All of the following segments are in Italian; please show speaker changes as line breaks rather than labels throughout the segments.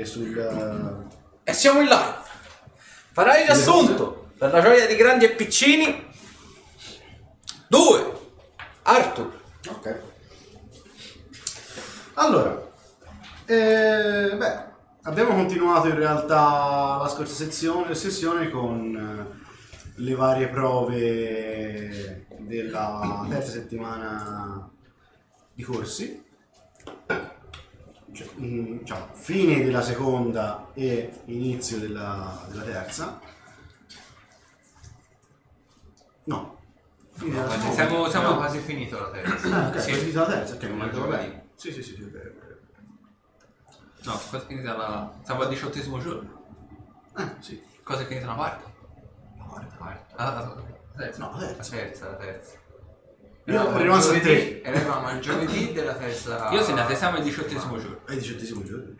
andare sul...
E siamo in live. Farai riassunto per la gioia di grandi e piccini. Due. Arthur.
Ok. Allora, eh, beh, abbiamo continuato in realtà la scorsa sezione, sessione con eh, le varie prove della terza settimana di corsi. Cioè, mm, diciamo, fine della seconda e inizio della, della terza. No. Fine della seconda.
Siamo, siamo
No.
quasi finito la terza.
Ah, ok,
Sì.
è finita la terza, ok,
Siamo
ma
al
vabbè.
giovedì.
Sì, sì, sì, sì, vero.
No, quasi finita la... Siamo al diciottesimo giorno.
Ah, sì.
Cosa è finita la quarta?
La quarta.
Quarta. Ah, la, la terza.
No, la terza.
La terza, la terza.
Io
Eravamo
ero rimasto
giovedì-
tre.
Eravamo al giovedì della terza...
Io se ne siamo al diciottesimo giorno.
È il diciottesimo giorno.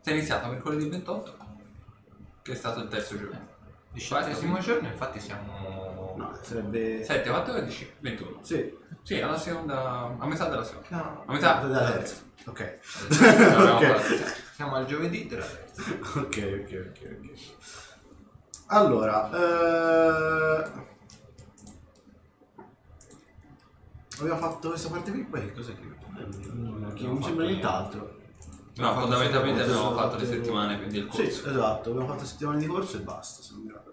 Si è iniziato mercoledì 28, che è stato il terzo giorno. Diciottesimo giorno, infatti siamo...
No, sarebbe...
7, 14, 21.
Sì.
Sì, alla seconda... a metà della seconda.
No,
A metà
della terza. Ok. Ok.
Siamo al giovedì della terza.
ok, ok, ok, ok. Allora, eh... abbiamo fatto questa parte qui, poi che cos'è che... Che non mi sembra nient'altro.
No, fondamentalmente
Abbiamo
abbiamo fatto le settimane quindi il
Sì,
corso.
esatto, abbiamo fatto settimane di corso e basta, se non mi ricordo.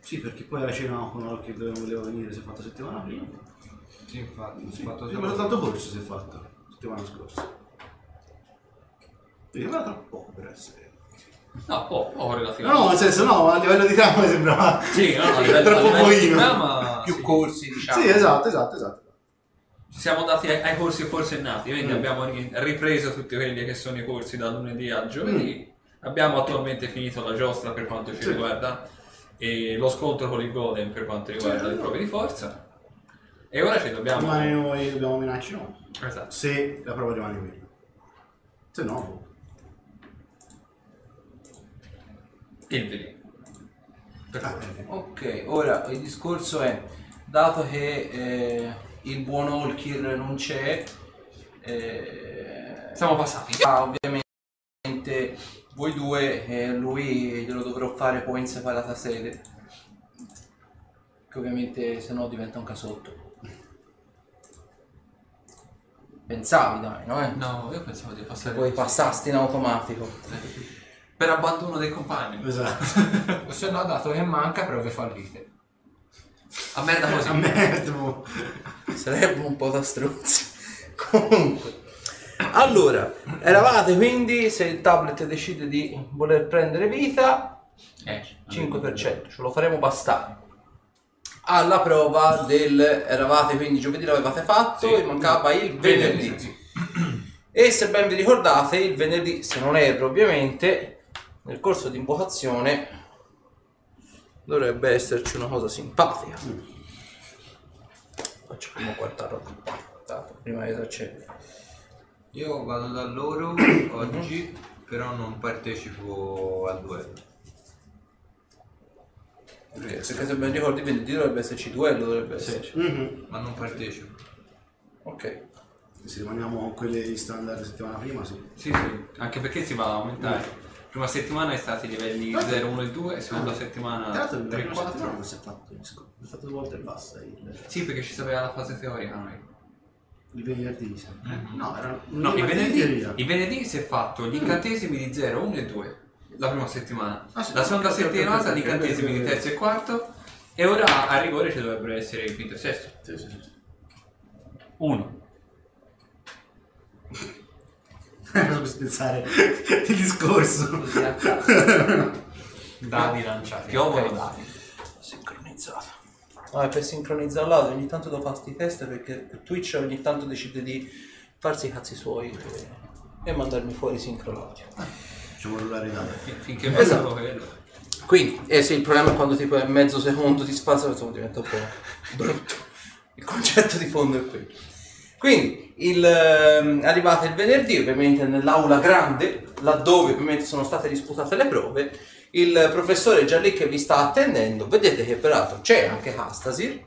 Sì, perché poi la cena con quello che doveva voleva venire si è fatta settimana prima.
Sì, infatti,
Sì,
ho fatto
sì, ma tanto corso si è fatto settimana scorsa. Quindi era troppo per essere.
No, po', po'
No,
relativamente.
no, nel senso no, a livello di trama mi sembrava
Sì, no, a livello-
troppo
a livello di
pochino.
trama,
Più
sì.
corsi, diciamo.
Sì, esatto, esatto, esatto.
Ci siamo dati ai, ai corsi forsennati, quindi
Mm.
abbiamo ri- ripreso tutti quelli che sono i corsi da lunedì a giovedì. Abbiamo attualmente finito la giostra per quanto ci
Mm. Sì.
riguarda e lo scontro con il Golem per quanto riguarda
Sì.
le prove di forza. E ora ci dobbiamo...
Rimane noi, dobbiamo minacci no.
Esatto.
Se la prova rimane quella. Se no, boh.
Il. Per
Ah, eh,
Ok, ora il discorso è, dato che eh, il buon Olkir non c'è, eh,
Siamo passati.
ah, ovviamente voi due, eh, lui glielo dovrò fare poi in separata sede, che ovviamente se no diventa un casotto. Pensavi dai, no? Eh?
No, io pensavo di passare...
Poi passasti in automatico.
Per abbandono dei compagni.
Esatto.
Se no, dato che manca, prove fallite.
A merda così.
A me, tipo,
Sarebbe un po' da stronzi. Comunque. Allora, eravate quindi, se il tablet decide di voler prendere vita,
Eh,
5%, ce lo faremo bastare. Alla prova del, eravate quindi giovedì l'avevate fatto
Sì.
e mancava il venerdì.
Venerdì,
E se ben vi ricordate, il venerdì, se non erro ovviamente, nel corso di invocazione dovrebbe esserci una cosa simpatica. Faccio prima guardarlo Guardate, prima di esercitare.
Io vado da loro oggi, però non partecipo al duello.
Perché se ben ricordi venerdì dovrebbe esserci duello, dovrebbe esserci.
mhm.
Ma non partecipo.
Ok.
Se rimaniamo con quelle standard settimana prima, sì.
Sì, sì, anche perché si va a aumentare. Prima settimana è stati i livelli 0, 1 e 2, seconda
Tra
settimana
l'altro, la
3 e
prima
4.
settimana non si è fatto, ho fatto due volte e basta. Il,
Sì, perché ci sapeva la fase teorica noi.
il venerdì, mi sembra. No, era
No, i venerdì, i si è fatto gli incantesimi di 0, 1 e 2. La prima settimana.
Ah, sì,
la seconda settimana gli incantesimi di terzo e quarto. E ora a rigore ci dovrebbero essere il quinto e sesto.
Sì, sì, sì.
1.
Non so pensare il discorso.
Così a caso.
Dadi lanciati.
Piovono
Ok.
dati.
Sincronizzato. Vabbè, per sincronizzare l'audio ogni tanto devo fare sti test perché Twitch ogni tanto decide di farsi i cazzi suoi e, e mandarmi fuori sincro l'audio.
Facciamo rullare i dati.
Fin- Finché
Esatto.
quello.
Quindi, eh sì, il problema è quando tipo è mezzo secondo di spazio, insomma diventa un po' brutto. Il concetto di fondo è quello. Quindi, il, ehm, arrivate il venerdì, ovviamente nell'aula grande, laddove ovviamente sono state disputate le prove, il professore è già lì che vi sta attendendo, vedete che peraltro c'è anche Astasir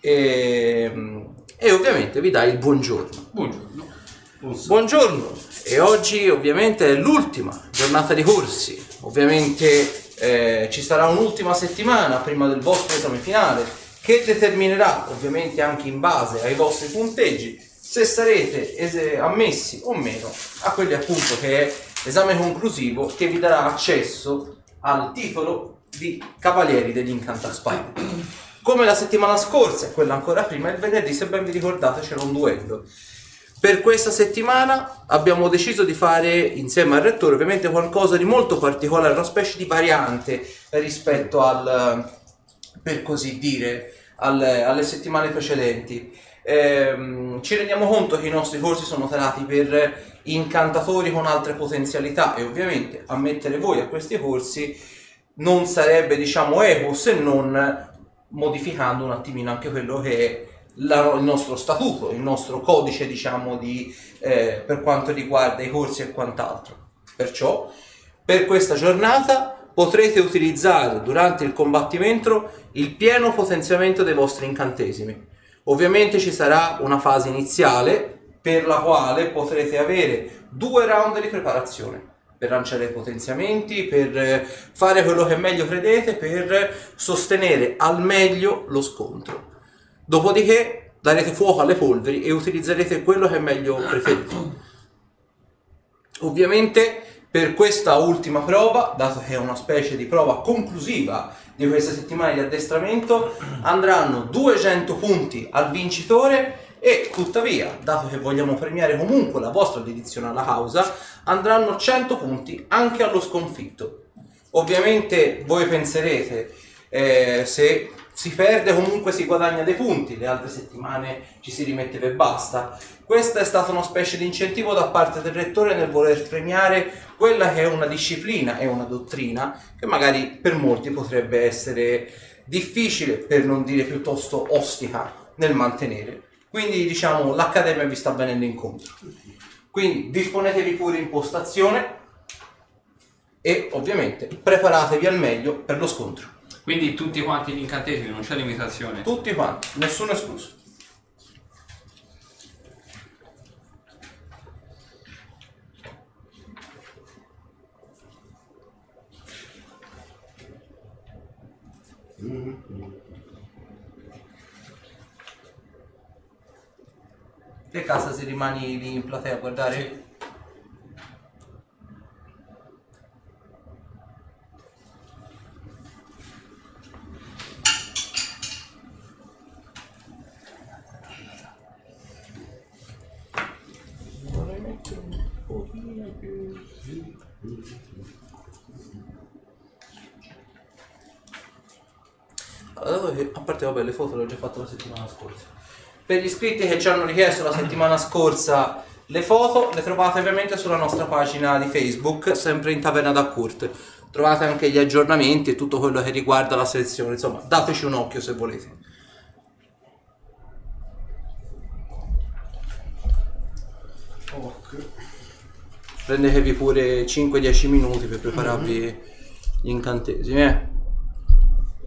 e, e ovviamente vi dà il buongiorno.
Buongiorno.
Buongiorno, e oggi ovviamente è l'ultima giornata di corsi. Ovviamente eh, ci sarà un'ultima settimana prima del vostro esame finale che determinerà ovviamente anche in base ai vostri punteggi se sarete ese- ammessi o meno a quelli appunto che è l'esame conclusivo che vi darà accesso al titolo di Cavalieri degli Incantaspade. Come la settimana scorsa e quella ancora prima, il venerdì, se ben vi ricordate, c'era un duello. Per questa settimana abbiamo deciso di fare insieme al rettore ovviamente qualcosa di molto particolare, una specie di variante rispetto al, per così dire, alle, alle settimane precedenti. Ehm, ci rendiamo conto che i nostri corsi sono tarati per incantatori con altre potenzialità e ovviamente ammettere voi a questi corsi non sarebbe diciamo equo se non modificando un attimino anche quello che è la- il nostro statuto, il nostro codice diciamo di, eh, per quanto riguarda i corsi e quant'altro. Perciò per questa giornata potrete utilizzare durante il combattimento il pieno potenziamento dei vostri incantesimi. Ovviamente ci sarà una fase iniziale per la quale potrete avere due round di preparazione per lanciare potenziamenti, per eh, fare quello che meglio credete, per sostenere al meglio lo scontro. Dopodiché darete fuoco alle polveri e utilizzerete quello che meglio preferite. Ovviamente per questa ultima prova, dato che è una specie di prova conclusiva di questa settimana di addestramento, andranno 200 punti al vincitore e tuttavia, dato che vogliamo premiare comunque la vostra dedizione alla causa, andranno 100 punti anche allo sconfitto. Ovviamente voi penserete, eh, se si perde comunque si guadagna dei punti, le altre settimane ci si rimetteva e basta. Questa è stata una specie di incentivo da parte del rettore nel voler premiare quella che è una disciplina e una dottrina che magari per molti potrebbe essere difficile, per non dire piuttosto ostica, nel mantenere. Quindi diciamo l'accademia vi sta venendo incontro. Quindi disponetevi pure in postazione e ovviamente preparatevi al meglio per lo scontro.
Quindi tutti quanti gli incantesimi, non c'è limitazione.
Tutti quanti, nessuno escluso. Te casa se rimani lì in platea a guardare? Allora, a parte vabbè le foto le ho già fatte la settimana scorsa. Per gli iscritti che ci hanno richiesto la settimana scorsa le foto, le trovate ovviamente sulla nostra pagina di Facebook, sempre in Taverna da Kurt. Trovate anche gli aggiornamenti e tutto quello che riguarda la selezione, insomma, dateci un occhio se volete. Prendetevi pure 5-10 minuti per prepararvi gli incantesimi, eh.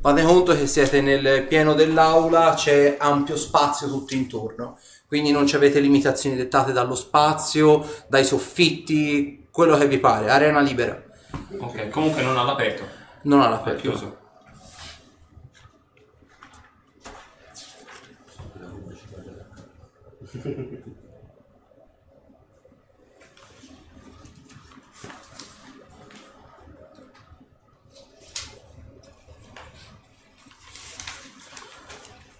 Fate conto che siete nel pieno dell'aula, c'è ampio spazio tutto intorno, quindi non ci avete limitazioni dettate dallo spazio, dai soffitti, quello che vi pare, arena libera,
Ok, comunque non all'aperto.
non
È
all'aperto.
chiuso.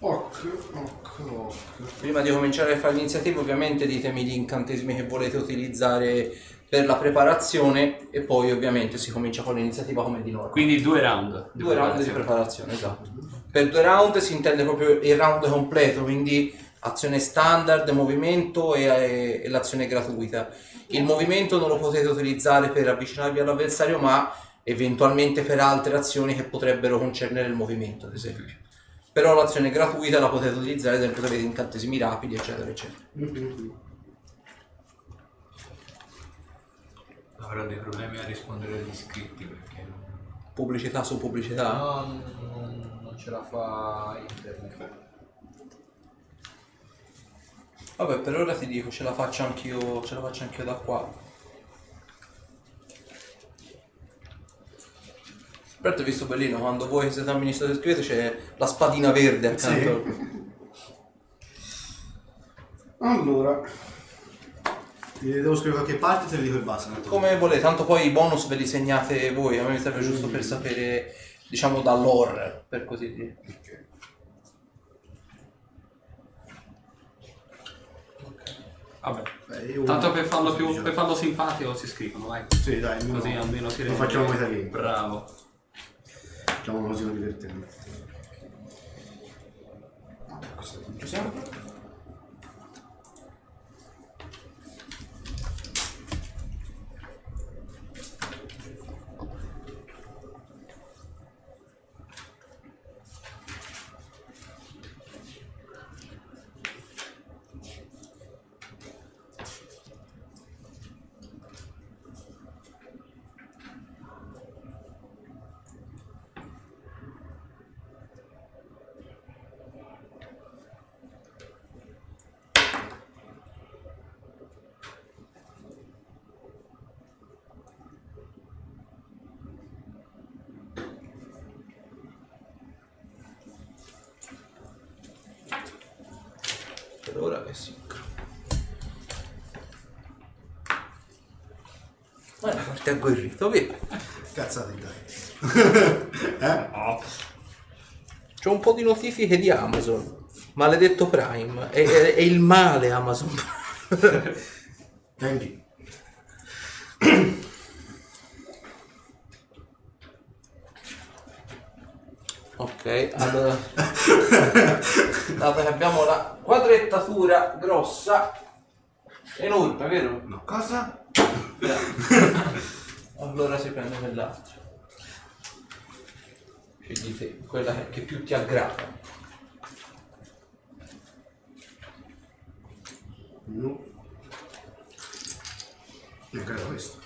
Ok, ok, ok.
Prima di cominciare a fare l'iniziativa ovviamente ditemi gli incantesimi che volete utilizzare per la preparazione e poi ovviamente si comincia con l'iniziativa come di norma.
Quindi due round.
Due round di preparazione, esatto. Per due round si intende proprio il round completo, quindi azione standard, movimento e, e- e l'azione gratuita. Il movimento non lo potete utilizzare per avvicinarvi all'avversario, ma eventualmente per altre azioni che potrebbero concernere il movimento, ad esempio. Però l'azione gratuita la potete utilizzare, ad esempio, se avete incantesimi rapidi, eccetera, eccetera.
Avrò dei problemi a rispondere agli iscritti perché
Pubblicità su pubblicità.
no, non, non ce la fa internet.
Vabbè, per ora ti dico, ce la faccio anch'io, ce la faccio anch'io da qua. Aspetta, visto bellino, quando voi siete amministratore scrivete c'è la spadina verde accanto.
Allora, ti devo scrivere qualche parte e te ne dico e basta. tanto.
Come volete, tanto poi i bonus ve li segnate voi, a me mi serve giusto per sapere, diciamo, dall'horror, per così dire.
Vabbè.
Beh, io-
Tanto per farlo, più, per farlo simpatico si scrivono, vai.
Sì, dai, almeno,
Così almeno si
lo
rende-
facciamo come italiani.
Bravo.
Facciamo così non divertente. Questo è siamo.
Per ora è sincro. Ma ti agguerrito, via.
Cazzate dai. eh?
C'ho un po' di notifiche di Amazon. Maledetto Prime. È, è- è il male Amazon Prime.
Andy.
ok, allora. Dato che abbiamo la quadrettatura grossa, enorme, vero?
No, cosa?
Allora si prende quell'altro. Scegli te, quella che, più ti aggrappa.
No. Era questo.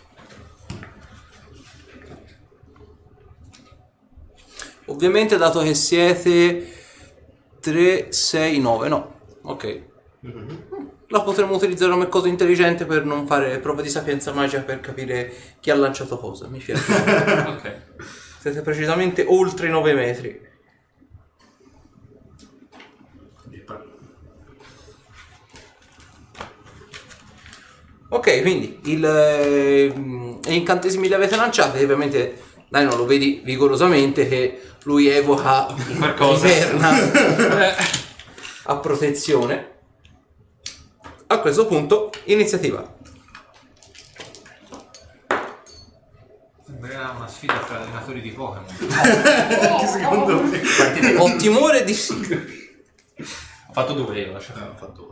Ovviamente dato che siete 3, 6, 9, no. Ok. La potremmo utilizzare come cosa intelligente per non fare prove di sapienza magica per capire chi ha lanciato cosa. Mi piace.
Ok.
siete precisamente oltre i 9 metri. Ok, quindi il, eh, gli incantesimi li avete lanciati, ovviamente dai non lo vedi vigorosamente che lui evoca
Qualcosa.
Iverna a protezione. A questo punto, iniziativa.
Sembrerà una sfida tra allenatori di Pokémon.
Secondo me.
Ho timore di sì.
Ho fatto due io, lascia
Ah, ho fatto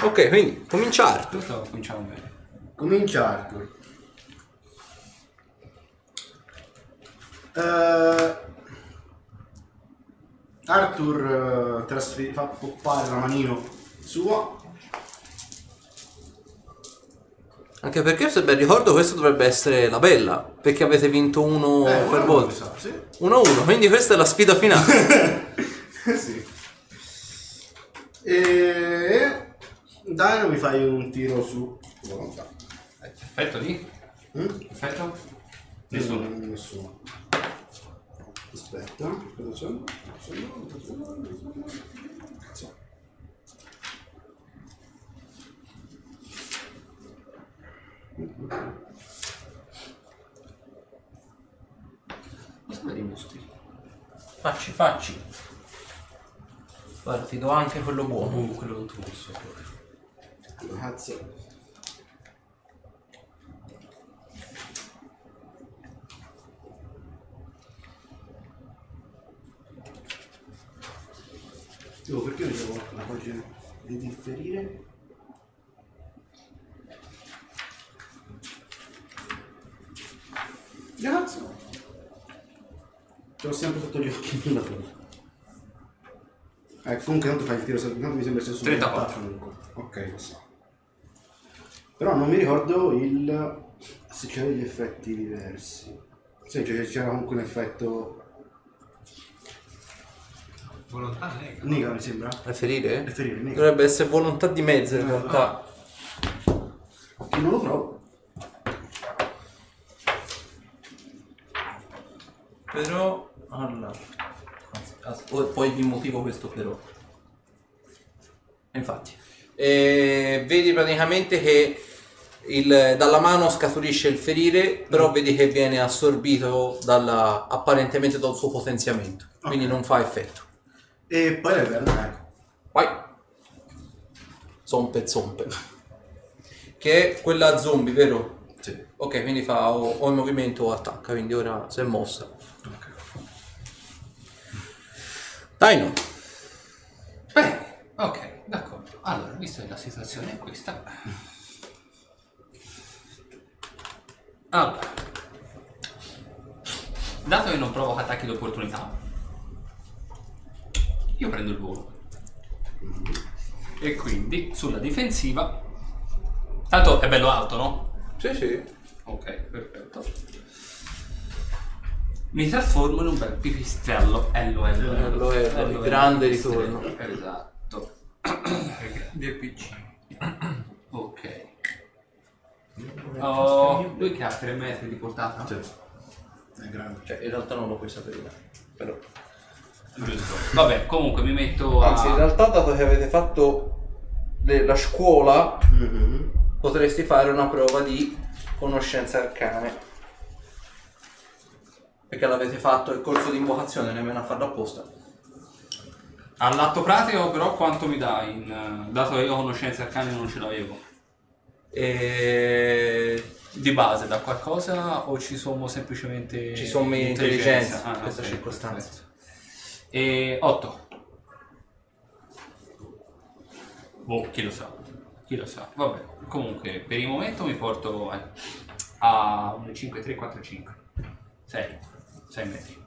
8.
Ok, quindi cominciare.
Questo cominciamo bene.
Comincia Arthur. Eh, Arthur eh, trasfer- fa poppare la manino sua.
Anche perché se ben ricordo questo dovrebbe essere la bella, perché avete vinto uno
Eh,
per
uno
volta.
mi sa, sì.
1-1, quindi questa è la sfida finale.
sì. E Dino mi fai un tiro su volontà.
Effetto lì?
Mm?
Effetto? Nessuno.
Mm, Nessuno. Aspetta, cosa c'è? Cazzo.
Cosa vedi i mostri?
Facci, facci. Guarda, ti do anche quello buono.
Quello non posso.
Oh, perché devo la pagina di differire? Cazzo! Ce l'ho sempre sotto gli occhi nulla fa. Eh, comunque tanto fai il tiro, tanto mi sembra sia su
34.
comunque. Ok, lo so. Però non mi ricordo il... se c'erano degli effetti diversi. Sì, cioè c'era comunque un effetto...
Volontà nega.
Nica mi sembra.
A ferire?
È ferire, nica.
Dovrebbe essere volontà di mezzo in realtà.
Che non lo trovo.
Però... Allora... Poi, vi motivo questo però. Infatti. eh, vedi praticamente che il- dalla mano scaturisce il ferire, però vedi che viene assorbito dalla, apparentemente dal suo potenziamento. Quindi
Ok.
non fa effetto.
E poi le perle, ecco.
Vai. Zompe zompe. Che è quella zombie, vero?
Sì.
Ok, quindi fa o, o in movimento o attacca, quindi ora si è mossa.
Ok.
Dai no.
Bene, ok, d'accordo. Allora, visto che la situazione è questa... Allora, dato che non provoca attacchi d'opportunità, io prendo il volo. E quindi, sulla difensiva... Tanto è bello alto, no?
Sì, sì.
Ok, perfetto. Mi trasformo in un bel pipistrello. Ello, ello,
Ello, ello, grande ritorno.
Esatto.
Del PC.
Ok. Oh, lui che ha 3 metri di portata?
Sì. È grande.
Cioè, in realtà non lo puoi sapere. Però.
Giusto. Vabbè, comunque mi metto a...
Anzi, in realtà, dato che avete fatto le- la scuola,
Mhm.
potresti fare una prova di conoscenze arcane. Perché l'avete fatto il corso di invocazione, nemmeno a farlo apposta.
All'atto pratico però quanto mi dà in... Dato che io conoscenze arcane non ce l'avevo.
E
Di base da qualcosa o ci sono semplicemente...
Ci sommi intelligenza in
Ah,
questa
ok,
circostanza.
perfetto. E 8. Boh, chi lo sa. Chi lo sa. Vabbè, comunque per il momento mi porto a, a un 5, 3, 4, 5. 6. 6 metri.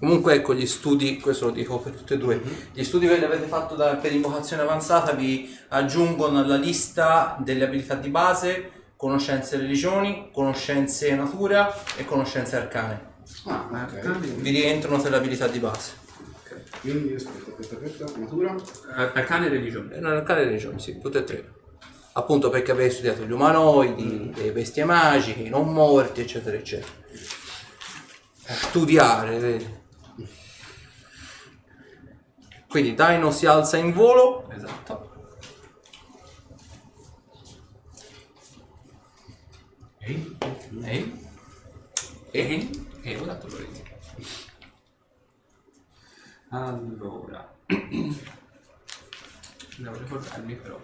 Comunque ecco gli studi, questo lo dico per tutte e due, gli studi che avete fatto da- per invocazione avanzata vi aggiungono alla lista delle abilità di base, conoscenze religioni, conoscenze natura e conoscenze arcane.
Ah, ok.
Vi rientrano tra le abilità di base.
Quindi aspetta, aspetta, aspetta. Natura.
Ar- Arcane e religione.
E non arcane e religioni, sì, tutte e tre. Appunto perché avete studiato gli umanoidi, le bestie magiche, i non morti, eccetera, eccetera. Studiare, vedi. Quindi Dino si alza in volo
Esatto.
Ehi?
Ehi? E? E ora te lo vedi. Allora. Devo ricordarmi però.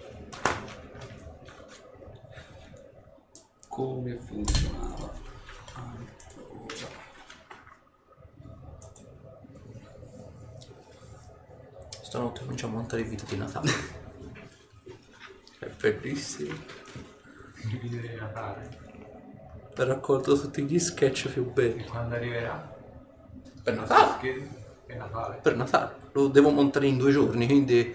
Come funzionava. Allora.
Stanotte cominciamo a montare il video di Natale. È bellissimo.
Il video di Natale.
Ho raccolto tutti gli sketch più belli.
E quando arriverà?
Per Natale.
È Natale.
Per Natale. Lo devo montare in due giorni, quindi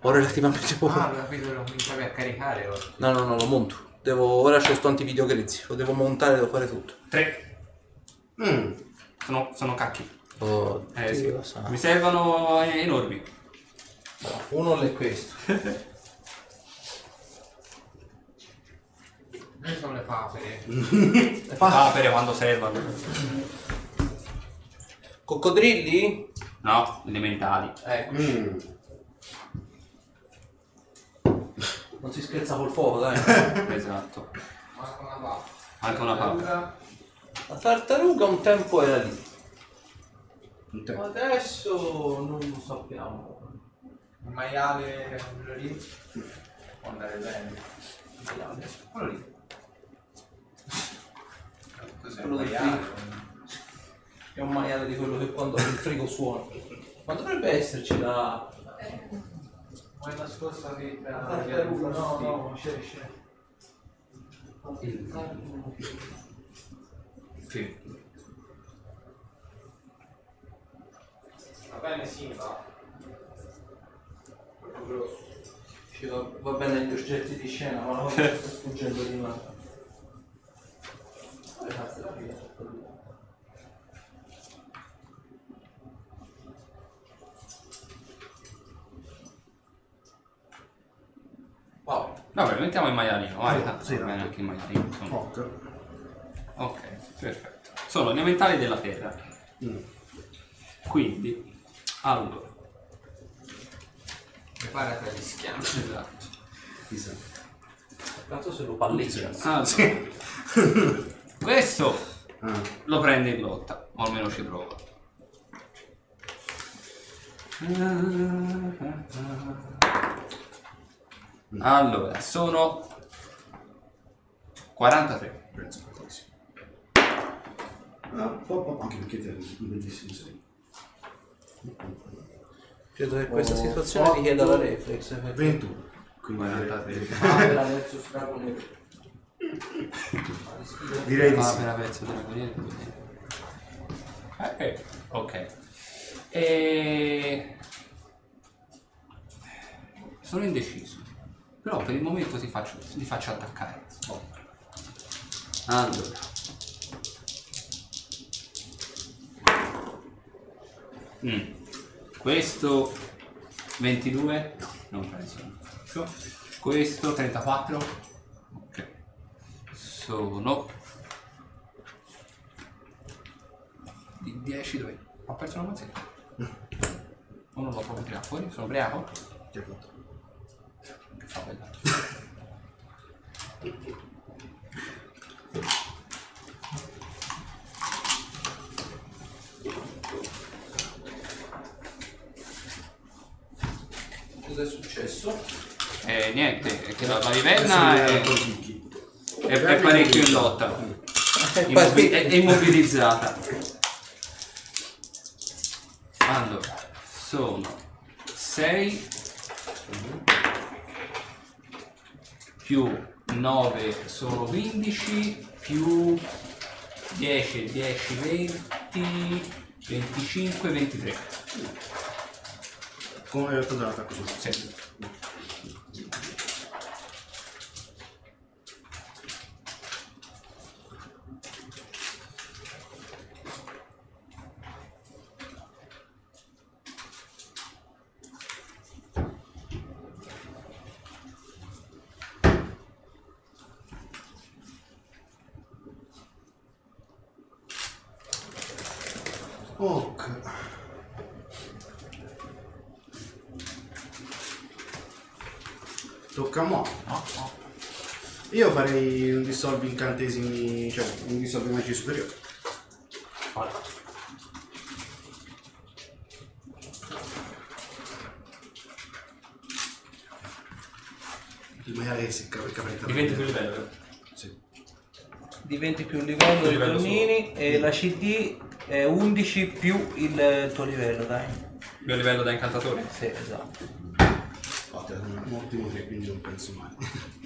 ho relativamente poco.
Ah, ho capito, lo cominciavi a caricare ora.
No, no, no, lo monto. Devo, ora c'è sto antivideo grezzi, lo devo montare, devo fare tutto.
Tre.
Mm.
Sono, sono cacchi.
Oh,
Eh sì. Mi servono enormi.
Uno è questo.
Noi sono le papere.
Le papere quando servono.
Coccodrilli?
No, elementali.
Ecco.
Mm.
Non si scherza col fuoco, dai.
Esatto.
Manca una papera.
Anche una.
Allora,
La tartaruga un tempo era lì.
Un te.
Adesso non lo sappiamo.
Un maiale, quello lì. Può andare bene. Quello lì. Cos'è?
Quello
maiale?
È un maiale di quello che quando il frigo suona. Ma dovrebbe esserci la...
Ma è nascosta lì tra
la no, no, c'è, c'è.
Sì. Va bene, Simba.
Ci va, va bene gli oggetti di scena, ma la cosa che sta sfuggendo di mano. Cazzo è la fila?
mettiamo il maialino, vai, tanto
sì,
va bene
dai.
anche il maialino. insomma.
Ok.
Ok, perfetto. Sono gli elementali della terra.
Mm.
Quindi, allora,
Preparati agli schiami.
esatto.
Chissà.
Tanto se lo palleggia.
Allora, questo
Ah.
lo prende in lotta, o almeno ci prova. Allora, sono 43.
Penso pochissimo. Ah, po- po- anche perché te un bellissimo sei.
Credo che questa
Oh,
situazione
otto,
richieda la reflex. perché-
21. Quindi
43.
Ah, era versus Dragon
direi di
Ah,
sì.
per la pezzo della corriere. Eh, ok. E... Sono indeciso. Però per il momento ti faccio, ti faccio attaccare. Allora. Mm. Questo 22? Non penso. Questo 34? Ok. Sono di 10 dove? Ho perso una mazzetta. O non l'ho proprio tirato fuori? Sono ubriaco?
Che hai fatto?
Che fa bella.
Cosa è successo?
E niente, è che la, viverna è, è, è parecchio in lotta.
Eh,
Immobi- è, è immobilizzata. Allora, sono 6 più 9 sono 15 più 10, 10, 20, 25, 23.
Come detto dell'attacco sul
Sì.
Ok. Tocca a mo. Io farei un dissolvi incantesimi, cioè un dissolvi magici superiore. Il maiale si cava il capretto.
Diventi più livello.
Sì.
Diventi più livello dei
livello
Tonnini e la CD è 11 più il tuo livello, dai.
Mio livello da incantatore?
Sì, esatto.
Ottimo 3, quindi non penso mai.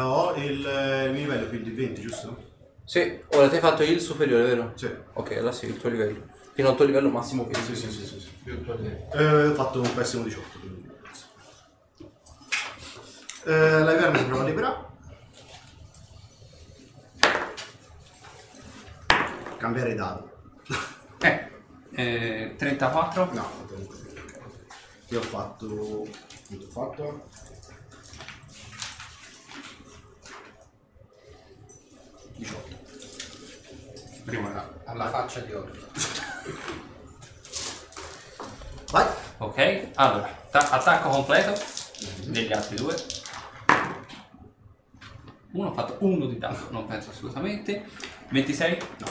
Ho il, il mio livello, quindi 20, giusto?
Sì, ora ti hai fatto il superiore, vero?
Sì.
Ok, allora sì, il tuo livello. Fino al tuo livello massimo che
Sì, sì, sì, sì, sì.
Più il tuo livello.
Eh, ho fatto un pessimo 18. quindi penso. Eh, la si prova a liberare. Cambiare dado.
Eh, eh, 34?
No, ho fatto Io ho fatto. Quanto ho fatto?
Prima era.
Alla faccia di oro.
Vai!
Ok, allora, ta- attacco completo degli altri due. Uno ha fatto uno di danno, non penso assolutamente. 26? No.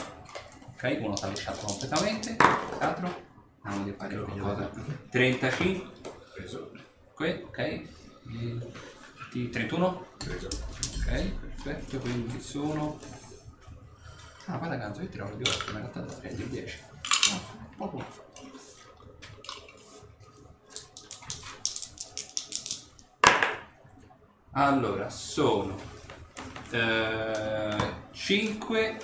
Ok, uno sta lisciato completamente. L'altro? Andiamo di fare qualcosa. 35?
Preso.
Ok, ok. Di 31?
Preso.
Ok, perfetto, quindi sono... Ah, guarda cazzo, io tiravo di 8, ma in realtà dovrei di 10. Ah, poco ma. Allora, sono eh, 5,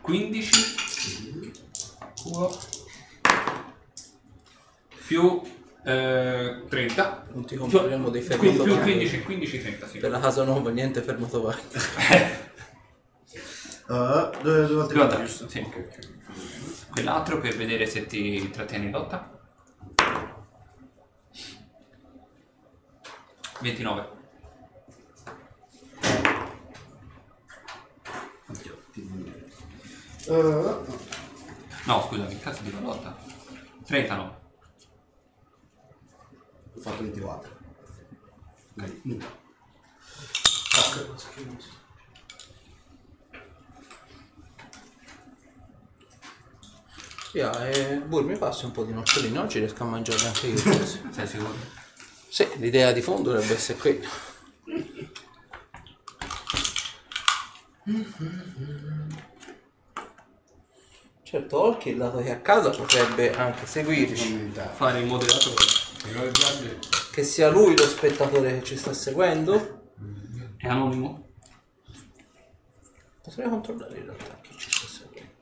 15, culo, più eh, 30.
Non ti compreremo dei
Quindi più
fermatori.
15, 15, 30, sì.
Per la casa nuova, niente fermatori.
Uh, volte
Due
tanto,
attacchi,
giusto?
sì. Quell'altro per vedere se ti trattieni in lotta. 29.
Oddio, ti. Eh,
No, scusami, che cazzo di lotta? 39.
ho fatto 24. Ok, nulla.
Yeah, e Bur, mi passi un po' di nocciolini, oggi riesco a mangiarli anche io. forse.
Sei sicuro?
sì, l'idea di fondo dovrebbe essere qui. Certo, Olki, dato che è a casa, potrebbe anche seguirci.
Fare il moderatore.
Che sia lui lo spettatore che ci sta seguendo.
È anonimo?
Potrei controllare in realtà chi ci sta seguendo.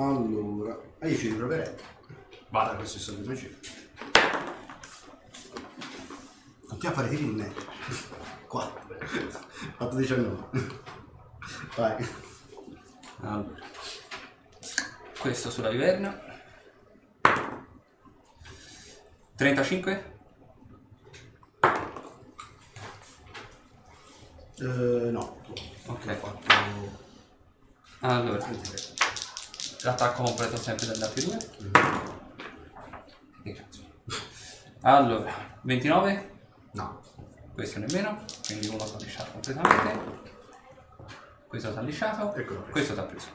Allora, ah, io ci riproverei. Vada, questo è stato facile. Continuiamo a fare tiri in netto. 4. Fatto 19. Vai.
Allora. Questo sulla viverna. 35?
Eh, no.
Ok.
Ho fatto
Allora,
23.
L'attacco completo sempre due. Che cazzo. Allora, 29?
No.
Questo nemmeno, quindi uno sta lisciato completamente. Questo sta lisciato.
Eccolo.
Questo sta preso.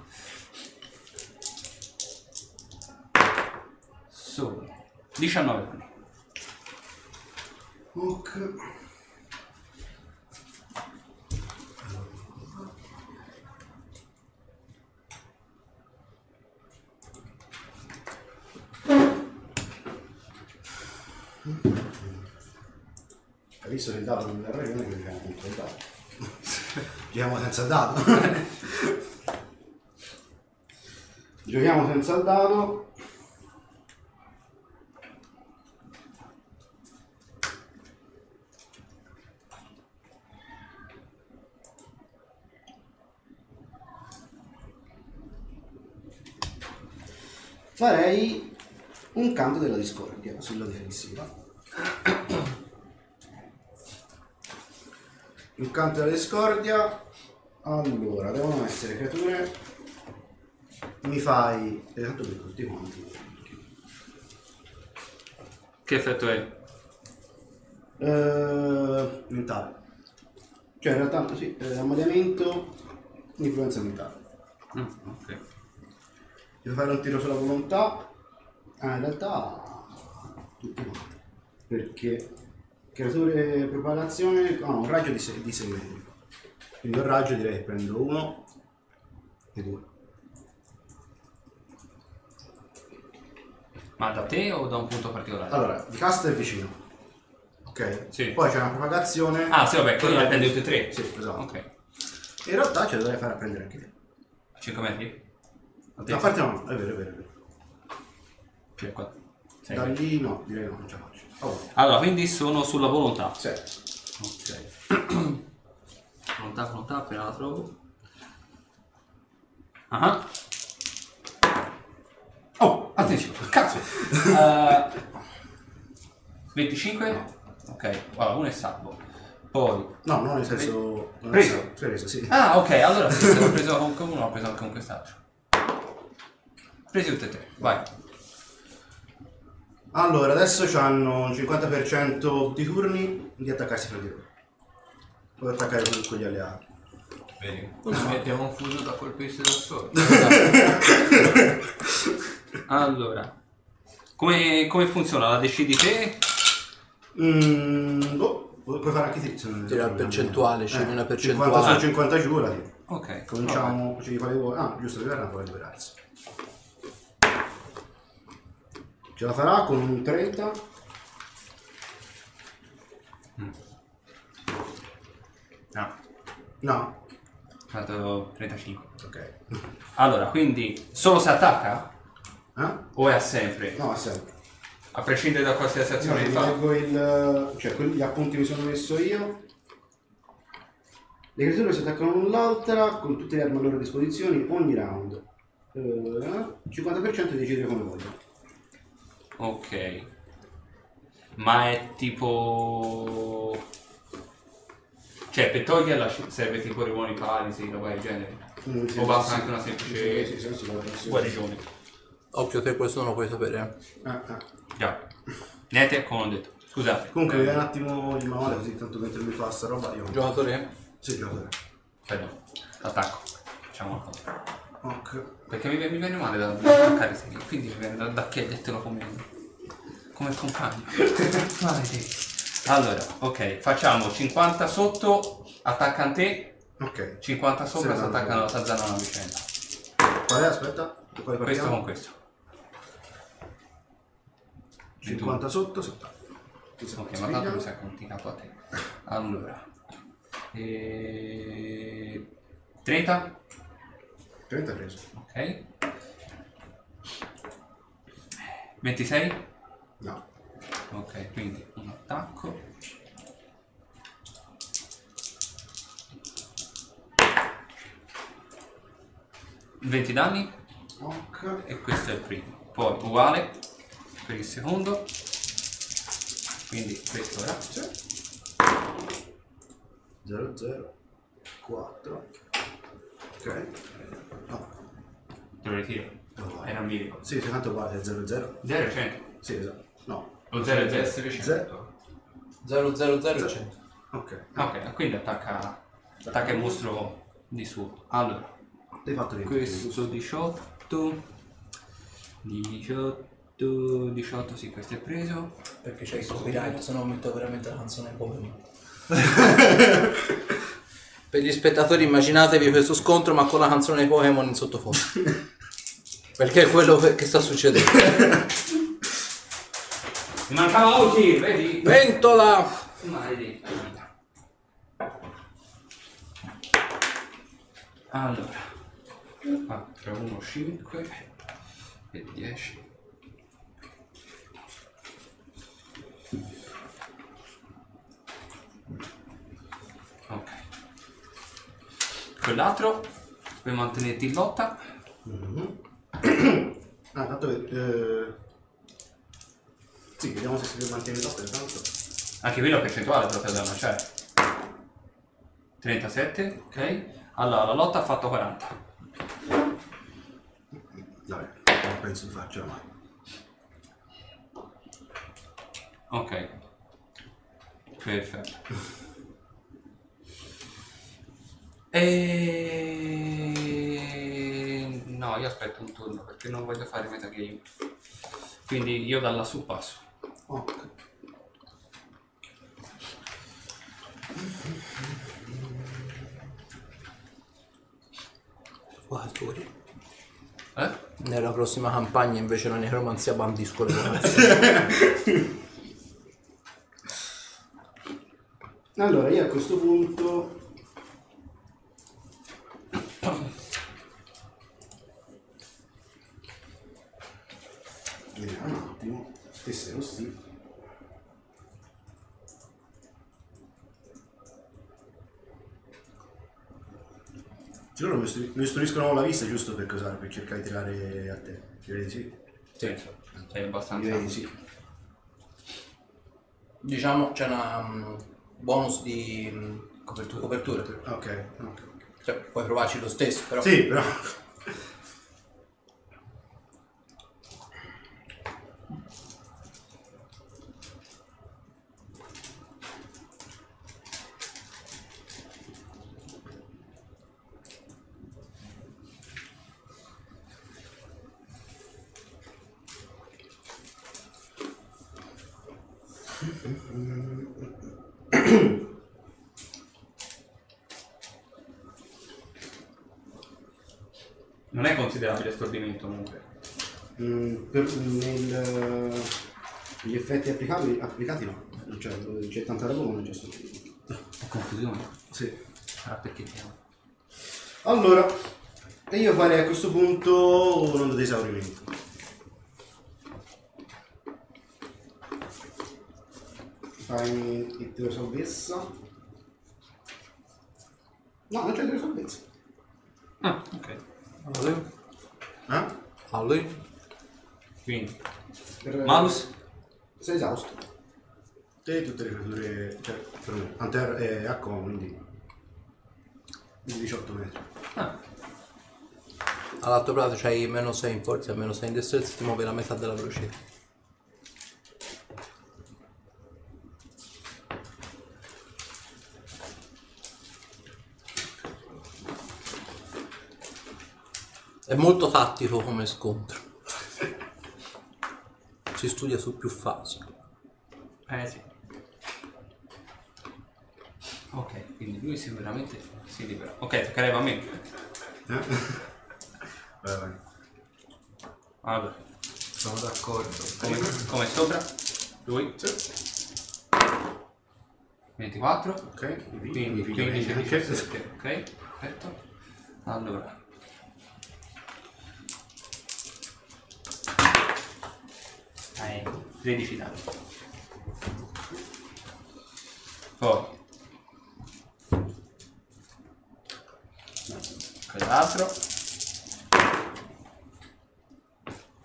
Sono 19 danni.
Ok. Visto che il dado non è ragione che giochiamo contro il dado. Giochiamo senza il dado. Giochiamo senza il dado. Farei un canto della discordia sulla difensiva. Il canto della discordia. Allora, devono essere creature. Mi fai. Esatto per tutti quanti.
Che effetto è?
Eh, mentale. Cioè in realtà sì, eh, ammaliamento, influenza mentale.
Mm, ok.
Devo fare un tiro sulla volontà. Ah, in realtà tutti quanti. Perché creature propagazione. Ah, un raggio di 6 metri. Quindi un raggio direi che prendo uno e due.
Ma da te o da un punto particolare?
Allora, di cast è vicino. Ok?
Sì.
Poi c'è una propagazione.
Ah, sì, vabbè, quindi la prendi
è-
tutte e tre.
Sì, esatto.
Ok.
In realtà ce la dovrei fare a prendere anche te.
5 metri? A te?
A parte no, è vero, è vero, è vero.
Cioè,
Da lì no, direi no, non ce la faccio. Oh,
Allora, quindi sono sulla volontà.
sì.
Ok. volontà, volontà, appena la trovo. Ah. Oh, attenzione, cazzo! Eh, 25? Ok, allora uno è salvo. Poi...
No, no, nel senso... non è
Preso.
stato- Preso, sì.
Ah, ok, allora sì, se l'ho preso con uno, l'ho preso anche con quest'altro. Presi tutte e tre, vai.
Allora, adesso hanno un 50% di turni di attaccarsi fra di loro. Puoi attaccare con, con gli alleati.
Vedi? Ci mettiamo un fuso da colpirsi da solo.
Allora, come, come funziona? La decidi te?
Mm, boh, pu- puoi fare anche te. se non-
Tira la percentuale, scegli una percentuale.
50 su 50 giù, la tiro.
Ok,
Cominciamo, ci fare voi. Ah, giusto, Viverna può liberarsi. Ce la farà con un 30.
No,
No.
ho fatto 35.
Ok.
Allora, quindi solo se attacca?
Eh?
O è a sempre?
No, è sempre.
A prescindere da qualsiasi azione
ti
che fa?
leggo il... cioè quelli- gli appunti mi sono messo io. Le creature si attaccano l'una all'altra con tutte le armi a loro disposizione ogni round. Eh, 50% di decidere come voglio.
Ok. Ma è tipo... Cioè, per toglierla ci- serve tipo rimuoni paralisi, roba del genere.
Mm, sì,
O basta
sì,
anche una semplice
sì, sì, sì, guarda, sì, sì.
guarigione.
Occhio te, questo non lo puoi sapere.
Ah, ah.
Già. Niente, come ho detto. Scusate.
Comunque, vedi un attimo il manuale così tanto mentre lui fa sta roba io.
Giocatore?
Sì, giocatore.
Perdone. Attacco. Facciamo una cosa.
Ok.
Perché mi, mi viene male da da attaccare se quindi mi viene da, da chiedertelo come, come compagno. Maledetto. Allora, ok, facciamo 50 sotto, attacca a te,
Ok.
50 sopra si
no,
attaccano
no.
alla tazzana a vicenda.
Qual è? Aspetta. Quale
Questo
partiamo?
con questo.
50 sotto, 70. Ti sei
Ok, ma tanto mi non ti capo a te. Allora. E... 30?
30 preso.
Ok. 26?
No.
Ok, quindi un attacco. Venti danni
Ok.
e questo è il primo. Poi uguale per il secondo. Quindi questo ora.
0, 0, 4. Ok.
Te lo ritiro.
No,
Era un video.
Sì, sì, tanto uguale, 0, 0.
0 e 100.
Sì, esatto. No.
Lo 0 e 0.
essere 100.
0 0 0 100.
Ok.
Ok, quindi attacca, attacca il mostro di suo. Allora,
Hai fatto 20.
questo 18. 18. 18, sì, questo è preso.
Perché c'è il copyright, se no metto veramente la canzone Pokémon. per gli spettatori immaginatevi questo scontro ma con la canzone Pokémon in sottofondo. Perché è quello che sta succedendo.
Mi mancava oggi, vedi?
Ventola!
Maledetta. Allora, 4, 1, 5 e 10. Ok. Quell'altro per mantenerti in lotta.
Ah, tanto eh... Sì, vediamo se si mantiene l'otto intanto.
Anche qui la percentuale proprio da lanciare. 37, ok. Allora, la lotta ha fatto 40.
Vabbè, non penso di farcela mai.
Ok. Perfetto. E... No, io aspetto un turno perché non voglio fare metagame. Quindi io da lassù passo.
Ok.
Guardatori.
Eh?
Nella prossima campagna invece la necromanzia bandisco le.
Allora, io a questo punto... Vediamo un attimo. Stesse rossi. Loro mi istru- istruiscono la vista giusto per cosare, per cercare di tirare a te. Direi di sì.
Sì, sei abbastanza...
Direi di sì.
Diciamo c'è una mm, bonus di mm, copertura. copertura.
Ok, ok.
Cioè, puoi provarci lo stesso, però.
Sì, però...
Non è considerabile stordimento comunque.
Mm, per, nel, gli effetti applicati, applicati no, non c'è, c'è tanta ma non c'è solo.
È confusione.
Sì.
Sarà perché ti amo.
Allora, e io farei a questo punto un'onda di esaurimento. Il tiro salvezza. No, non c'è delle salvezza.
Ah, ok.
Ali.
Eh?
Ali.
Quindi,
Per-
malus?
Sei esausto. Te e tutte le creature. Cioè, per me. Anter è a con, quindi. Quindi 18 metri.
Ah,
All'altro prato c'hai meno 6 in forza e meno 6 in destrezza ti muove la metà della velocità. È molto tattico come scontro. Si studia su più fasi.
eh sì. Ok, quindi lui sicuramente si libera. Ok, toccherebbe a me.
Eh? vai, vai.
Allora,
Sono d'accordo.
come, come sopra? Lui? 24.
Ok,
Quindi
piglio
15
bene,
17. Ok, perfetto. Allora. Eh, 13 danni. Poi. Quell'altro.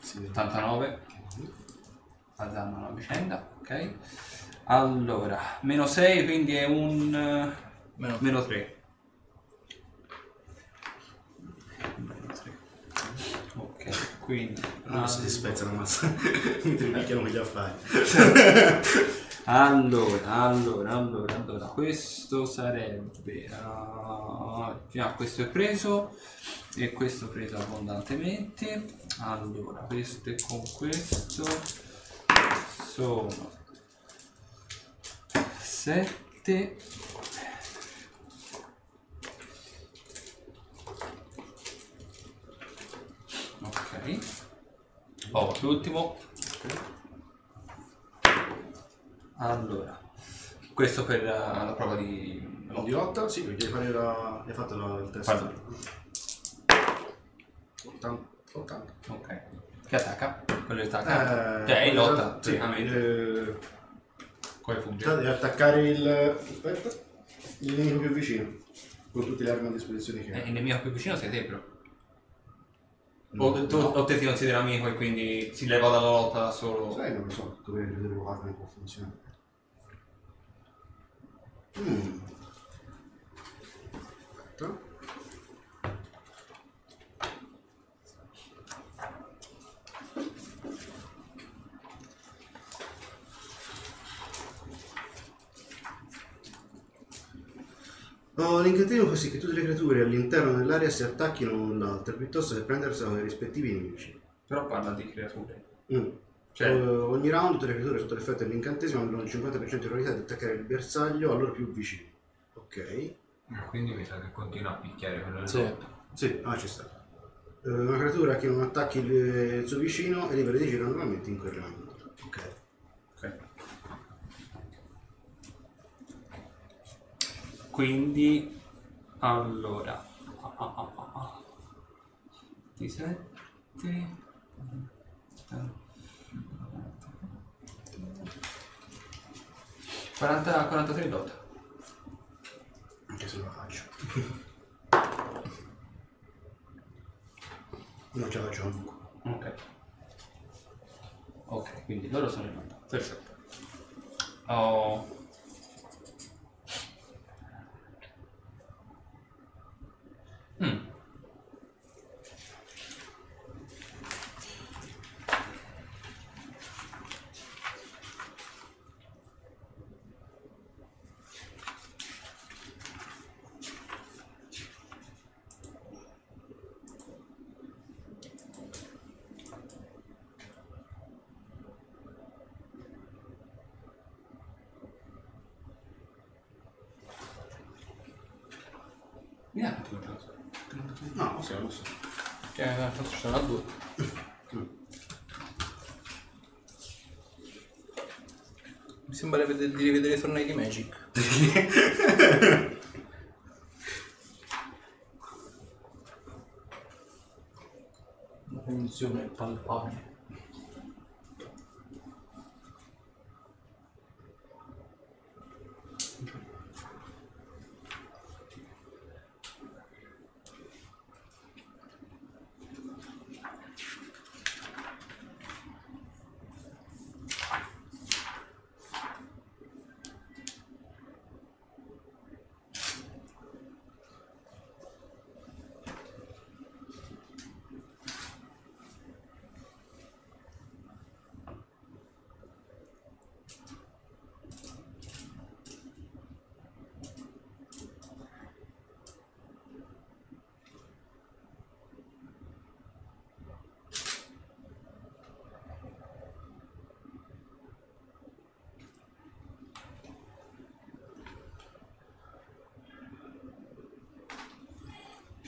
Sì.
89 alzando la vicenda ok allora meno 6 quindi è un
Meno-
meno 3 meno 3 ok quindi
Non si spezzano, ammazza. Mi picchiano gli affari.
allora allora allora allora questo sarebbe ah, già questo è preso e questo preso abbondantemente allora questo e con questo sono 7 ok oh l'ultimo allora questo per la, la prova di
Di 8? Sì, perché devi fare la... hai fatto la, il test.
Guarda.
80. 80.
ok che attacca quello che sta accanto
Eh,
cioè è in lotta
sì, eh,
come fugge
Devi attaccare il. Aspetta. Il nemico più vicino. Con tutte le armi a disposizione che
Eh,
hai.
il nemico più vicino sei te però o, tu, o te ti consideri amico e quindi si leva dalla lotta da solo
Sai, non lo so, dove devo fare come può funzionare. Mm. Oh, l'incantesimo fa sì che tutte le creature all'interno dell'area si attacchino l'un l'altra piuttosto che prendersela ai rispettivi nemici.
però parla di creature
Mm.
Cioè-
Eh, ogni round tutte le creature sotto l'effetto dell'incantesimo hanno il 50% di probabilità di attaccare il bersaglio a loro più vicino. Ok.
Quindi mi sa che continua a picchiare quello
Sì.
lì.
Sì, ah ci sta. Eh, una creatura che non attacchi il, il suo vicino è libera di agire normalmente in quel round. Ok.
Quindi, allora, ah, ah, ah, ah, ah. 17, 40, 43 dot.
Anche se lo faccio. non ce la faccio comunque.
Ok. Ok, quindi loro sono in onda. Perfetto. Oh.
From.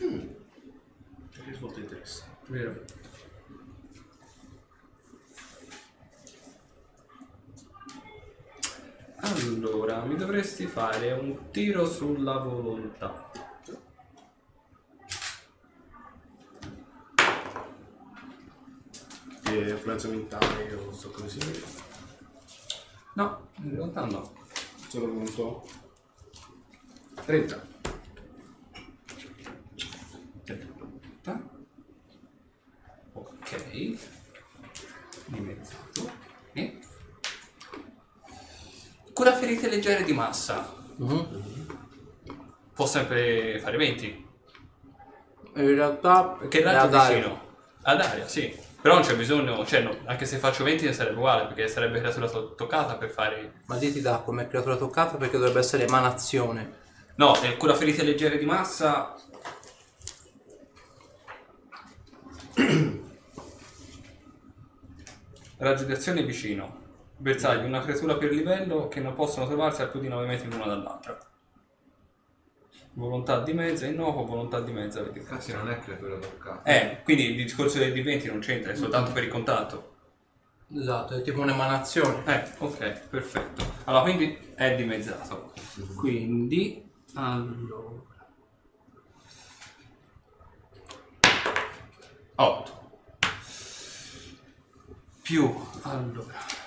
Palpabile.
Che risvolto interessante.
Vero. Allora, mi dovresti fare un tiro sulla volontà.
Che influenza mentale o sto così.
No, in realtà no.
Solo punto. 30.
Ok. Dimezzato. E. Cura ferite leggere di massa.
Mhm.
Può sempre fare 20.
In realtà
Che
è
raggio
ad aria.
vicino? Ad aria, sì. Però non c'è bisogno, cioè no, anche se faccio 20 ne sarebbe uguale, perché sarebbe creatura to- toccata per fare...
Ma lì ti dà come creatura toccata perché dovrebbe essere emanazione.
No, eh, cura ferite leggere di massa... Raggio di azione vicino. Bersaglio, una creatura per livello che non possono trovarsi a più di 9 metri l'una dall'altra. Volontà di mezza, innocuo, volontà di mezza, vedi.
Cazzo non è creatura toccata.
Eh, quindi il discorso dei D20 non c'entra, è soltanto per il contatto.
Esatto, è tipo un'emanazione.
Eh, ok, perfetto. Allora, quindi è dimezzato. Quindi, allora... 8. Più, allora...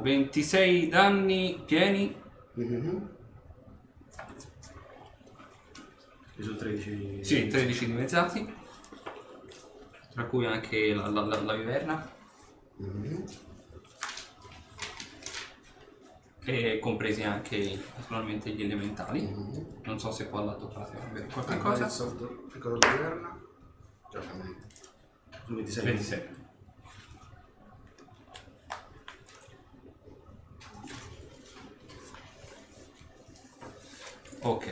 Sono 26 danni pieni.
Mhm. Che sono 13.
Sì, 13 dimezzati. Tra cui anche la, la, la, la viverna.
Mhm.
E compresi anche naturalmente gli elementali.
Mhm.
Non so se qua pratico avere qualche
il
cosa.
Ricordo la. Sono 26.
26. Ok.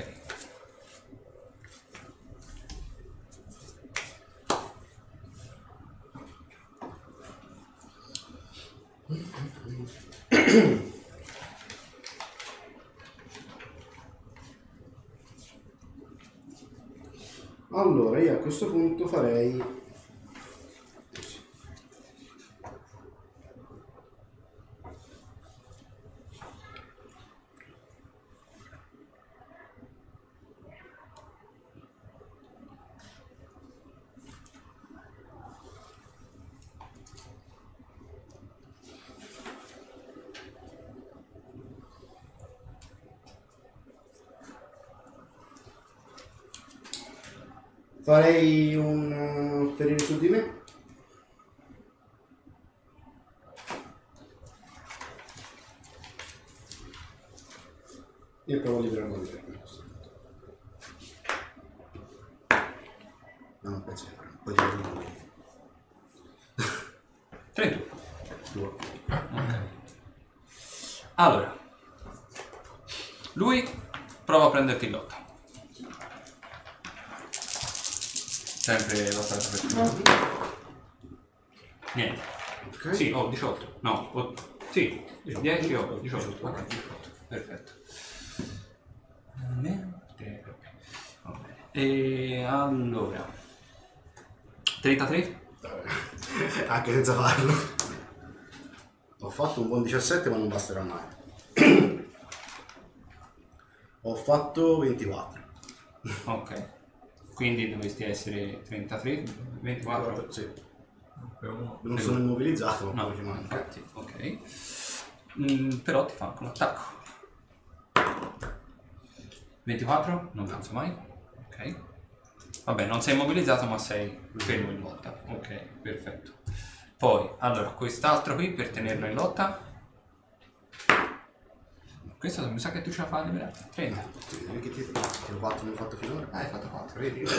Allora, io a questo punto farei. Farei un ferire su di me. E provo a liberarmi di me. No, non penso che farò. Poi lui.
31.
Due.
Ok. Allora. Lui prova a prenderti in lotta. Sempre lotta per Niente.
Ok.
Sì, ho 18. No, ho... sì, 10 o 18. Ok, 18. Perfetto. Va bene. E allora. 33?
Anche senza farlo. Ho fatto un buon 17 ma non basterà mai. Ho fatto 24.
Ok. Quindi dovresti essere 33, 24.
Sì. Non sono immobilizzato, ma
No,
ci manca.
infatti, ok. Mm, però ti fa anche un attacco. 24? Non penso mai. Ok. Vabbè, non sei immobilizzato ma sei fermo in lotta. Ok, perfetto. Poi, allora, quest'altro qui per tenerlo in lotta. Questa mi sa che tu ce la fai a liberare. 30.
Vedi che ti tiro 4 ne ho fatto finora. Ah, hai fatto 4, vedi?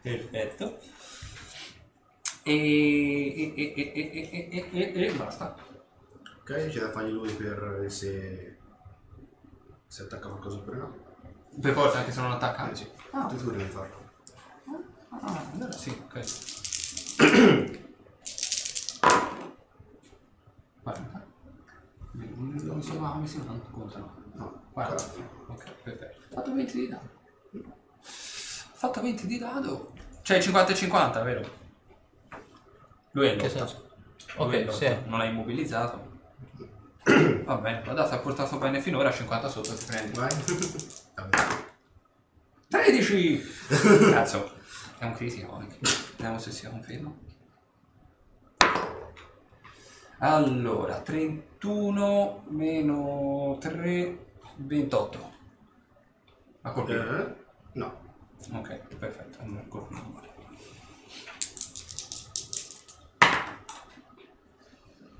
Perfetto. E, e, e, e, e, e, e, e basta.
Ok, c'è da fargli lui per se, se attacca qualcosa oppure no.
Per forza, anche se non attacca.
Eh, sì. Ah. Tu, tu devi farlo.
Ah, ah, allora sì, ok. 40. Non so, ma mi sembra tanto contano.
No,
Guarda.
40.
Ok, perfetto. Ha fatto 20 di dado. Ha fatto 20 di dado. Cioè 50 e 50, vero? Lui è in
Che senso?
Lui è in
Ok,
lotta.
sì.
Non è immobilizzato. Va bene, la data ha portato bene finora, 50 sotto ti prendi.
Vai. Vabbè.
13! Cazzo, è un critico anche. Vediamo se si conferma. Allora, 31 meno 3, 28. Ha colpito?
Eh, no.
Ok, perfetto. Allora colpo normale.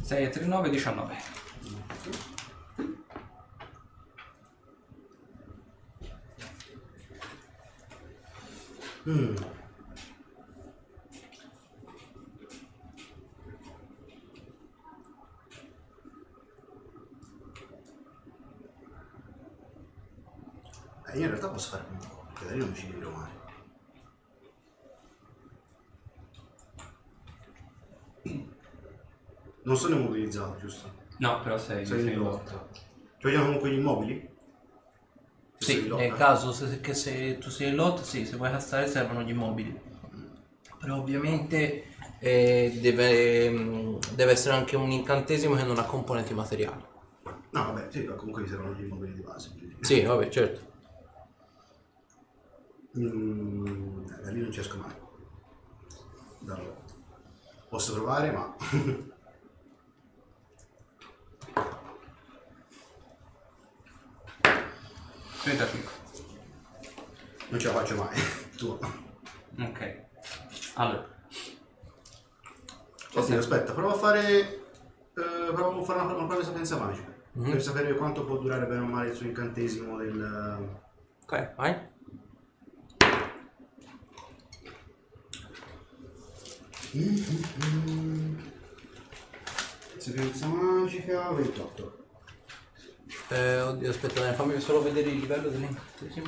6 e 3, 9, 19.
Mm. Io in realtà posso fare un po', perché da lì non mi ci libero mai. Non sono immobilizzato, giusto?
No, però sei,
Sei
sei
in lotta. Ci vogliamo comunque gli immobili? Se
Sì, nel caso se, che se tu sei in lotta, sì, se vuoi castare servono gli immobili. Però ovviamente eh, deve, mm, deve essere anche un incantesimo che non ha componenti materiali.
No, vabbè, sì, ma comunque mi servono gli immobili di base. quindi-
Sì, vabbè, certo.
Mm, da lì non ci esco mai. Da lotta. Posso provare, ma
35.
non ce la faccio mai. tu.
Ok. Allora,
Oddio, aspetta, provo a fare. eh, provo a fare una, una prova di sapienza magica. Per sapere quanto può durare bene o male il suo incantesimo del.
Ok, vai.
Sapienza magica 28.
Eh, oddio, aspetta, dai, fammi solo vedere il livello dell'incantesimo.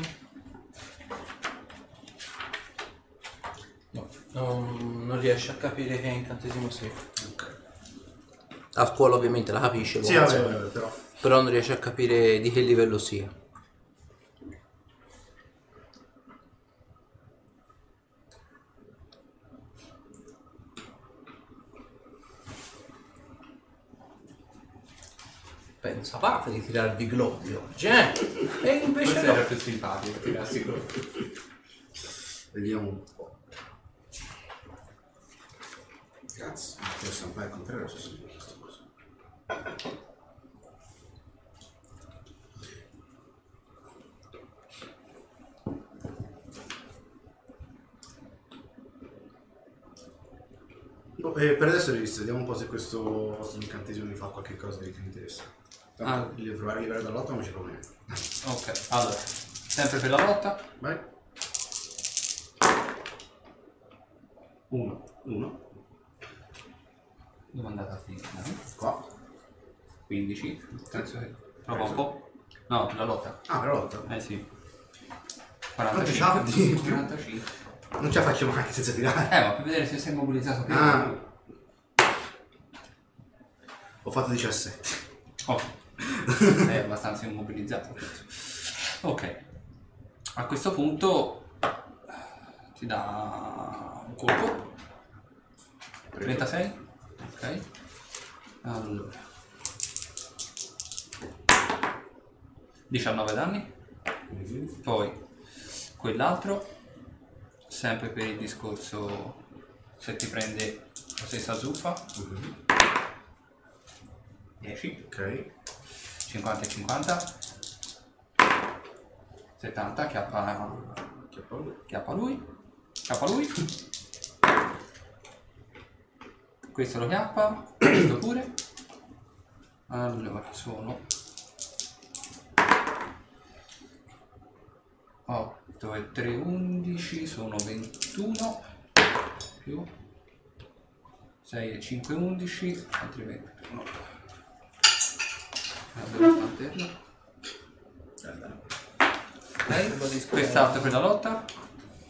No, non, non riesce a capire che incantesimo sia. A scuola ovviamente la capisce,
Sì, vabbè, vabbè, però.
però non riesce a capire di che livello sia. Pensavate di tirarvi globi oggi, eh? E invece
questo
no.
era più simpatico, ti assicuro.
Vediamo un po'. Cazzo, questo è un po' al contrario, se sono questa cosa. Boh, eh, per adesso registro, vediamo un po' se questo, questo incantesimo mi fa qualche cosa che mi interessa. Tanto
Ah.
il provare a liberare dall'otto non c'è problema.
Ok, allora, sempre per la lotta.
Vai. Uno, uno,
Dove è andata a finire?
qua.
15. Penso che... Prova un po'. No, la lotta.
Ah, per lotta.
Eh sì.
Quanti
45.
scialdi?
45.
Non ce la faccio mai senza tirare.
Eh, ma per vedere se sei immobilizzato prima.
Ah. Ho fatto 17.
Oh. È abbastanza immobilizzato. Ok. A questo punto ti dà un colpo. 36. Ok. Allora. 19 danni. Poi quell'altro. Sempre per il discorso se ti prende la stessa zuffa. 10.
Ok.
50 e 50 70 chiappa
Che paura.
chiappa lui. Chiappa lui. Questo lo chiappa questo pure. Allora sono? 8 e 3 11 sono 21 più 6 e 5 11 altri 21 Sta a terra? Ok, quest'altro per la lotta.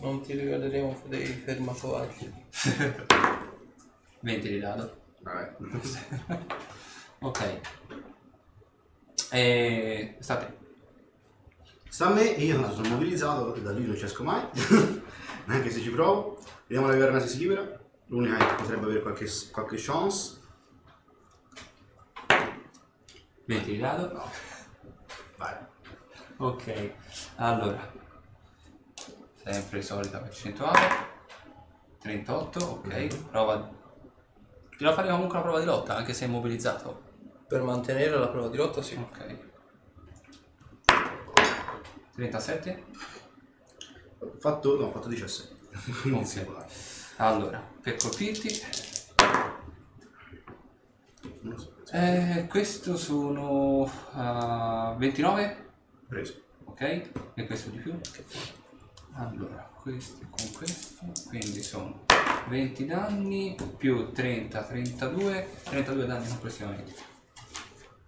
Non ti ricorderemo dei fermacovaggi.
20 di dado.
Vabbè.
Ok. E state.
Sta a me, io tanto sono mobilizzato, da lì non ci esco mai, neanche se ci provo. Vediamo la viverna se si libera. L'unica che potrebbe avere qualche, qualche chance.
20 di dado.
Vai.
Ok. Allora. Sempre solita percentuale. 38, ok. Prova. Ti la fare comunque una prova di lotta, anche se è immobilizzato.
Per mantenere la prova di lotta, sì.
Ok. 37.
Ho fatto, no, ho fatto 17. Quindi
Ok.
si può dare.
Allora, per colpirti.
Non lo so.
Eh, questo sono ah, 29.
Preso.
Ok? E questo di più. Allora, questo con questo, quindi sono 20 danni più 30, 32, 32 danni complessivamente.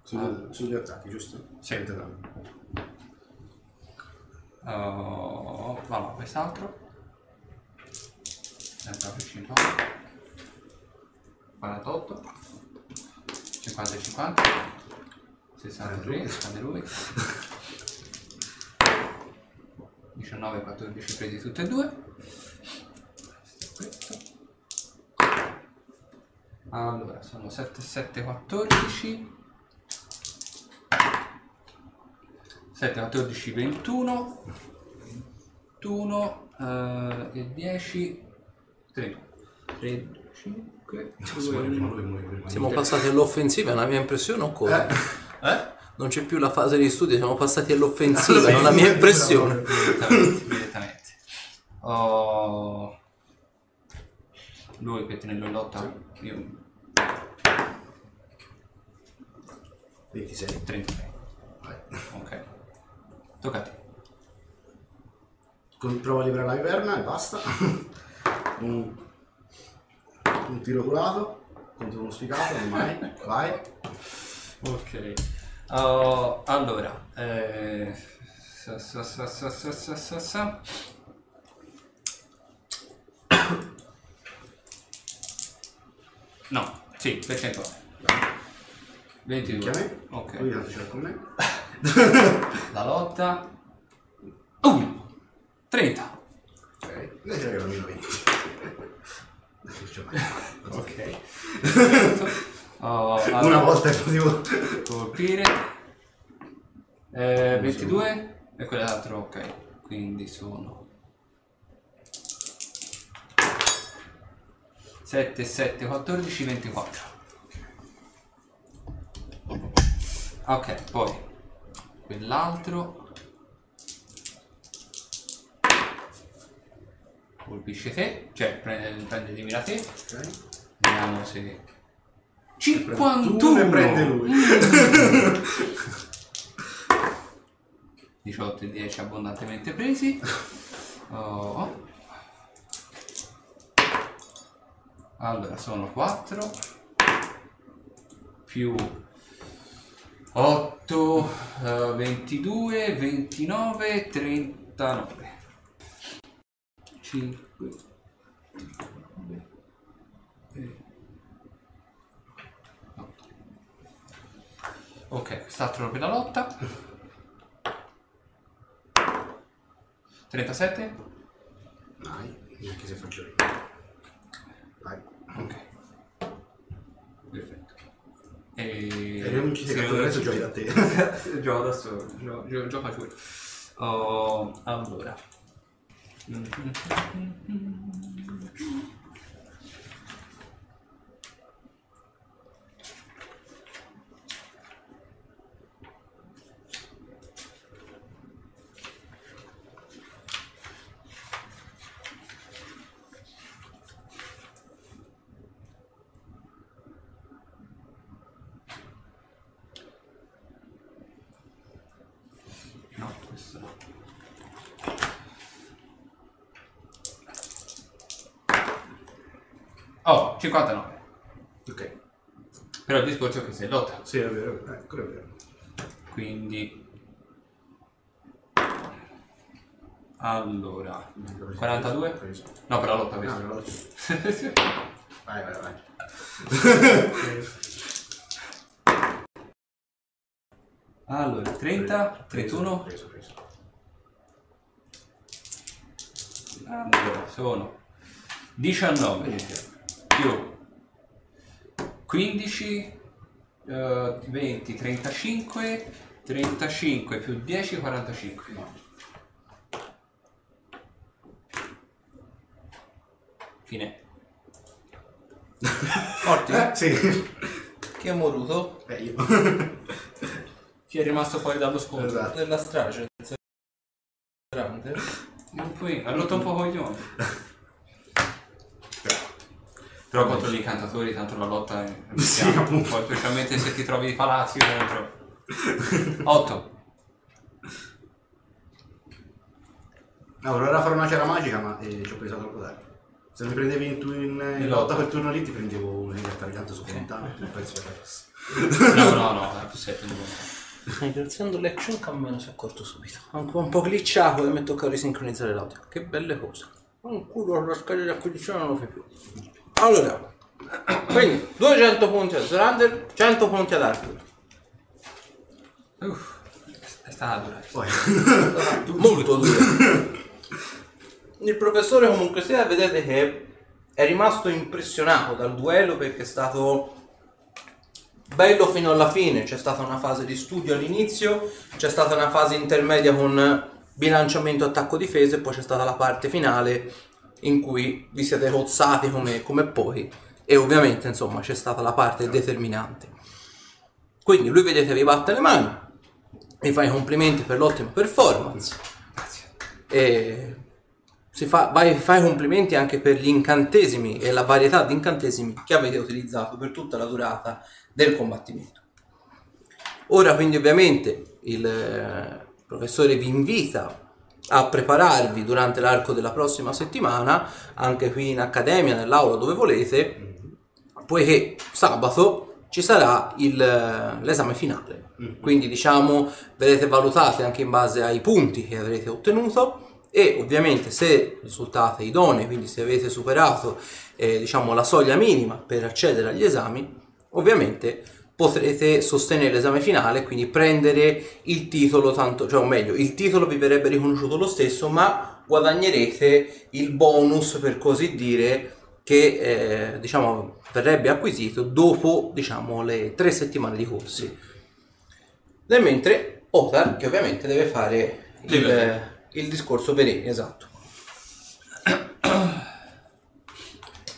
Su- Sugli attacchi, giusto?
Sì.
30 danni.
Uh, vabbè, quest'altro. Sempre la percentuale. 48. 50 e 50. 63, scade lui. 19 14 presi tutte e due. Questo. Allora, sono 7 7 14. 7 14 21 21 eh, e 10 3 3 5
Muore prima lui, muore prima
Siamo passati all'offensiva, è una mia impressione o come?
eh?
Non c'è più la fase di studio, siamo passati all'offensiva, è una mia impressione.
direttamente, direttamente. Oh, lui per tenerlo in lotta io
26.
33
Vai.
ok tocca a te
Con- Prova a liberare la viverna e basta. un, un tiro curato contro uno sfigato, ormai. Vai.
Ok. Oh, allora, eh, sa, sa, sa, sa, sa, sa, sa, sa. No, sì, percentuale. 22.
Chi a me?
Ok.
Lui ce l'ha con me.
La lotta. Uh, 30.
Ok. Lei ce l'ha meno 20. Non ce l'ho mai.
Ok. Oh,
Una
allora,
volta il motivo.
colpire. Eh, 22 e quell'altro ok. Quindi sono 7, 7, 14, 24. Ok, poi quell'altro colpisce te, cioè prende, prende di mira te.
Ok.
Vediamo se
Tu
51
ne prende lui.
18 e 10 abbondantemente presi. Oh. Allora sono 4 più 8, eh, 22, 29, 39. 5. Ok, quest'altro per la lotta. 37?
Dai, neanche se faccio io. Vai.
Ok. Perfetto. E...
E non ci sei capito, adesso giochi da te.
Gioco da solo, gio- gio- gioca pure. Oh, allora. ハハハハ。59.
Ok.
Però il discorso è che sei lotta.
Sì, è vero. Quello è vero.
quindi... Allora, 42? No, per la lotta
No,
questo.
lo so. Vai, vai, vai.
Allora, 30, 31,
Preso, preso.
Allora, sono 19 più 15, eh, 20, 35, 35 più 10, 45. Fine.
Morti?
Eh, sì.
Chi è moruto?
Eh, io.
Chi è rimasto fuori dallo scontro?
Esatto.
Nella strage. Grande.
Non puoi, ha rotto un po' coglione. Però contro gli incantatori tanto la lotta è
Sì, appunto.
Poi specialmente se ti trovi i palazzi dentro. 8.
No, volevo fare una cera magica, ma eh, ci ho pensato troppo tardi. Se mi prendevi in, tu- in, in lotta quel turno lì, ti prendevo un libertà tanto supplementare. Non penso che facessi.
No, no, no, è più 7
Iniziando l'action cam me ne sono accorto subito. Anche un po' glitchato e mi tocca risincronizzare l'audio. Che belle cose. Un culo la scheda di acquisizione non lo fai più. Allora, quindi 200 punti a Zerander, 100 punti ad Arthur.
Uff, è stata dura.
Poi,
Molto duro. Il professore comunque sia, vedete che è rimasto impressionato dal duello perché è stato bello fino alla fine, c'è stata una fase di studio all'inizio, c'è stata una fase intermedia con bilanciamento attacco-difesa e poi c'è stata la parte finale in cui vi siete cozzati come, come poi e ovviamente insomma c'è stata la parte determinante. Quindi lui vedete vi batte le mani, vi fa i complimenti per l'ottima performance e si fa, vai, fa i complimenti anche per gli incantesimi e la varietà di incantesimi che avete utilizzato per tutta la durata del combattimento. Ora quindi ovviamente il eh, professore vi invita a prepararvi durante l'arco della prossima settimana, anche qui in accademia, nell'aula dove volete, poiché sabato ci sarà il, eh, l'esame finale. Quindi diciamo vedete valutate anche in base ai punti che avrete ottenuto e ovviamente se risultate idonei, quindi se avete superato eh, diciamo la soglia minima per accedere agli esami, ovviamente potrete sostenere l'esame finale, quindi prendere il titolo, tanto, cioè o meglio, il titolo vi verrebbe riconosciuto lo stesso, ma guadagnerete il bonus per così dire che eh, diciamo verrebbe acquisito dopo diciamo le tre settimane di corsi. Nel mentre Otar che ovviamente deve fare il, il discorso Vereni, esatto.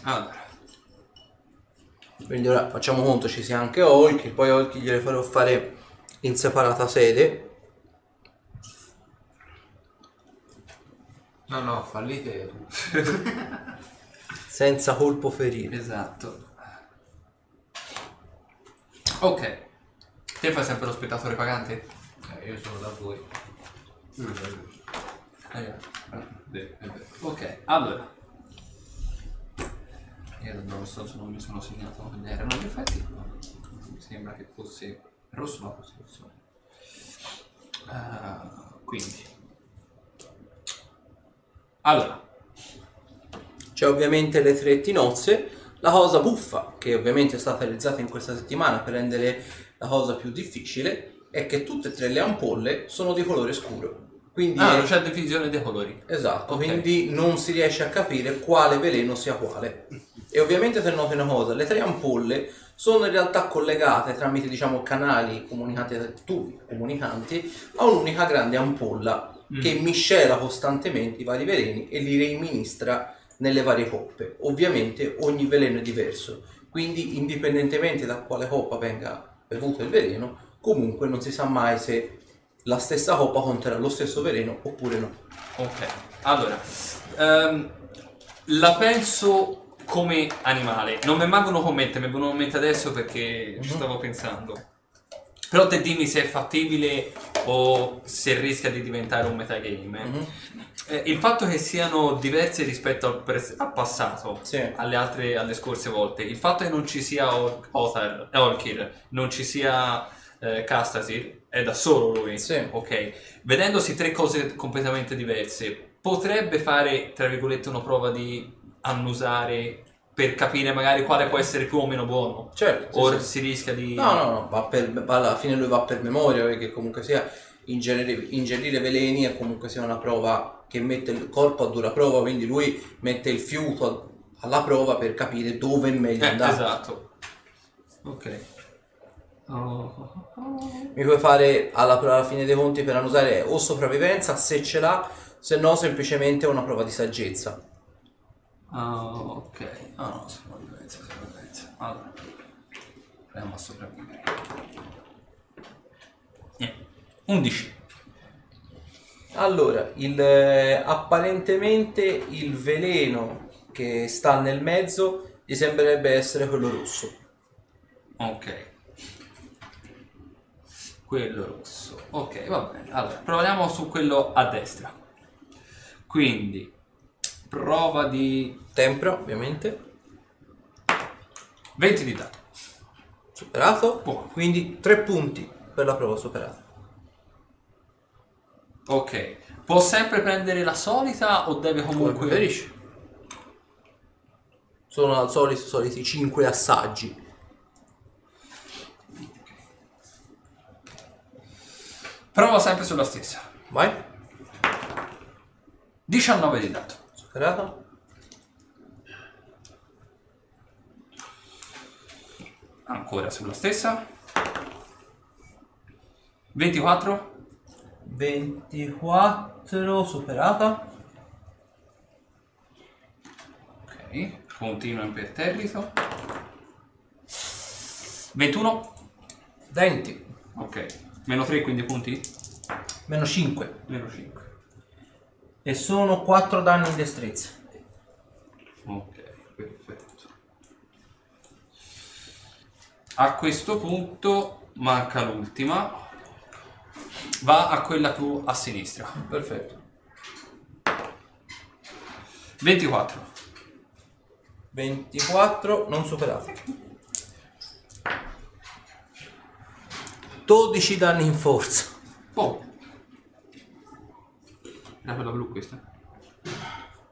Allora,
Quindi ora facciamo conto ci sia anche Olki, poi Olki gliele farò fare in separata sede.
No, no, fallite tu.
Senza colpo ferire.
esatto. Ok. Te fai sempre lo spettatore pagante?
Eh, io sono da voi.
Eh, eh, è vero. Ok, allora. Io da dove sto non mi sono segnato quali erano gli effetti. Mi sembra che fosse rosso la costituzione. Ah, quindi. Allora,
C'è ovviamente le tre tinozze. La cosa buffa, che ovviamente è stata realizzata in questa settimana per rendere la cosa più difficile, è che tutte e tre le ampolle sono di colore scuro. Quindi
ah,
è-
non c'è divisione dei colori.
Esatto,
Ok.
quindi non si riesce a capire quale veleno sia quale. E ovviamente se noti una cosa, le tre ampolle sono in realtà collegate tramite diciamo canali comunicati tubi comunicanti a un'unica grande ampolla che miscela costantemente i vari veleni e li reimministra nelle varie coppe. Ovviamente ogni veleno è diverso, quindi indipendentemente da quale coppa venga bevuto il veleno, comunque non si sa mai se la stessa coppa conterrà lo stesso veleno oppure no.
Ok, allora, ehm, la penso come animale. Non mi rimangono commenti, mi vengono in mente adesso perché ci stavo pensando. Però te dimmi se è fattibile o se rischia di diventare un metagame.
Mhm.
Eh, il fatto che siano diversi rispetto al, pres- al passato,
Sì.
alle altre, alle scorse volte, il fatto che non ci sia Or- Othar, eh, Orkir, non ci sia eh, Castasir, è da solo lui.
Sì.
Ok. Vedendosi tre cose completamente diverse, potrebbe fare, tra virgolette, una prova di annusare per capire magari quale può essere più o meno buono.
Certo. sì,
O
sì.
si rischia di...
No, no, no, va per, va- alla fine lui va per memoria perché comunque sia ingerire, ingerire veleni è comunque sia una prova che mette il corpo a dura prova, quindi lui mette il fiuto alla prova per capire dove è meglio
Eh,
andare.
esatto. Ok. Oh.
Mi puoi fare alla, alla fine dei conti per annusare o sopravvivenza se ce l'ha, se no semplicemente una prova di saggezza.
Ah, ok. Ah no, sopravvivenza, sopravvivenza. Allora. Proviamo a sopravvivere. Niente. 11.
Allora, il, eh, apparentemente il veleno che sta nel mezzo gli sembrerebbe essere quello rosso.
Ok. Quello rosso. Ok, va bene. Allora, proviamo su quello a destra. Quindi, prova di
Tempra, ovviamente,
20 di dato.
superato.
Buono.
Quindi 3 punti per la prova superata.
Ok. Può sempre prendere la solita o deve
Come
comunque...
preferisci. Sono al solito soliti 5 assaggi.
Prova sempre sulla stessa.
Vai,
19 di dato.
Superato.
Ancora sulla stessa. 24.
24 superata.
Ok. Continua imperterrito. 21.
20
Ok. Meno 3 quindi punti?
meno 5
Meno 5.
E sono 4 danni in destrezza.
Ok, perfetto. A questo punto manca l'ultima. Va a quella più a sinistra.
Perfetto.
24.
24 non superato. 12 danni in forza.
Oh. Era quella blu questa.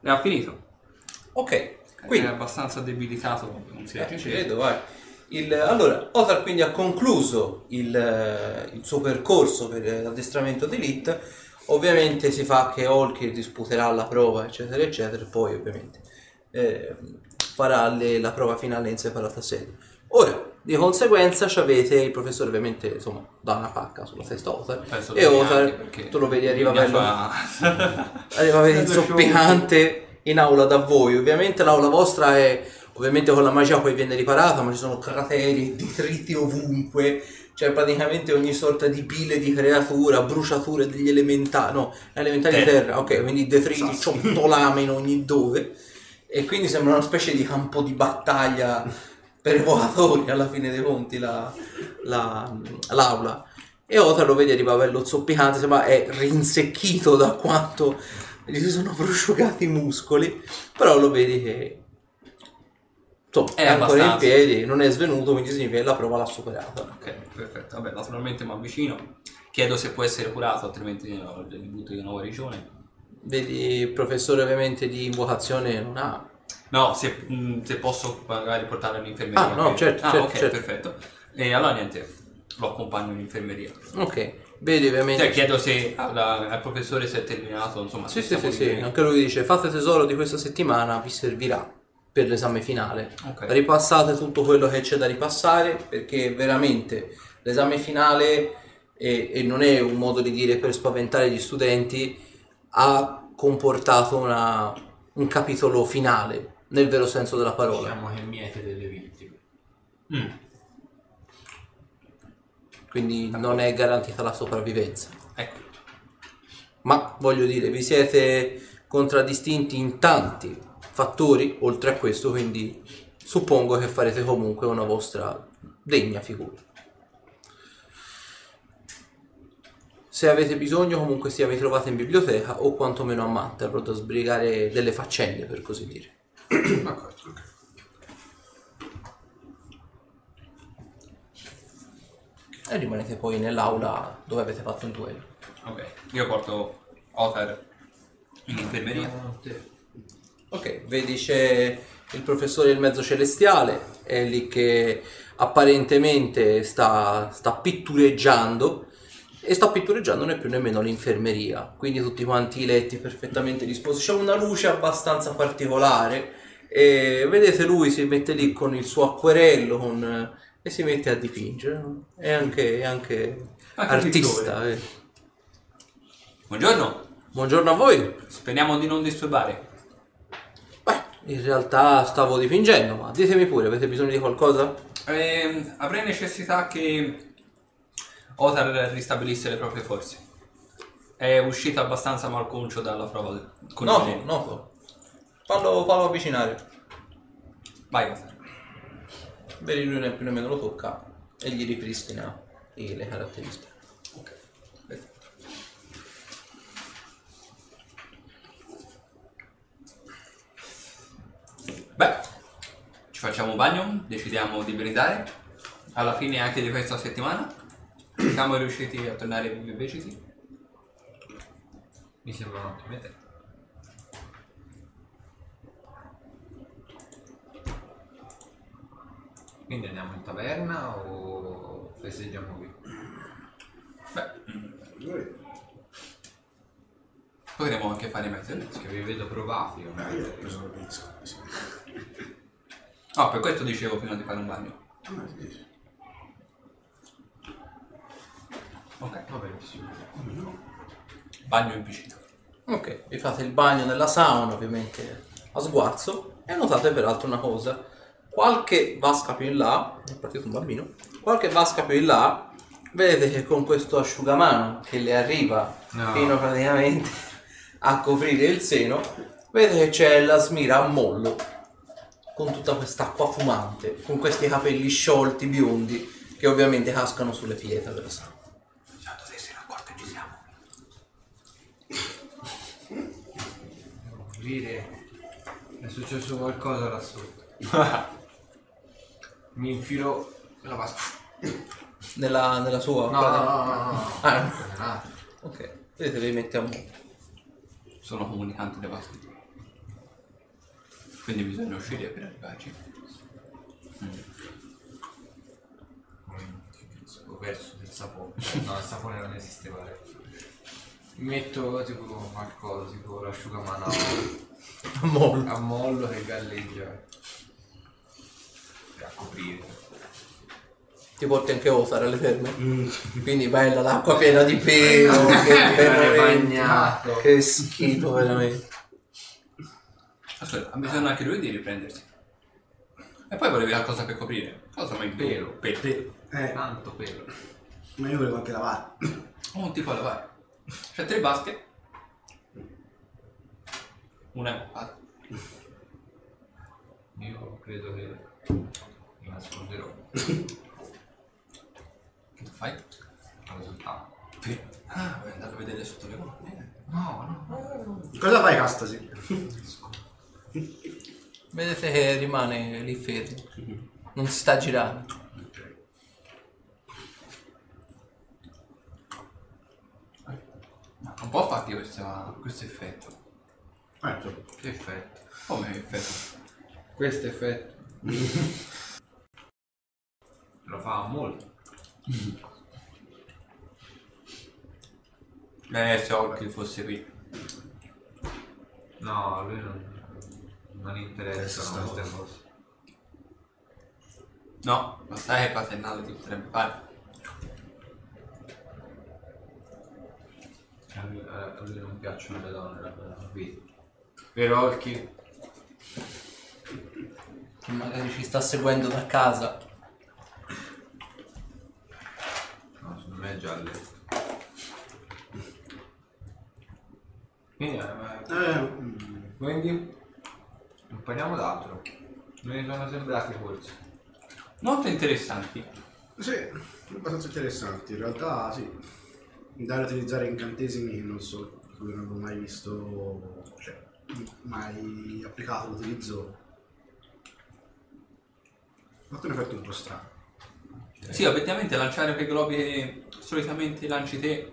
E ha finito.
Ok,
Quindi
quindi
è abbastanza debilitato. Non si
Eh, ci vedo, vai. Il- allora, Otar quindi ha concluso il, eh, il suo percorso per l'addestramento di Elite. Ovviamente si fa che Olkir disputerà la prova, eccetera, eccetera, e poi ovviamente eh, farà le- la prova finale in separata sede. Ora, di conseguenza, ci avete il professore ovviamente insomma dà una pacca sulla testa a Otar
Penso
e Otar, tu lo vedi arriva bello arriva
Bello
zoppicante in aula da voi. Ovviamente l'aula vostra è ovviamente con la magia poi viene riparata, ma ci sono crateri, detriti ovunque. C'è praticamente ogni sorta di pile di creatura, bruciature degli elementari, no, elementari di
Terra.
terra, ok, quindi detriti, ciotolame in ogni dove. E quindi sembra una specie di campo di battaglia per i volatori alla fine dei conti la- la- l'aula. E Otar lo vedi arriva bello zoppicante, sembra è rinsecchito da quanto gli si sono prosciugati i muscoli, però lo vedi che insomma,
È
è, ancora in piedi, non è svenuto, quindi significa che la prova l'ha superata.
Ok, perfetto. Vabbè, naturalmente mi avvicino. Chiedo se può essere curato, altrimenti no, gli butto di nuova regione.
Vedi il professore ovviamente di invocazione non ha.
No, se, mh, se posso magari portarlo all'infermeria.
Ah, no, certo,
Ah,
certo,
ok,
certo.
perfetto. E allora niente, lo accompagno in infermeria.
Ok, vedi ovviamente.
Cioè, chiedo se alla- al professore se è terminato, insomma,
Sì,
se
sì, sì,
siamo
sì,
liberi.
anche lui dice fate tesoro di questa settimana, vi servirà per l'esame finale.
Ok.
Ripassate tutto quello che c'è da ripassare perché veramente l'esame finale, e, e non è un modo di dire per spaventare gli studenti, ha comportato una- un capitolo finale nel vero senso della parola.
Diciamo che miete delle vittime.
Mm,
Quindi non è garantita la sopravvivenza.
ecco.
Ma voglio dire, vi siete contraddistinti in tanti fattori oltre a questo, quindi suppongo che farete comunque una vostra degna figura. Se avete bisogno, comunque sia, vi trovate in biblioteca o quantomeno a Matta, proprio da sbrigare delle faccende, per così dire.
D'accordo,
e rimanete poi nell'aula dove avete fatto il duello.
Ok, io porto Otar in infermeria.
Ok, vedi c'è il professore del mezzo celestiale, è lì che apparentemente sta, sta pittureggiando e sta pittureggiando né più nemmeno l'infermeria, quindi tutti quanti i letti perfettamente disposti, c'è una luce abbastanza particolare e vedete lui si mette lì con il suo acquerello con- e si mette a dipingere, è anche, è anche
Anche
artista. eh.
Buongiorno,
Buongiorno a voi.
speriamo di non disturbare.
Beh, in realtà stavo dipingendo, ma ditemi pure, avete bisogno di qualcosa?
Ehm, avrei necessità che Otar ristabilisse le proprie forze. È uscito abbastanza malconcio dalla prova del-
No, no. Fallo, fallo avvicinare.
Vai Otar.
Vedi lui ne più nemmeno lo tocca e gli ripristina i- le caratteristiche.
Ok. perfetto. Beh, ci facciamo un bagno, decidiamo di brindare. Alla fine anche di questa settimana siamo riusciti a tornare vivi e.
Mi sembra un'ottima idea. Quindi andiamo in taverna o festeggiamo qui?
Beh, potremmo anche fare mezzo mezzo.
Che vi vedo provati. o
Eh, io ho preso il disco. Sì.
No, per questo dicevo prima di fare un bagno.
Ah, sì.
Ok,
Va benissimo.
bagno in piscina.
Ok, vi fate il bagno nella sauna, ovviamente a sguarzo, e notate peraltro una cosa. Qualche vasca più in là, è partito un bambino, qualche vasca più in là, vedete che con questo asciugamano che le arriva
No.
fino praticamente a coprire il seno, vedete che c'è la smira a mollo, con tutta quest'acqua fumante, con questi capelli sciolti, biondi, che ovviamente cascano sulle pietre della sauna.
Santo te sei accorto che ci siamo.
Dire, è successo qualcosa là sotto. Mi infilo la vasca.
Nella, nella sua...
No, no, no, no, no, no.
Ah. Ok, vedete, a mollo.
Sono comunicanti le vasche. Quindi bisogna uscire per arrivarci.
Ho perso del sapone. No, il sapone non esisteva. Metto tipo qualcosa, tipo l'asciugamano a-
Mollo.
a mollo che galleggia. Coprire.
Ti porti anche Osar alle ferme. Quindi bella l'acqua piena di pelo. che veramente-
bagnato.
Che schifo veramente.
Aspetta, ha bisogno anche lui di riprendersi. E poi volevi qualcosa per coprire. Cosa mai
Pelo.
Pelo.
Sì. Eh,
Tanto pelo.
ma io volevo anche lavare.
Oh, un tipo a lavare. C'è tre vasche. Una.
Io credo che mi nasconderò.
Che fai?
Vado soltanto.
Ah, vuoi andare a vedere sotto le colonne?
No, no.
Cosa fai, Castasi?
Vedete che rimane lì fermo. Non si sta girando.
Ma non può farti questa- questo effetto.
Eh, insomma.
Che effetto.
Come effetto?
Questo effetto. Lo fa molto.
Eh, se Hulk fosse qui.
No, a lui non, non interessano
Questo
queste cose.
No, ma sai che paternale ti potrebbe fare?
A lui, a lui non piacciono le donne, la vedi. Però il chi
Che magari ci sta seguendo da casa.
No, secondo me è già a letto. Quindi, eh, quindi non parliamo d'altro. Mi sono sembrati forse.
Molto interessanti.
sì, abbastanza interessanti. In realtà, sì. Andare a utilizzare incantesimi che non so, cui non avevo mai visto, cioè, mai applicato l'utilizzo. Ha fatto un effetto un po' strano.
Sì, obiettivamente lanciare quei globi che solitamente lanci te.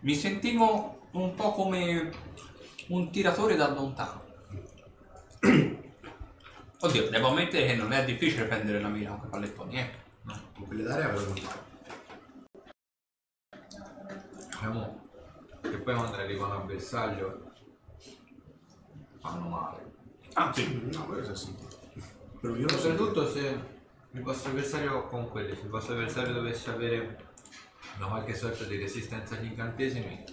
Mi sentivo un po' come un tiratore da lontano. Oddio, devo ammettere che non è difficile prendere la mira con pallettoni, eh.
Con quelle d'aria avevo
Diciamo che poi quando arrivano a bersaglio fanno male.
Ah, sì.
No, quello si è sentito. Però io.
Soprattutto se il vostro avversario con quelli, se il vostro avversario dovesse avere una qualche sorta di resistenza agli incantesimi,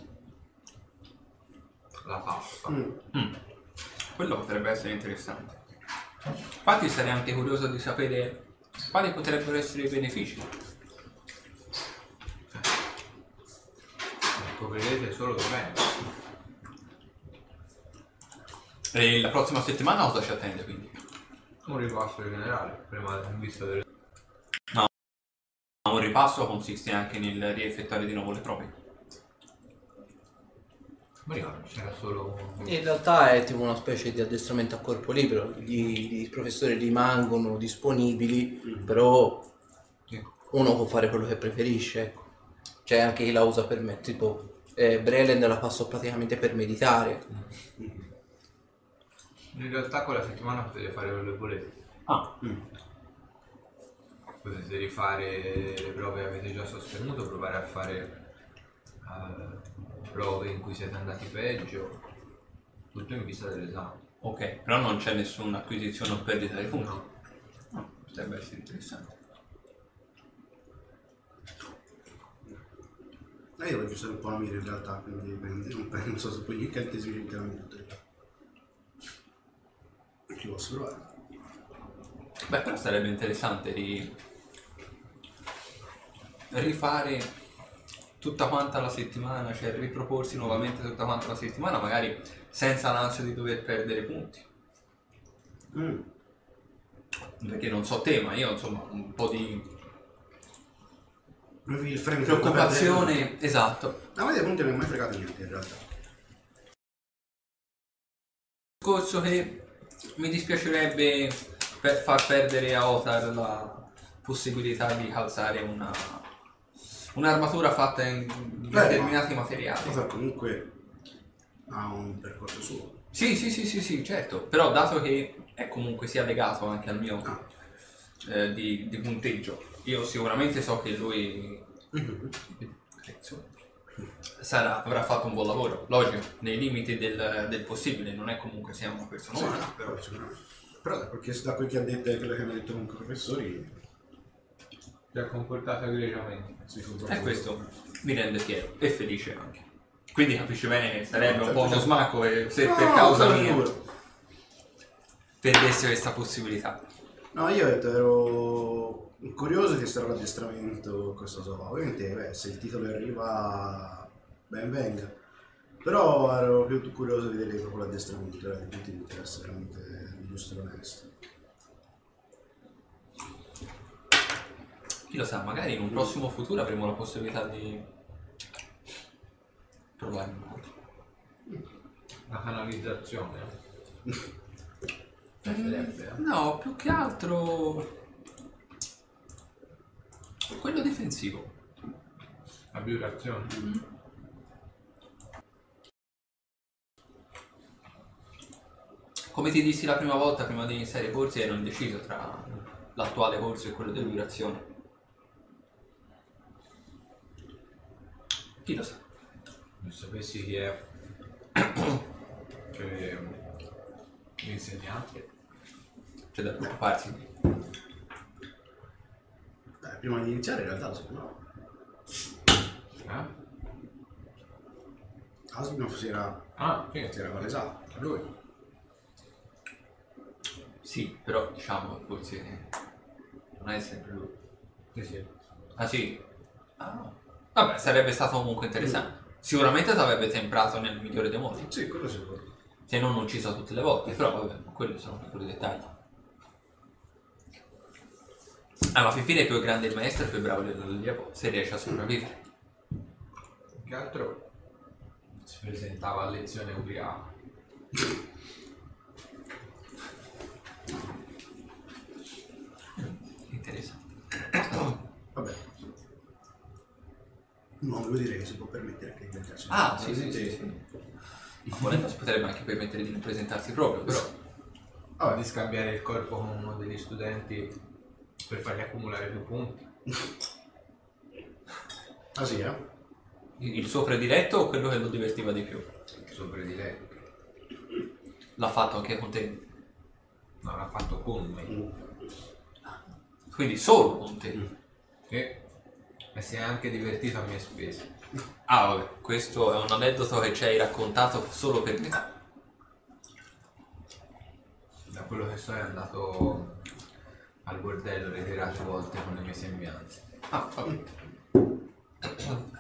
la passa.
Mm.
Quello potrebbe essere interessante. Infatti sarei anche curioso di sapere quali potrebbero essere i benefici.
Coprirete solo bene.
E la prossima settimana cosa ci attende quindi?
Un ripasso generale, prima in vista del...
Un ripasso consiste anche nel rieffettuare di nuovo le prove.
C'era solo...
In realtà è tipo una specie di addestramento a corpo libero, gli- i professori rimangono disponibili, però uno può fare quello che preferisce, ecco. C'è anche chi la usa per me, tipo eh, Brelen la passo praticamente per meditare.
In realtà quella settimana potete fare quello che volete.
Ah,
Potete rifare le prove che avete già sostenuto, provare a fare eh, prove in cui siete andati peggio, tutto in vista dell'esame.
ok, però non c'è nessuna acquisizione o perdita di punti. Ah, potrebbe essere interessante.
Eh, io voglio usare un po' la mira in realtà, quindi dipende. Non penso- non so se poi gli incantesimi ci tirano tutti. Ci posso provare.
Beh, però sarebbe interessante di rifare tutta quanta la settimana, cioè riproporsi nuovamente tutta quanta la settimana, magari senza l'ansia di dover perdere punti.
Mm.
Perché non so te, ma io insomma un po' di
Il frame
preoccupazione, esatto.
A me dei punti non mi è mai fregato niente in realtà.
discorso che mi dispiacerebbe per far perdere a Otar la possibilità di calzare una un'armatura fatta in determinati materiali.
Cosa comunque ha un percorso suo.
Sì, sì, sì, sì, sì, certo. Però dato che è comunque sia legato anche al mio
Ah.
eh, di, di punteggio, io sicuramente so che lui
Mhm.
Sarà, avrà fatto un buon lavoro. Logico, nei limiti del, del possibile, non è comunque sia una persona
Sì,
umana.
però sicuramente. Però da quel che, da quel che ha detto e quello che hanno detto comunque i professori,
Si è comportato egregiamente.
si comporta
E questo mi rende fiero e felice anche. Quindi capisci bene che sarebbe un po' uno
Certo,
smacco e se
No,
per causa mia perdessi questa possibilità.
No, io ho detto, ero curioso di stare all'addestramento, questo so. Ovviamente, beh, se il titolo arriva, ben venga. Però ero più curioso di vedere proprio l'addestramento, era di punti di interesse veramente giusto e onesto.
Chi lo sa, magari in un prossimo futuro avremo la possibilità di provare un altro.
La canalizzazione. Piacerebbe, eh.
No, più che altro quello difensivo.
La vibrazione.
Come ti dissi la prima volta, prima di iniziare i corsi, ero indeciso tra l'attuale corso e quello dell'urazione. Chi lo sa?
Se sapessi chi è che l'insegnante.
C'è da preoccuparsi.
Dai, prima di iniziare in realtà lo sapevamo.
Eh?
Asbinoff si era,
Ah, sì.
si era palesato, a lui.
Sì, però diciamo che forse non è sempre lui.
Sì, sì.
Ah sì? Ah, no. Vabbè, sarebbe stato comunque interessante. Sicuramente ti avrebbe temprato nel migliore dei modi.
Sì, quello sicuro.
Se non ucciso tutte le volte, però vabbè, quelli sono piccoli dettagli. Alla fin fine più è grande il maestro e più è bravo l'allievo, se riesce a sopravvivere.
Che altro si presentava a lezione Interessante. Vabbè.
No, devo dire che si può permettere anche di.
Ah, sì, sì, sì. sì. Ma volendo si potrebbe anche permettere di presentarsi proprio, però.
Vabbè, di scambiare il corpo con uno degli studenti per fargli accumulare più punti.
Ah sì, eh?
Il suo prediletto o quello che lo divertiva di più?
Il suo prediletto.
L'ha fatto anche con te?
L'ha fatto con me.
Quindi solo con te.
E, e si è anche divertito a mie spese.
Ah, vabbè, questo è un aneddoto che ci hai raccontato solo per me.
Da quello che so è andato al bordello ritirate volte con le mie sembianze.
Ah, vabbè.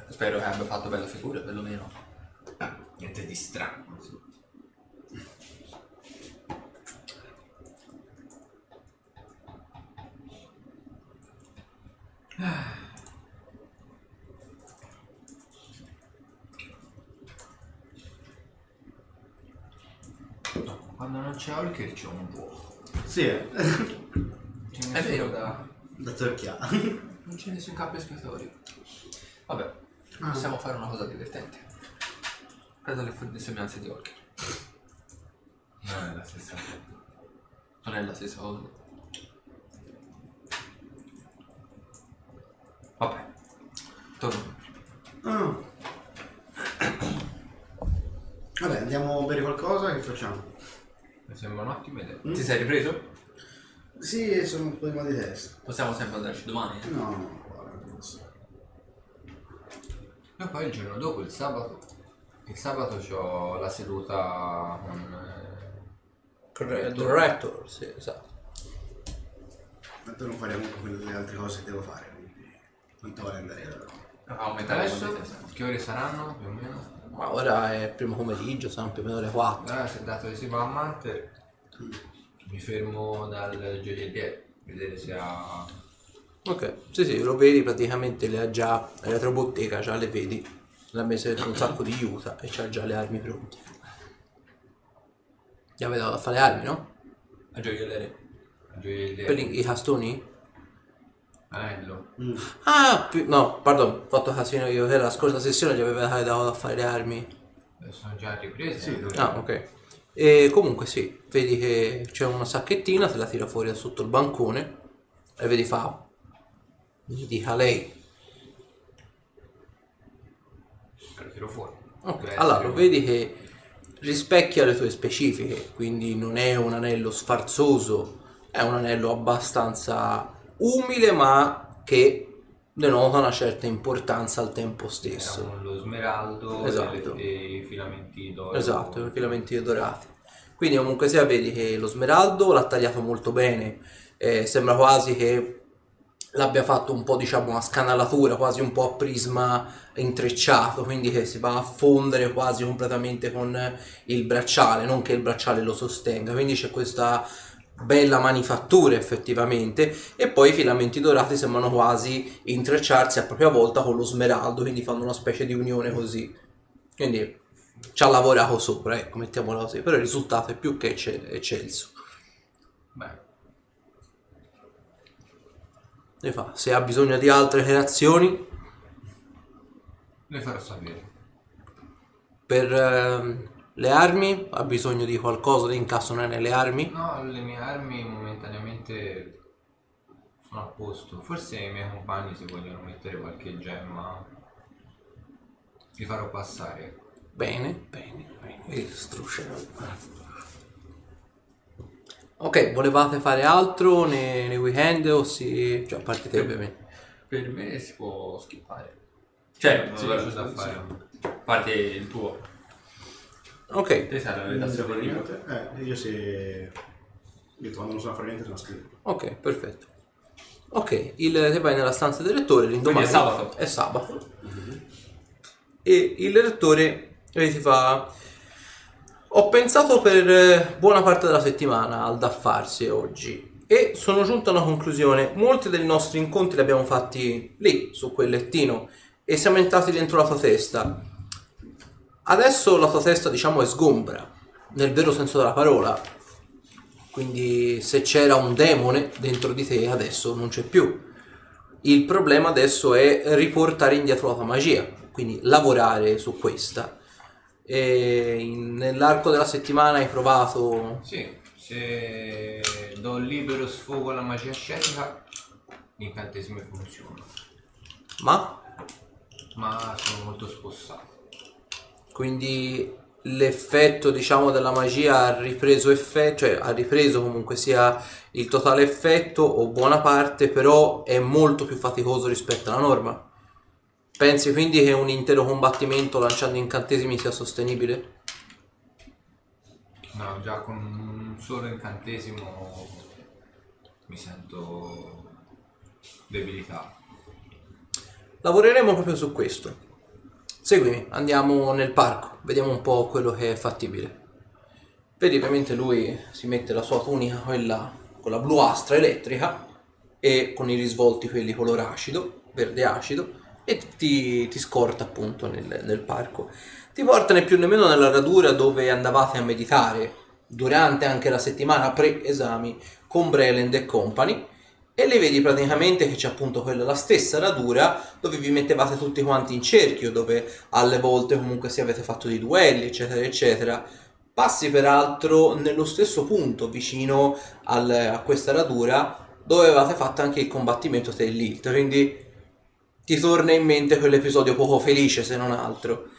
Spero che abbia fatto bella figura, perlomeno.
Niente di strano. No, Quando non c'è Holker c'è un vuoto.
Sì, eh.
È vero.
da...
Da torchiare.
Non c'è nessun capo espiatorio. Vabbè,
Ah.
possiamo fare una cosa divertente. Prendo le, le sembianze di Orker.
Non è la stessa cosa.
Non è la stessa cosa. Vabbè. Torno.
Ah. Vabbè, andiamo a bere qualcosa, che facciamo?
Mi sembra un'ottima idea.
Mm?
Ti sei ripreso?
Sì, sono un po' di mal di testa.
Possiamo sempre andarci domani. eh?
No, no, guarda, non so.
E poi il giorno dopo, il sabato. Il sabato ho la seduta con... eh,
Corretto. Director, sì, esatto.
Tanto non faremo quelle le altre cose che devo fare, quanto vale andare da
Aumentare le
Adesso, che ore saranno più o meno?
Ma ora è primo pomeriggio, sono più o meno le 4.
Allora, se dato che si va a Manter, mi fermo dal gioielliere, vedere se ha...
Ok, sì sì, lo vedi praticamente le ha già, la retrobottega già le vedi, l'ha messa dentro un sacco di aiuta e c'ha già le armi pronte. Gli avete dato a fare le armi, no?
A gioielliere.
gioielliere.
Per i, i castoni?
Anello.
Ah, più- no, pardon, ho fatto casino io, che la scorsa sessione gli aveva dato a fare le armi.
Eh, Sono già riprese.
Sì,
eh.
Ah, ok. E comunque sì, vedi che c'è una sacchettina, te la tira fuori da sotto il bancone e vedi fa. Mi dica lei.
Lo tiro fuori.
Ok,
Deve
allora
essere
vedi che rispecchia le tue specifiche, quindi non è un anello sfarzoso, è un anello abbastanza umile ma che denota una certa importanza al tempo stesso.
Era con lo smeraldo
Esatto.
e, e i filamenti d'oro.
Esatto, i filamenti dorati. Quindi comunque sia vedi che lo smeraldo l'ha tagliato molto bene, eh, sembra quasi che l'abbia fatto un po' diciamo una scanalatura, quasi un po' a prisma intrecciato, quindi che si va a fondere quasi completamente con il bracciale, non che il bracciale lo sostenga, quindi c'è questa bella manifattura effettivamente e poi i filamenti dorati sembrano quasi intrecciarsi a propria volta con lo smeraldo, quindi fanno una specie di unione così. Quindi ci ha lavorato sopra, ecco, mettiamola così, però il risultato è più che ecce- eccelso.
Beh,
Ne fa, se ha bisogno di altre creazioni
le farò sapere.
per ehm, le armi, ha bisogno di qualcosa di incastonare nelle armi.
No, le mie armi momentaneamente sono a posto. Forse i miei compagni se vogliono mettere qualche gemma li farò passare.
Bene, bene, bene, vedi, struscia. Ok, volevate fare altro nei, nei weekend o si... cioè a parte te ovviamente.
Per me si può skippare. Cioè,
Non
sì, sì,
da fare.
A parte il tuo.
Ok,
Te sai la redazione di libro.
Eh, io se... Io quando non so fare niente sono scritto.
ok, perfetto. Ok, il, te vai nella stanza del rettore, l'indomani
Quindi è sabato.
È sabato. E il rettore eh, ti fa... Ho pensato per eh, buona parte della settimana al da farsi oggi e sono giunto a una conclusione. Molti dei nostri incontri li abbiamo fatti lì, su quel lettino, e siamo entrati dentro la tua testa. Adesso la tua testa, diciamo, è sgombra, nel vero senso della parola. Quindi se c'era un demone dentro di te, adesso non c'è più. Il problema adesso è riportare indietro la tua magia. quindi lavorare su questa. E nell'arco della settimana hai provato...
Sì, se do libero sfogo alla magia ascetica, l'incantesimo funziona.
Ma?
Ma sono molto spossato.
Quindi l'effetto diciamo della magia ha ripreso effetto, cioè ha ripreso comunque sia il totale effetto o buona parte, però è molto più faticoso rispetto alla norma. Pensi quindi che un intero combattimento lanciando incantesimi sia sostenibile?
No, già con un solo incantesimo mi sento debilitato.
Lavoreremo proprio su questo. Seguimi, andiamo nel parco, vediamo un po' quello che è fattibile. Vedi, ovviamente lui si mette la sua tunica, quella con la bluastra elettrica e con i risvolti quelli color acido, verde acido, e ti, ti scorta appunto nel, nel parco. Ti porta né più nemmeno nella radura dove andavate a meditare durante anche la settimana pre-esami con Breland e Company e le vedi praticamente che c'è appunto quella la stessa radura dove vi mettevate tutti quanti in cerchio, dove alle volte comunque si avete fatto dei duelli, eccetera, eccetera. Passi peraltro nello stesso punto vicino al- a questa radura dove avevate fatto anche il combattimento dell'Ilt, quindi ti torna in mente quell'episodio poco felice se non altro.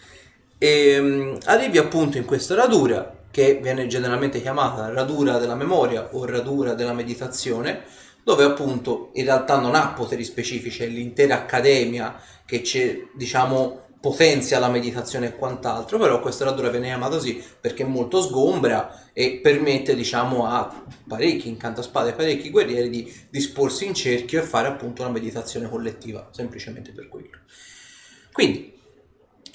E mm, arrivi appunto in questa radura che viene generalmente chiamata radura della memoria o radura della meditazione, dove appunto in realtà non ha poteri specifici, è l'intera accademia che c'è, diciamo, potenzia la meditazione e quant'altro, però questa radura viene chiamata così perché è molto sgombra e permette, diciamo, a parecchi incantaspade, parecchi guerrieri di disporsi in cerchio e fare appunto una meditazione collettiva, semplicemente per quello. Quindi,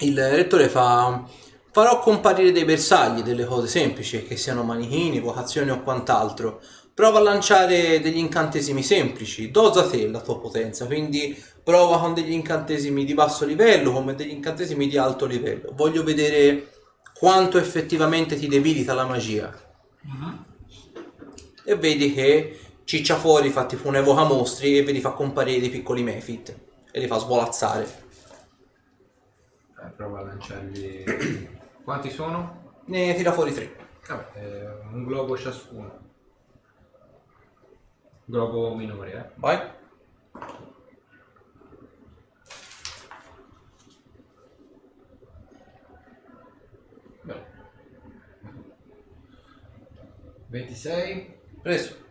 il rettore fa farò comparire dei bersagli, delle cose semplici, che siano manichini, vocazioni o quant'altro. Prova a lanciare degli incantesimi semplici, dosa te la tua potenza, quindi prova con degli incantesimi di basso livello come degli incantesimi di alto livello. Voglio vedere quanto effettivamente ti debilita la magia. E vedi che ciccia fuori, fa tipo un evoca mostri e vedi fa comparire dei piccoli mefit e li fa svolazzare.
Eh, provo a lanciargli... Quanti sono?
Ne tira fuori tre.
Vabbè, eh, un globo ciascuno. Globo minore, eh.
Vai.
Beh. 26.
Preso.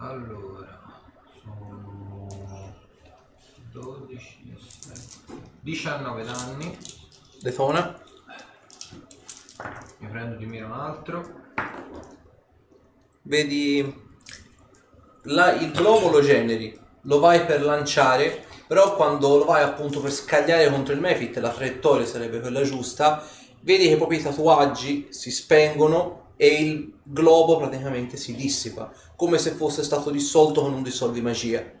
Allora, sono 12, 17, 19 danni.
Detona.
Mi prendo di mira un altro.
Vedi la- il globo lo generi, lo vai per lanciare, però quando lo vai appunto per scagliare contro il Mefit, la traiettoria sarebbe quella giusta, vedi che proprio i tatuaggi si spengono e il globo praticamente si dissipa, come se fosse stato dissolto con un dissolvi magia.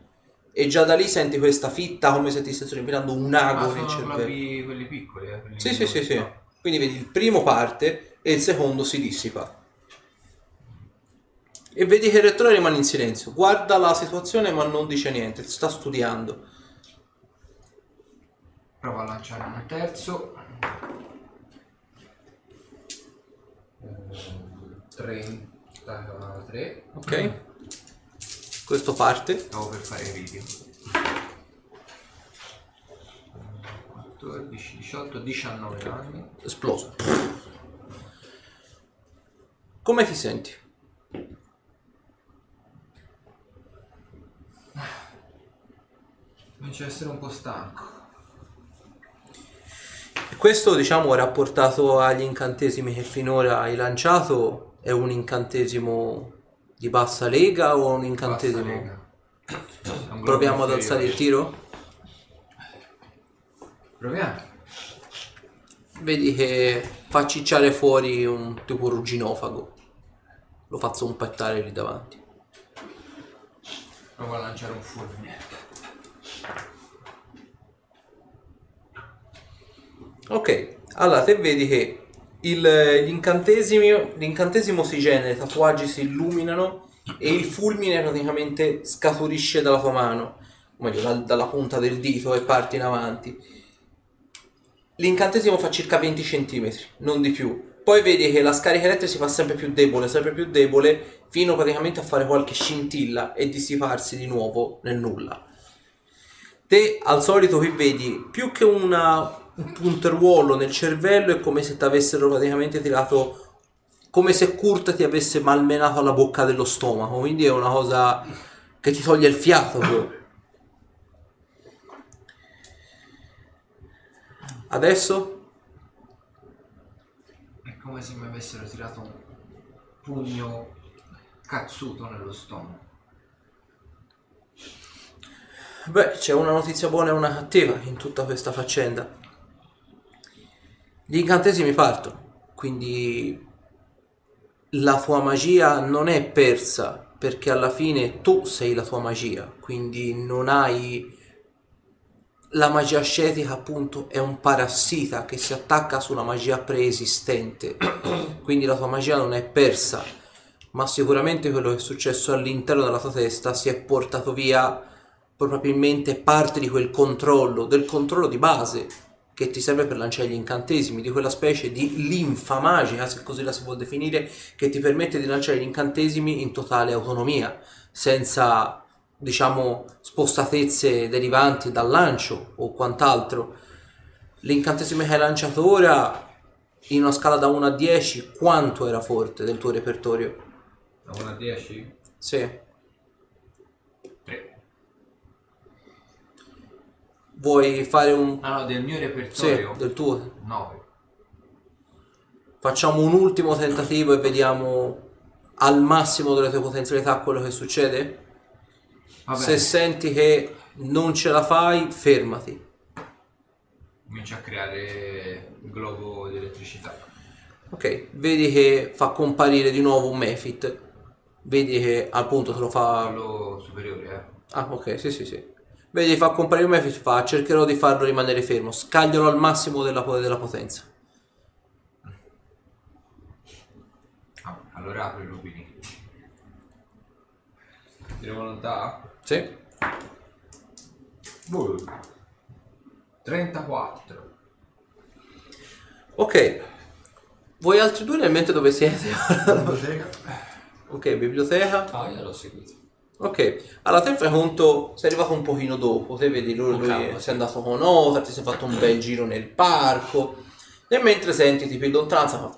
E già da lì senti questa fitta come se ti stessero riempendo un
Ah,
ago nel
sono
cervello.
globi quelli piccoli, eh. quelli
Sì, sì, sì, sì. Quindi vedi il primo parte e il secondo si dissipa. E vedi che il rettore rimane in silenzio. Guarda la situazione ma non dice niente, sta studiando.
Provo a lanciare un terzo. 33.
Ok? Questo parte.
Stavo per fare video. 14, 18, 19 anni.
Esploso. Come ti senti?
Comincio a essere un po' stanco.
E questo, diciamo, rapportato agli incantesimi che finora hai lanciato, è un incantesimo di bassa lega o un incantesimo?
lega. Un
Proviamo ad alzare il tiro?
Proviamo.
Vedi che fa cicciare fuori un tipo rugginofago. Lo fa zompettare lì davanti.
Provo a lanciare un fulmine.
Ok, allora te vedi che il- l'incantesimo si genera, i tatuaggi si illuminano e il fulmine praticamente scaturisce dalla tua mano, o meglio dal- dalla punta del dito e parte in avanti. L'incantesimo fa circa 20 cm, non di più. Poi vedi che la scarica elettrica si fa sempre più debole, sempre più debole, fino praticamente a fare qualche scintilla e dissiparsi di nuovo nel nulla. Te al solito qui vedi più che una- un punteruolo nel cervello è come se ti avessero praticamente tirato come se Kurt ti avesse malmenato la bocca dello stomaco quindi è una cosa che ti toglie il fiato proprio. adesso
È come se mi avessero tirato un pugno cazzuto nello stomaco.
Beh, c'è una notizia buona e una cattiva in tutta questa faccenda. Gli incantesimi partono, quindi la tua magia non è persa perché alla fine tu sei la tua magia, quindi non hai la magia ascetica appunto è un parassita che si attacca su una magia preesistente, quindi la tua magia non è persa, ma sicuramente quello che è successo all'interno della tua testa si è portato via probabilmente parte di quel controllo, del controllo di base che ti serve per lanciare gli incantesimi, di quella specie di linfa magica, se così la si può definire, che ti permette di lanciare gli incantesimi in totale autonomia, senza diciamo spostatezze derivanti dal lancio o quant'altro. L'incantesimo che hai lanciato ora, in una scala da 1 a 10, quanto era forte del tuo repertorio?
Da 1 a 10?
Sì. Vuoi fare un...
Ah no, del mio
Sì,
repertorio?
del tuo.
9.
Facciamo un ultimo tentativo e vediamo al massimo delle tue potenzialità quello che succede. Se senti che non ce la fai, fermati.
comincia a creare il globo di elettricità.
Ok, vedi che fa comparire di nuovo un Mefit. Vedi che appunto te lo fa.
Quello superiore, eh.
Ah, ok, sì, sì, sì. Vedi fa comparire Mefit, fa cercherò di farlo rimanere fermo. Scaglialo al massimo della, della potenza.
Ah, allora apro i rubini. Tiro volontà?
Sì.
34.
Ok. Voi altri due nel mente dove siete?
Biblioteca.
ok, biblioteca.
Ah, io l'ho seguito.
Ok, allora te fai conto, sei arrivato un pochino dopo, te vedi lui,
Con
lui sei andato con Otar, ti sei fatto un bel giro nel parco e mentre senti tipo in lontananza fa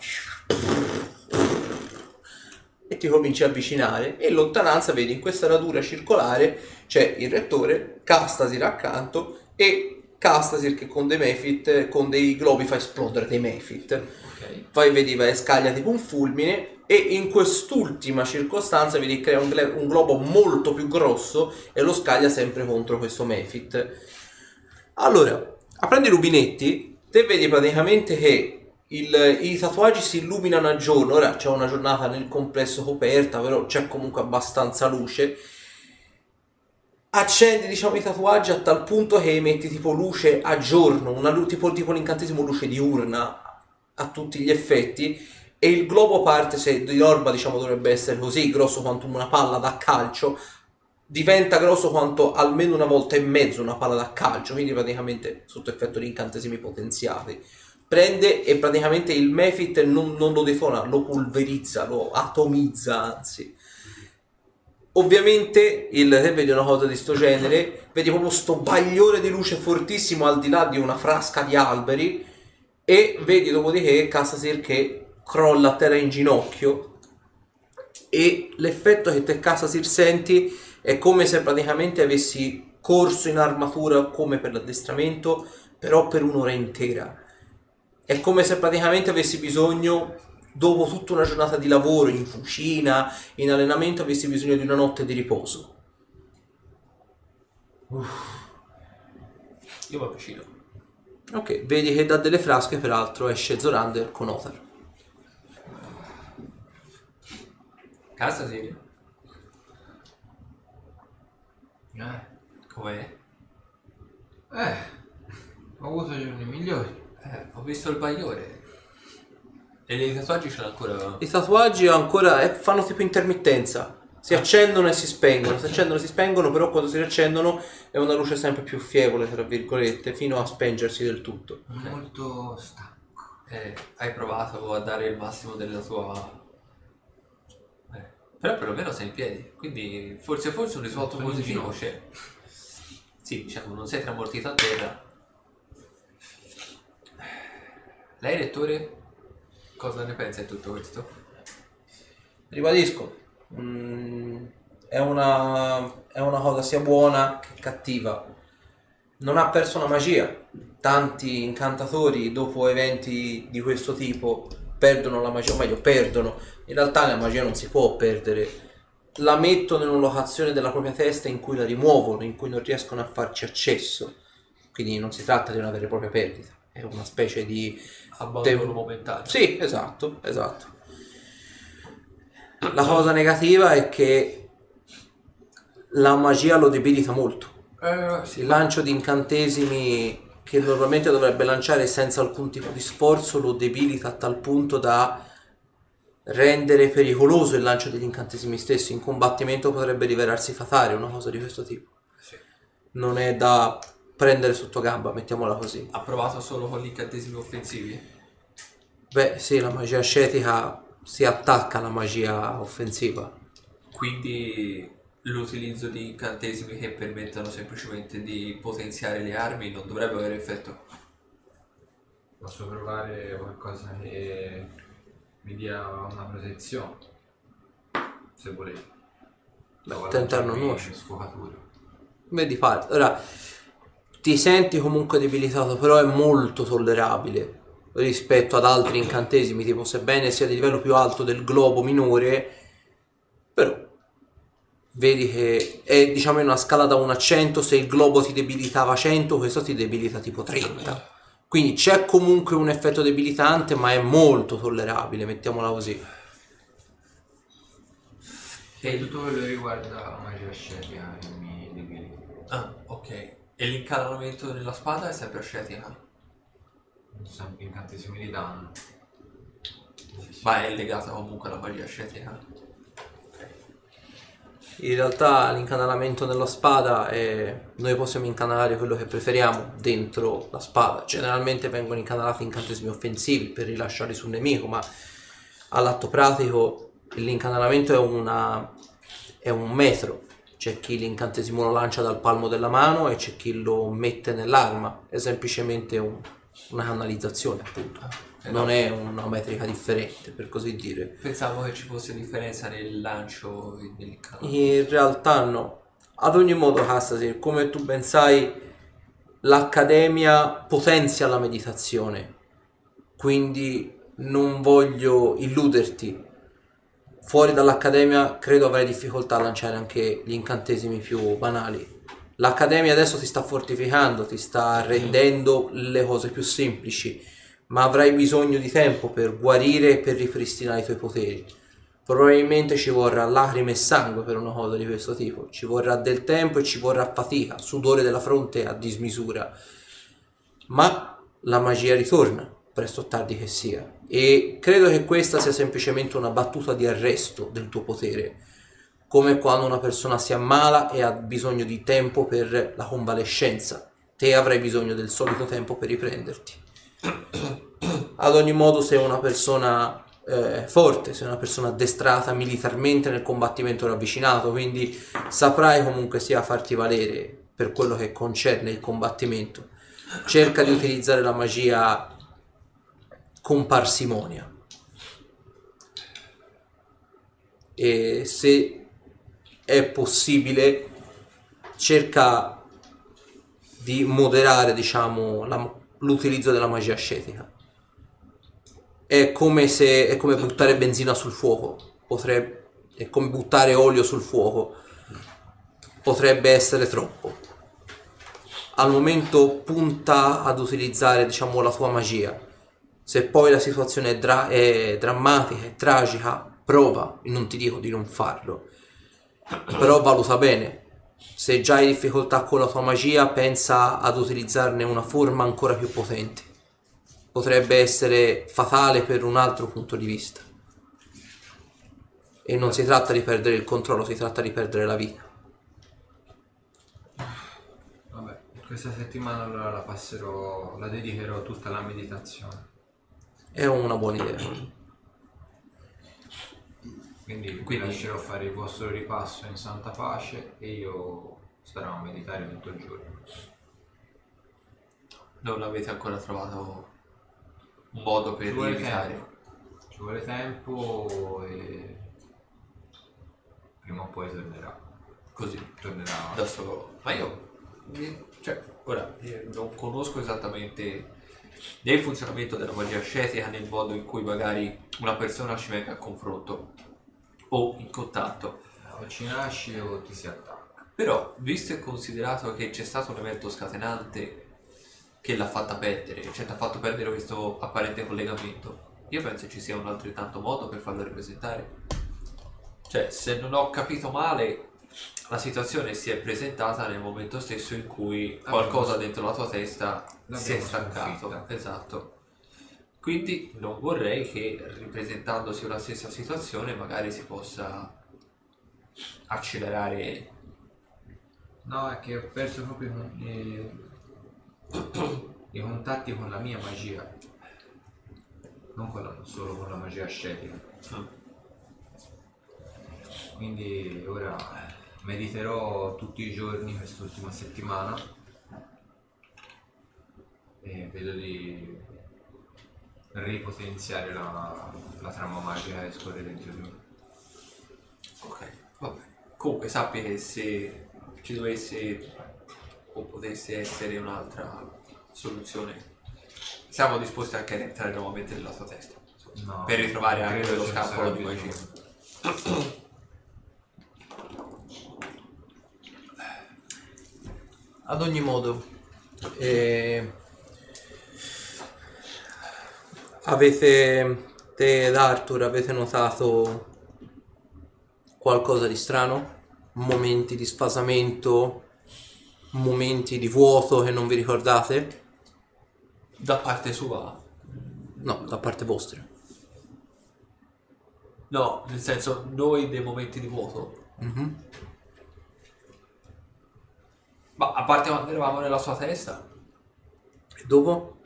e ti cominci a avvicinare e in lontananza vedi in questa radura circolare c'è il rettore, Castasir accanto e Castasir che con dei Mefit, con dei globi fa esplodere dei Mefit
Ok.
poi vedi va e scaglia tipo un fulmine e in quest'ultima circostanza che crea un, gle- un globo molto più grosso e lo scaglia sempre contro questo Mefit. Allora, aprendo i rubinetti, te vedi praticamente che il- i tatuaggi si illuminano a giorno, ora c'è una giornata nel complesso coperta, però c'è comunque abbastanza luce. Accendi diciamo i tatuaggi a tal punto che emetti tipo luce a giorno, una tipo, tipo l'incantesimo luce diurna a tutti gli effetti e il globo parte se di norma diciamo dovrebbe essere così grosso quanto una palla da calcio. Diventa grosso quanto almeno una volta e mezzo una palla da calcio quindi praticamente sotto effetto di incantesimi potenziati. Prende e praticamente il Mefit non, non lo detona lo pulverizza lo atomizza anzi. Ovviamente il, te vedi una cosa di sto genere? Vedi proprio sto bagliore di luce fortissimo al di là di una frasca di alberi e vedi dopodiché Cassasir che crolla a terra in ginocchio e l'effetto che te Cassasir senti è come se praticamente avessi corso in armatura come per l'addestramento però per un'ora intera. È come se praticamente avessi bisogno dopo tutta una giornata di lavoro in fucina in allenamento avessi bisogno di una notte di riposo.
Io mi avvicino.
ok vedi che da delle frasche peraltro esce Zorander con Otar
Casa Siria.
Eh,
Com'è?
eh, ho avuto giorni migliori.
Eh, ho visto il bagliore. E i tatuaggi ce l'ha ancora.
I tatuaggi ancora eh, fanno tipo intermittenza. Si accendono e si spengono, si accendono e si spengono, però quando si riaccendono è una luce sempre più fievole, tra virgolette, fino a spengersi del tutto.
Molto stanco.
Eh, hai provato a dare il massimo della tua. Però perlomeno sei in piedi, quindi forse forse un risvolto
Sono in
positivo
ginocchio.
c'è. Sì, diciamo, non sei tramortito a terra. Lei, lettore, cosa ne pensa di tutto questo?
Ribadisco, mm, è, una, è una cosa sia buona che cattiva. Non ha perso la magia. Tanti incantatori dopo eventi di questo tipo perdono la magia, o meglio perdono. In realtà la magia non si può perdere. La mettono in una locazione della propria testa in cui la rimuovono, in cui non riescono a farci accesso. Quindi non si tratta di una vera e propria perdita, è una specie di
Abbandono momentaneo.
sì, esatto, esatto. La cosa negativa è che la magia lo debilita molto.
Eh, sì.
Il lancio di incantesimi che normalmente dovrebbe lanciare senza alcun tipo di sforzo lo debilita a tal punto da rendere pericoloso il lancio degli incantesimi stessi. In combattimento potrebbe rivelarsi fatale, una cosa di questo tipo.
Sì.
Non è da prendere sotto gamba, mettiamola così.
Ha provato solo con gli incantesimi offensivi?
Beh, sì, la magia ascetica si attacca alla magia offensiva.
Quindi l'utilizzo di incantesimi che permettono semplicemente di potenziare le armi non dovrebbe avere effetto.
Posso provare qualcosa che mi dia una protezione. Se volete. Devo
tentar non
lanciarmi
nuoce.
Sfocatura.
Vedi parte. Ora, ti senti comunque debilitato, però è molto tollerabile rispetto ad altri incantesimi, tipo sebbene sia di livello più alto del globo minore, però vedi che è diciamo in una scala da 1 a 100, se il globo ti debilitava 100, questo ti debilita tipo 30. Quindi c'è comunque un effetto debilitante, ma è molto tollerabile, mettiamola così.
E tutto quello che riguarda la magia ascetica che mi debilita.
Ah, ok. E l'incanamento della spada è sempre ascetica?
Sempre incantesimi di danno.
Ma è legata comunque alla magia ascetica?
In realtà l'incanalamento nella spada è... noi possiamo incanalare quello che preferiamo dentro la spada. Generalmente vengono incanalati incantesimi offensivi per rilasciarli sul nemico, ma all'atto pratico l'incanalamento è, una... è un metro. C'è chi l'incantesimo lo lancia dal palmo della mano e c'è chi lo mette nell'arma. È semplicemente un- una canalizzazione, appunto.
Eh,
Non
no.
è una metrica differente, per così dire.
Pensavo che ci fosse differenza nel lancio e nell'incanamento.
In realtà no. Ad ogni modo, Castasir, come tu ben sai, l'Accademia potenzia la meditazione. Quindi non voglio illuderti. Fuori dall'Accademia credo avrai difficoltà a lanciare anche gli incantesimi più banali. L'Accademia adesso ti sta fortificando, ti sta rendendo le cose più semplici, ma avrai bisogno di tempo per guarire e per ripristinare i tuoi poteri. Probabilmente ci vorrà lacrime e sangue per una cosa di questo tipo, ci vorrà del tempo e ci vorrà fatica, sudore della fronte a dismisura. Ma la magia ritorna, presto o tardi che sia, e credo che questa sia semplicemente una battuta di arresto del tuo potere, come quando una persona si ammala e ha bisogno di tempo per la convalescenza, te avrai bisogno del solito tempo per riprenderti. Ad ogni modo sei una persona eh, forte, sei una persona addestrata militarmente nel combattimento ravvicinato, quindi saprai comunque sia farti valere per quello che concerne il combattimento. Cerca di utilizzare la magia con parsimonia. E se è possibile, cerca di moderare, diciamo, la- l'utilizzo della magia ascetica. È come se è come buttare benzina sul fuoco, potrebbe è come buttare olio sul fuoco. Potrebbe essere troppo. Al momento punta ad utilizzare, diciamo, la tua magia. Se poi la situazione è, dra- è drammatica, è tragica, prova, non ti dico di non farlo. Però valuta bene. Se già hai difficoltà con la tua magia, pensa ad utilizzarne una forma ancora più potente. potrebbe essere fatale per un altro punto di vista. E non si tratta di perdere il controllo, si tratta di perdere la vita.
Vabbè, questa settimana allora la passerò, la dedicherò tutta alla meditazione.
È una buona idea.
Quindi
Quindi-
lascerò fare il vostro ripasso in santa pace e io starò a meditare tutto il giorno.
Non avete ancora trovato un modo per
Ci vuole
evitare.
tempo. Ci vuole tempo e prima o poi tornerà.
Così,
Tornerà.
da solo. Ma io, cioè, ora, io non conosco esattamente né il funzionamento della magia ascetica nel modo in cui magari una persona ci venga a confronto o in contatto.
O ci nasci o ti si attacca.
Però, visto e considerato che c'è stato un evento scatenante che l'ha fatta perdere, cioè ti ha fatto perdere questo apparente collegamento, io penso ci sia un altrettanto modo per farlo ripresentare. Cioè, se non ho capito male, la situazione si è presentata nel momento stesso in cui qualcosa dentro la tua testa si è staccato. Esatto. Quindi non vorrei che ripresentandosi la stessa situazione magari si possa accelerare
No, è che ho perso proprio i con- i, contatti con la mia magia. Non con la- solo con la magia ascetica. Quindi ora mediterò tutti i giorni quest'ultima settimana e vedo di ripotenziare la, la trama magica che scorre dentro di me.
Ok, vabbè. Comunque sappi che se ci dovesse o potesse essere un'altra soluzione, siamo disposti anche ad entrare nuovamente nella tua testa.
No,
per ritrovare anche
credo
lo
ce ne
scappolo
sarà
di magia.
bisogno.
Ad ogni modo, eh, avete, te ed Arthur, avete notato qualcosa di strano? Momenti di sfasamento, momenti di vuoto che non vi ricordate?
Da parte sua,
No, da parte vostra.
no, nel senso noi dei momenti di vuoto.
Mhm.
Ma a parte quando eravamo nella sua testa,
E dopo?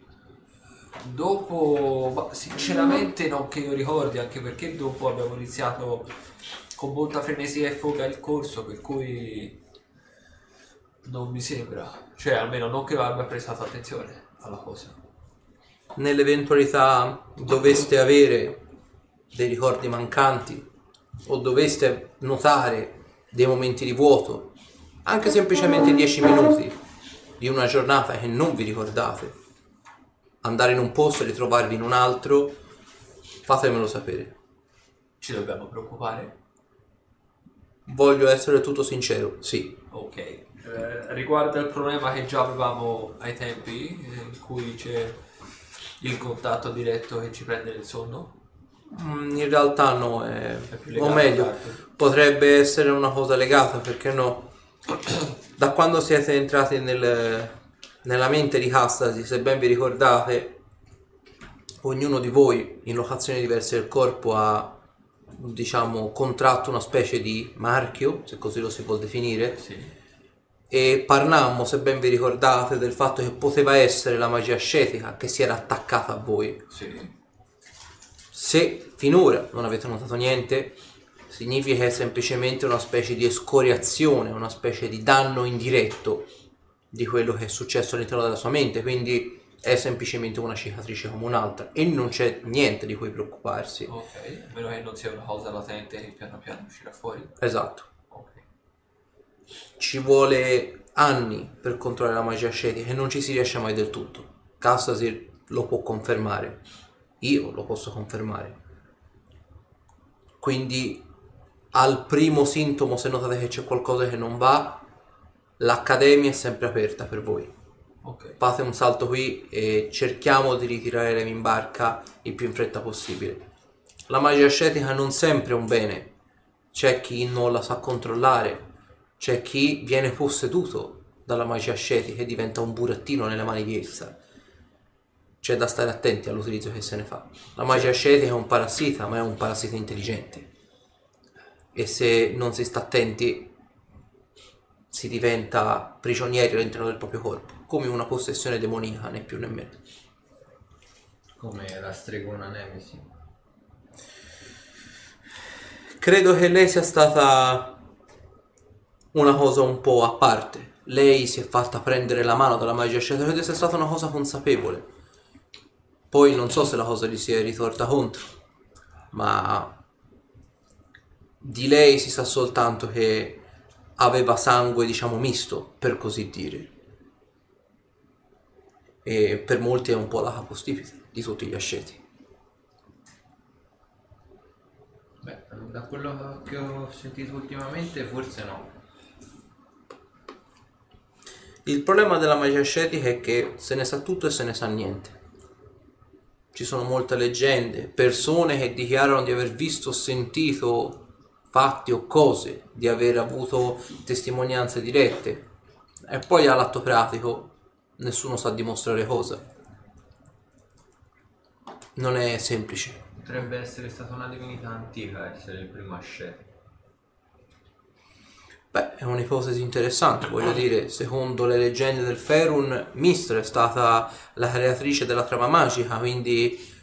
Dopo, sinceramente non che io ricordi, anche perché dopo abbiamo iniziato con molta frenesia e foga il corso, per cui non mi sembra, cioè almeno non che abbia prestato attenzione alla cosa.
Nell'eventualità doveste avere dei ricordi mancanti o doveste notare dei momenti di vuoto, anche semplicemente 10 minuti di una giornata che non vi ricordate, andare in un posto e ritrovarvi in un altro, fatemelo sapere.
Ci dobbiamo preoccupare?
Voglio essere tutto sincero, sì.
Ok. Eh, riguardo al problema che già avevamo ai tempi, in cui c'è il contatto diretto che ci prende il sonno,
Mm, In realtà no, è-
È
o meglio, potrebbe essere una cosa legata, perché no? Da quando siete entrati nel- nella mente di Castasi, se ben vi ricordate, ognuno di voi in locazioni diverse del corpo ha, diciamo, contratto una specie di marchio, se così lo si può definire,
sì.
e parlammo, se ben vi ricordate, del fatto che poteva essere la magia ascetica che si era attaccata a voi.
Sì.
Se finora non avete notato niente, significa che è semplicemente una specie di escoriazione, una specie di danno indiretto di quello che è successo all'interno della sua mente, quindi è semplicemente una cicatrice come un'altra e non c'è niente di cui preoccuparsi.
Ok, a meno che non sia una cosa latente che piano piano uscirà fuori.
Esatto.
Ok.
Ci vuole anni per controllare la magia ascetica e non ci si riesce mai del tutto. Castasir lo può confermare, io lo posso confermare. Quindi al primo sintomo, se notate che c'è qualcosa che non va, l'accademia è sempre aperta per voi.
Ok.
Fate un salto qui e cerchiamo di ritirare Levi in barca il più in fretta possibile. La magia ascetica non sempre è un bene. C'è chi non la sa controllare, c'è chi viene posseduto dalla magia ascetica e diventa un burattino nelle mani di essa. c'è da stare attenti all'utilizzo che se ne fa. La magia ascetica è un parassita, ma è un parassita intelligente. E se non si sta attenti, si diventa prigionieri all'interno del proprio corpo, come una possessione demoniaca, né più né meno.
Come la stregona Nemesi.
Credo che lei sia stata una cosa un po' a parte. Lei si è fatta prendere la mano dalla magia ascetica, credo sia stata una cosa consapevole. Poi non so se la cosa gli si è ritorta contro, ma di lei si sa soltanto che aveva sangue, diciamo, misto, per così dire. E per molti è un po' la capostipite di tutti gli asceti.
Beh, da quello che ho sentito ultimamente forse no.
Il problema della magia ascetica è che se ne sa tutto e se ne sa niente. Ci sono molte leggende, persone che dichiarano di aver visto o sentito fatti o cose, di aver avuto testimonianze dirette. E poi all'atto pratico nessuno sa dimostrare cosa. Non è semplice.
Potrebbe essere stata una divinità antica essere il primo asceto.
Beh, è un'ipotesi interessante, voglio dire, secondo le leggende del Ferun, Mistra è stata la creatrice della trama magica, quindi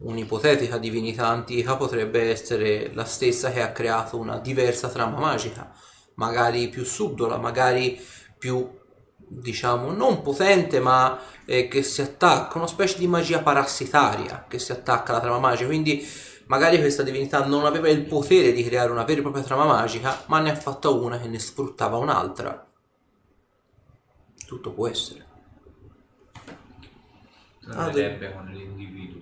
un'ipotetica divinità antica potrebbe essere la stessa che ha creato una diversa trama magica, magari più subdola, magari più, diciamo, non potente, ma eh, che si attacca, una specie di magia parassitaria che si attacca alla trama magica, quindi magari questa divinità non aveva il potere di creare una vera e propria trama magica, ma ne ha fatta una che ne sfruttava un'altra. Tutto può essere.
Tornerebbe con l'individuo.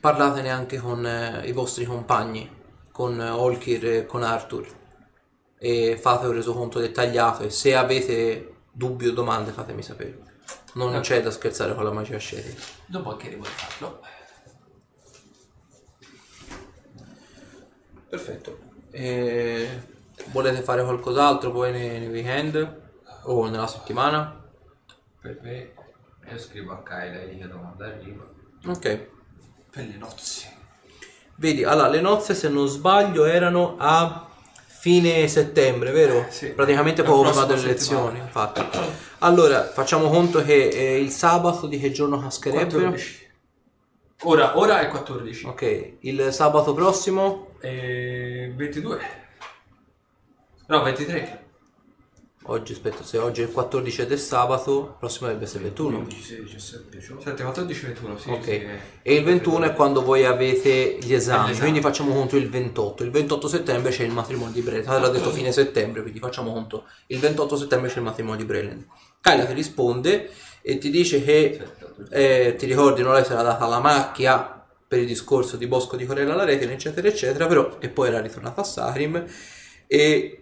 Parlatene anche con eh, i vostri compagni, con eh, Olkir e con Arthur e fate un resoconto dettagliato e se avete dubbi o domande fatemi sapere. Non c'è da scherzare con la magia ascetica.
Dopo anche devo farlo.
Perfetto. E volete fare qualcos'altro poi nei, nei weekend o nella settimana?
Per me, io scrivo a Kyla e gli chiedo quando arriva.
Ok.
Per le nozze.
Vedi, allora le nozze se non sbaglio erano a fine settembre, vero?
sì.
Praticamente poco prima delle elezioni, infatti. Allora, facciamo conto che eh, il sabato di che giorno cascherebbe?
14. Ora, ora è 14.
Ok, il sabato prossimo,
E 22. No, 23.
Oggi aspetta, se oggi è il 14 ed è sabato, il prossimo dovrebbe essere il 21.
16, 17, 18.
7, 14, 21. Sì,
Ok,
sì,
e il 21 è quando voi avete gli esami, quindi facciamo conto il 28. Il 28 settembre c'è il matrimonio di Breland. L'ha detto fine settembre, quindi facciamo conto il 28 settembre c'è il matrimonio di Breland. Kyla ti risponde e ti dice che eh, ti ricordi, non lei sarà data la macchia per il discorso di Bosco di Corella alla Retine, eccetera, eccetera, però e poi era ritornata a Sarim e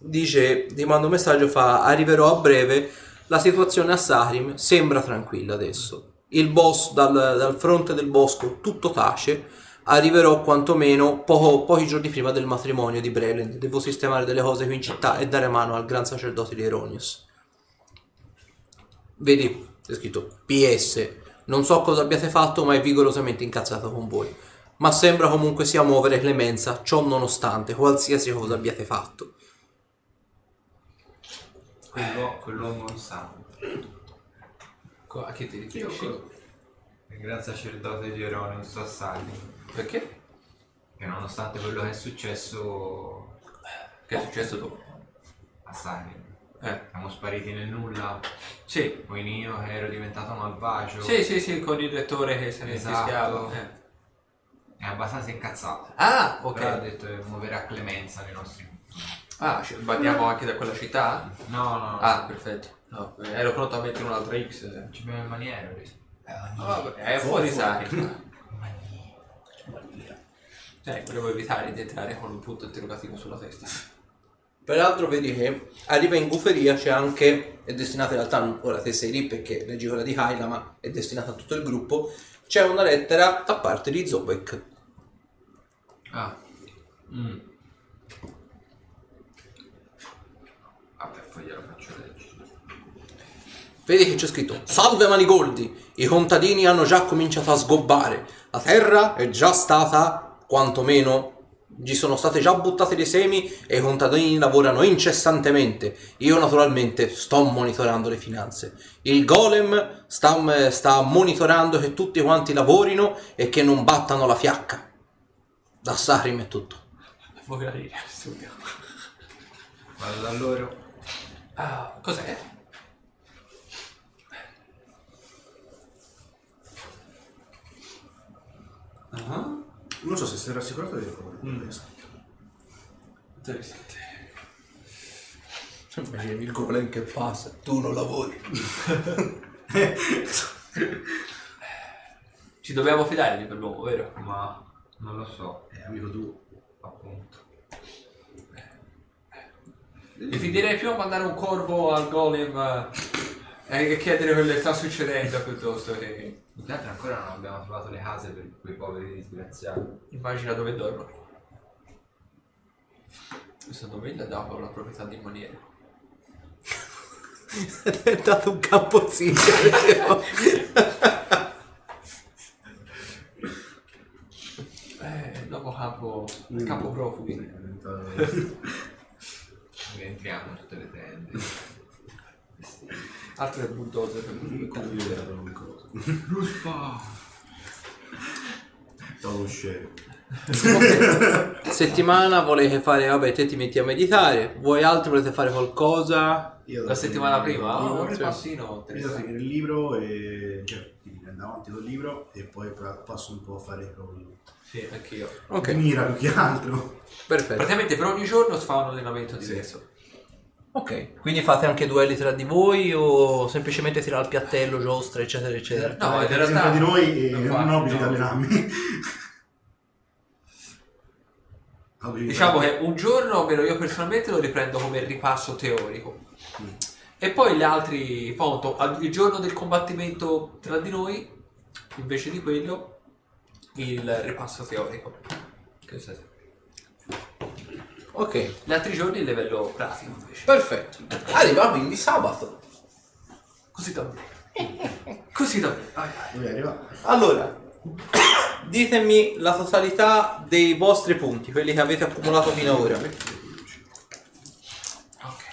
dice, ti mando un messaggio, fa arriverò a breve, la situazione a Sarim sembra tranquilla adesso. Il boss dal, dal fronte del bosco tutto tace, arriverò quantomeno poco- pochi giorni prima del matrimonio di Breland. Devo sistemare delle cose qui in città e dare mano al gran sacerdote di Eronius. Vedi, c'è scritto PS. Non so cosa abbiate fatto, ma è vigorosamente incazzato con voi. Ma sembra comunque sia muovere clemenza, ciò nonostante, qualsiasi cosa abbiate fatto.
Quello, quell'uomo non sa.
Co- A che ti riferisci?
Il gran sacerdote di Eronius Assali.
Perché?
Che nonostante quello che è successo
Che è successo dopo?
a Sarim,
Eh.
siamo spariti nel nulla.
Sì.
Poi io che ero diventato malvagio.
Sì, sì, sì, con il rettore che se ne
Esatto.
fischiava. Eh.
È abbastanza incazzato.
Ah,
Però ha
ok.
detto che muoverà clemenza nei nostri.
Ah, ci- andiamo anche da quella città?
No, no, no.
Ah, perfetto. No, eh, ero pronto a mettere un'altra X. eh.
Ci abbiamo il maniero. lì.
Ah, è fuori, sai. Eh, volevo evitare di entrare con un punto interrogativo sulla testa.
Peraltro vedi che arriva in Guferia c'è anche, è destinata in realtà, ora te sei lì perché leggi quella di Kyla, ma è destinata a tutto il gruppo, c'è una lettera da parte di Zobek.
Ah. Mm. Vabbè, poi glielo faccio leggere.
Vedi che c'è scritto Salve Manigoldi, i contadini hanno già cominciato a sgobbare, la terra è già stata, quantomeno, gli sono state già buttate dei semi e i contadini lavorano incessantemente. Io naturalmente sto monitorando le finanze. Il golem sta, sta monitorando che tutti quanti lavorino e che non battano la fiacca. Da Sarim è tutto.
Magari studio.
Vado da loro.
Ah, cos'è?
Non so se sei rassicurato di mm.
Interessante.
Immagini il golem che passa, tu non lavori.
Ci dobbiamo fidare di quell'uomo, vero?
Ma non lo so,
È amico tu.
appunto.
Mi fiderei più a mandare un corvo al golem eh, e chiedere quello che sta succedendo piuttosto che
Intanto ancora non abbiamo trovato le case per quei poveri disgraziati.
immagina dove dormono. Secondo me gli ha dato la proprietà di maniera.
È diventato un campozzino.
Eh, il nuovo capo, il capo profughi.
Rientriamo in tutte le tende.
Altro è il bulldozer per il
Ruspa!
Dallo scemo.
Settimana volete fare, vabbè, te ti metti a meditare. Voi altri volete fare qualcosa?
Io
La settimana prima?
Io
Oh, un
devo
ripassino
devo
interessante.
finire il libro e cioè, quindi prendo avanti col libro e poi pa- passo un po' a fare proprio
Sì, anch'io.
Ok,
mira più che altro.
perfetto.
Praticamente per ogni giorno si fa un allenamento diverso.
Ok, quindi fate anche duelli tra di voi o semplicemente tirare al piattello, giostre, eccetera, eccetera.
No, in realtà...
sempre di noi e
non
ho bisogno
no.
di allenarmi.
Diciamo che un giorno, almeno io personalmente, lo riprendo come ripasso teorico. E poi gli altri, appunto, il giorno del combattimento tra di noi, invece di quello, il ripasso teorico. Questo è-
Ok,
Gli altri giorni il livello pratico invece.
perfetto. Arriva quindi sabato.
Così. Così davvero. Ai, ai.
Dove arriva?
Allora, ditemi la totalità dei vostri punti, quelli che avete accumulato fino ad ora.
Ok.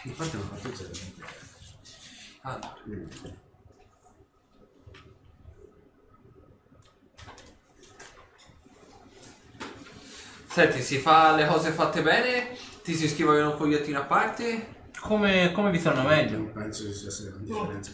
Infatti non ho fatto zero.
Allora. Senti, si fa le cose fatte bene? Ti si scrivono in un fogliettino a parte?
Come, come vi torna meglio?
Non penso ci sia una differenza.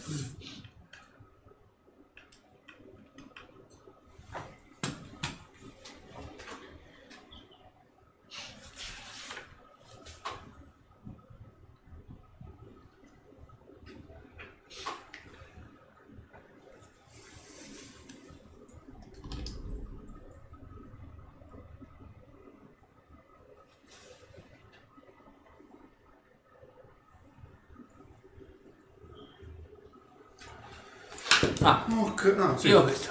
Ah,
Ok, no, sì.
io ho questo.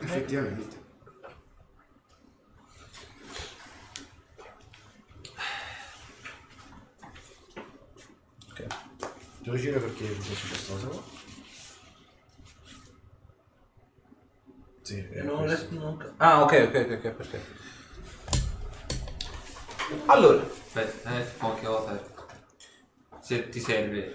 Effettivamente.
Ok.
Devo girare perché mi piace questa cosa qua. Sì, è
Non
questo.
riesco- non- Ah, ok, ok, ok, ok, perfetto. Allora,
Aspetta, eh, qualche volta. Se ti serve.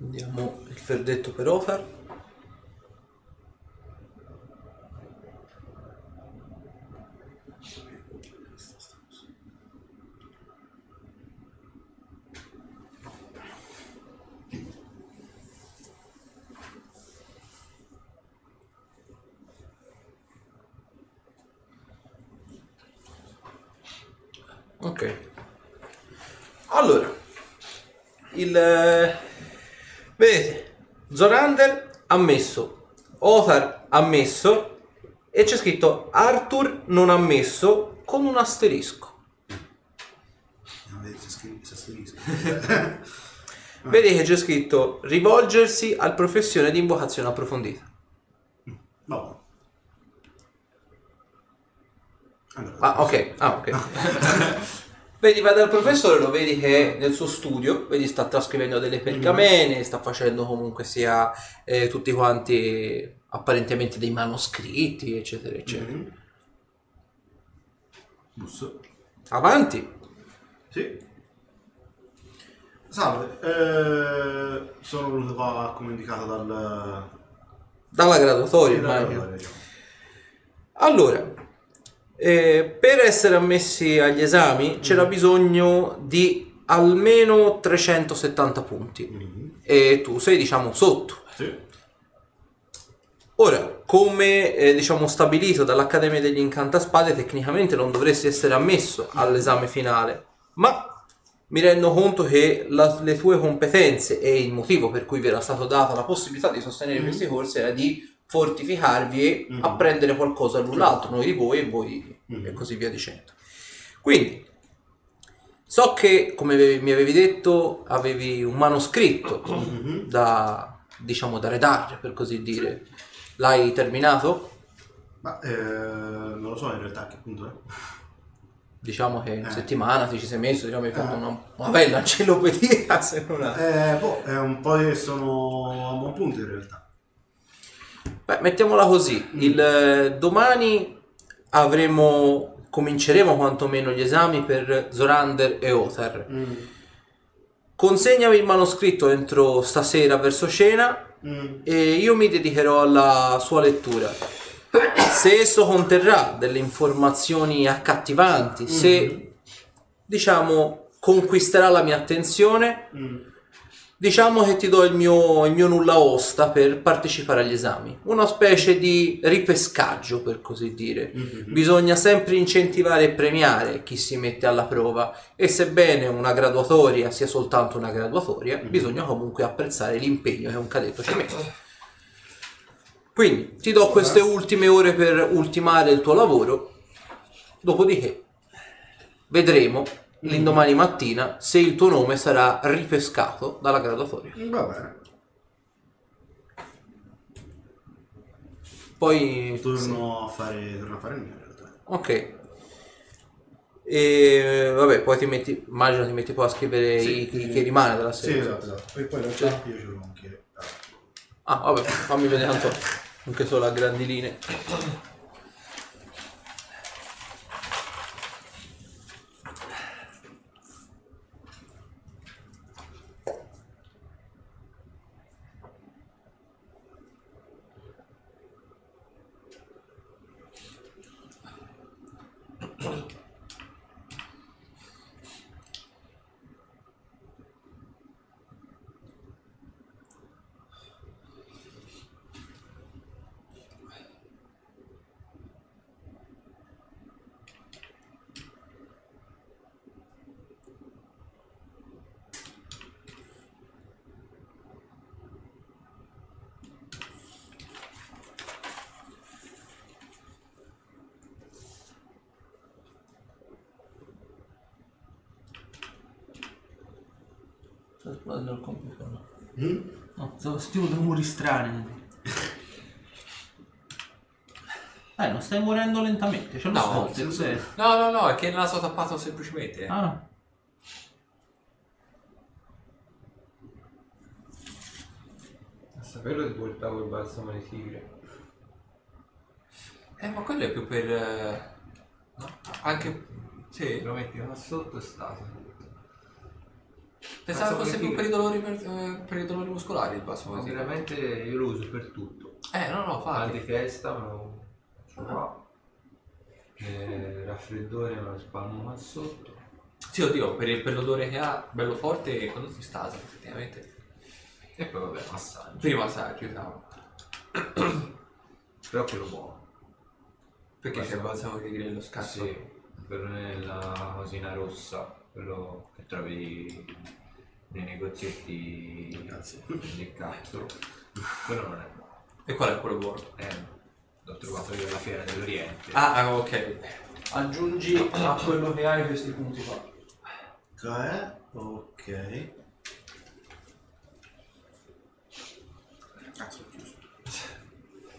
Andiamo il verdetto per Othar. Ok. Allora, il... Vedete, Zorander ha messo, Othar ha messo e c'è scritto Arthur non ha messo con un asterisco.
Asterisco.
Vedi che c'è scritto rivolgersi al professione di invocazione approfondita.
No. Allora,
Ah, ok. Ah, ok. vedi, vai dal professore, lo vedi che è nel suo studio, vedi sta trascrivendo delle pergamene, sta facendo comunque sia eh, tutti quanti apparentemente dei manoscritti, eccetera, eccetera.
Mhm. Busso.
Avanti.
Sì. Salve, eh, sono venuto qua come indicato dal...
Dalla graduatoria,
sì.
Allora, eh, per essere ammessi agli esami c'era bisogno di almeno 370 punti
Mhm.
e tu sei diciamo sotto.
Sì.
Ora, come eh, diciamo stabilito dall'Accademia degli Incantaspade, tecnicamente non dovresti essere ammesso all'esame finale, ma mi rendo conto che la- le tue competenze e il motivo per cui vi era stato data la possibilità di sostenere questi corsi era di fortificarvi e
Mhm.
apprendere qualcosa l'un l'altro, noi di voi e voi
Mhm.
e così via dicendo. Quindi, so che, come mi avevi detto, avevi un manoscritto
Mhm.
da, diciamo, da redare, per così dire. L'hai terminato?
Ma eh, non lo so in realtà a che punto è.
Diciamo che in
Eh.
settimana ti ci sei messo, diciamo, hai fatto
Eh.
una, una bella enciclopedia, se non altro.
Eh, boh, è un po' che sono a buon punto in realtà.
Beh, mettiamola così, il, eh, domani avremo, cominceremo quantomeno gli esami per Zorander e Othar.
Mm.
Consegnami il manoscritto entro stasera verso cena
Mm.
e io mi dedicherò alla sua lettura. Se esso conterrà delle informazioni accattivanti, se diciamo conquisterà la mia attenzione,
Mm.
Diciamo che ti do il mio, il mio nulla osta per partecipare agli esami. Una specie di ripescaggio, per così dire.
Mhm.
Bisogna sempre incentivare e premiare chi si mette alla prova e sebbene una graduatoria sia soltanto una graduatoria, bisogna comunque apprezzare l'impegno che un cadetto ci mette. Quindi ti do queste ultime ore per ultimare il tuo lavoro, dopodiché vedremo l'indomani mattina se il tuo nome sarà ripescato dalla graduatoria.
Va bene.
Poi
Torno a fare, torno a fare il mio in realtà.
Ok. E vabbè, poi ti metti, immagino ti metti poi a scrivere
Sì,
i, chi,
eh,
chi rimane dalla
Sì,
serie.
esatto, esatto. E poi in realtà io ce l'ho anche. ah.
Ah, vabbè, fammi vedere tanto anche solo a grandi linee. Sto esplodendo il computer. no?
Mm?
No, sentivo dei rumori strani. Eh, non stai morendo lentamente, c'è lo
No,
sforzo,
sì,
cos'è?
No, no, no, è che il naso tappato semplicemente.
Ah, no.
A saperlo ti portavo il balsamo di tigre.
Eh, ma quello è più per... eh, Anche... Sì,
Lo metti qua sotto e stasi.
Pensavo fosse più per i dolori, per, eh, per i dolori muscolari il passo
Ma
così.
veramente io lo uso per tutto.
Eh, no, no,
Mal di testa me lo faccio qua. Eh, raffreddore me lo spalmo qua sotto.
Sì, oddio, per, il- per l'odore che ha, bello forte, quando si stasa, effettivamente.
E poi vabbè, massaggio.
Prima assaggio, diciamo.
Però quello buono.
Perché c'è il balsamo di grillo scarso.
Sì, quello nella cosina rossa, quello che trovi nei negozietti
Grazie.
di cazzo. Quello non è buono.
E qual è quello buono?
Eh, l'ho trovato io alla fiera dell'Oriente.
Ah, ah, ok.
Aggiungi a quello che hai questi punti qua.
Ok. Ok. Cazzo, ho chiuso.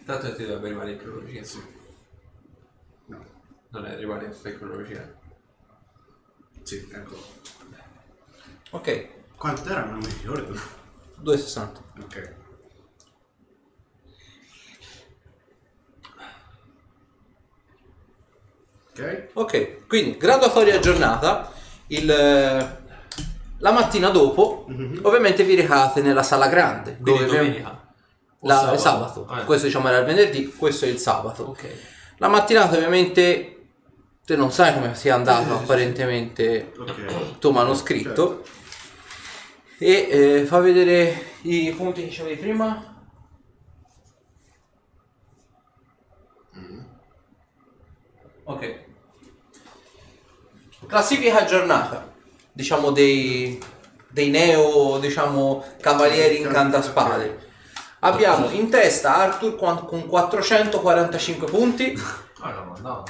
Tanto ti deve arrivare in cronologia.
No.
Non è arrivare a fare quello vicino.
Sì, ecco.
Ok,
Quanto erano? Non mi ricordo.
2,60.
Ok. Ok.
Ok, quindi graduatoria aggiornata. Il, eh, la mattina dopo, ovviamente vi recate nella sala grande.
Quindi
dove abbiamo-
domenica. O
la-
sabato?
sabato.
Ah,
Questo diciamo era il venerdì, questo è il sabato.
Ok.
La mattinata ovviamente te non sai come sia andato apparentemente
Ok.
il tuo manoscritto e eh, fa vedere i punti che avevi prima. Ok. Classifica aggiornata, diciamo dei, dei neo, diciamo, cavalieri incantaspade. Abbiamo in testa Arthur con con 445 punti.
Ah.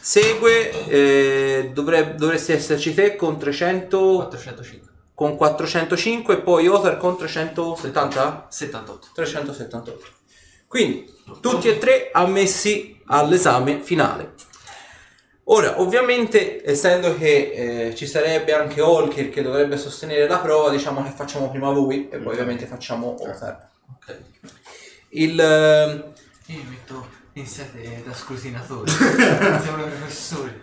Segue, eh, dovrebbe- dovresti esserci te con 300,
405.
Con 405 e poi Othar con 370?
78.
378. Quindi tutti e tre ammessi all'esame finale. Ora, ovviamente, essendo che eh, ci sarebbe anche Olkir che dovrebbe sostenere la prova, diciamo che facciamo prima voi e poi ovviamente facciamo Othar.
Ok.
Il, eh,
Io mi metto in sede da scrutinatore. Siamo professori.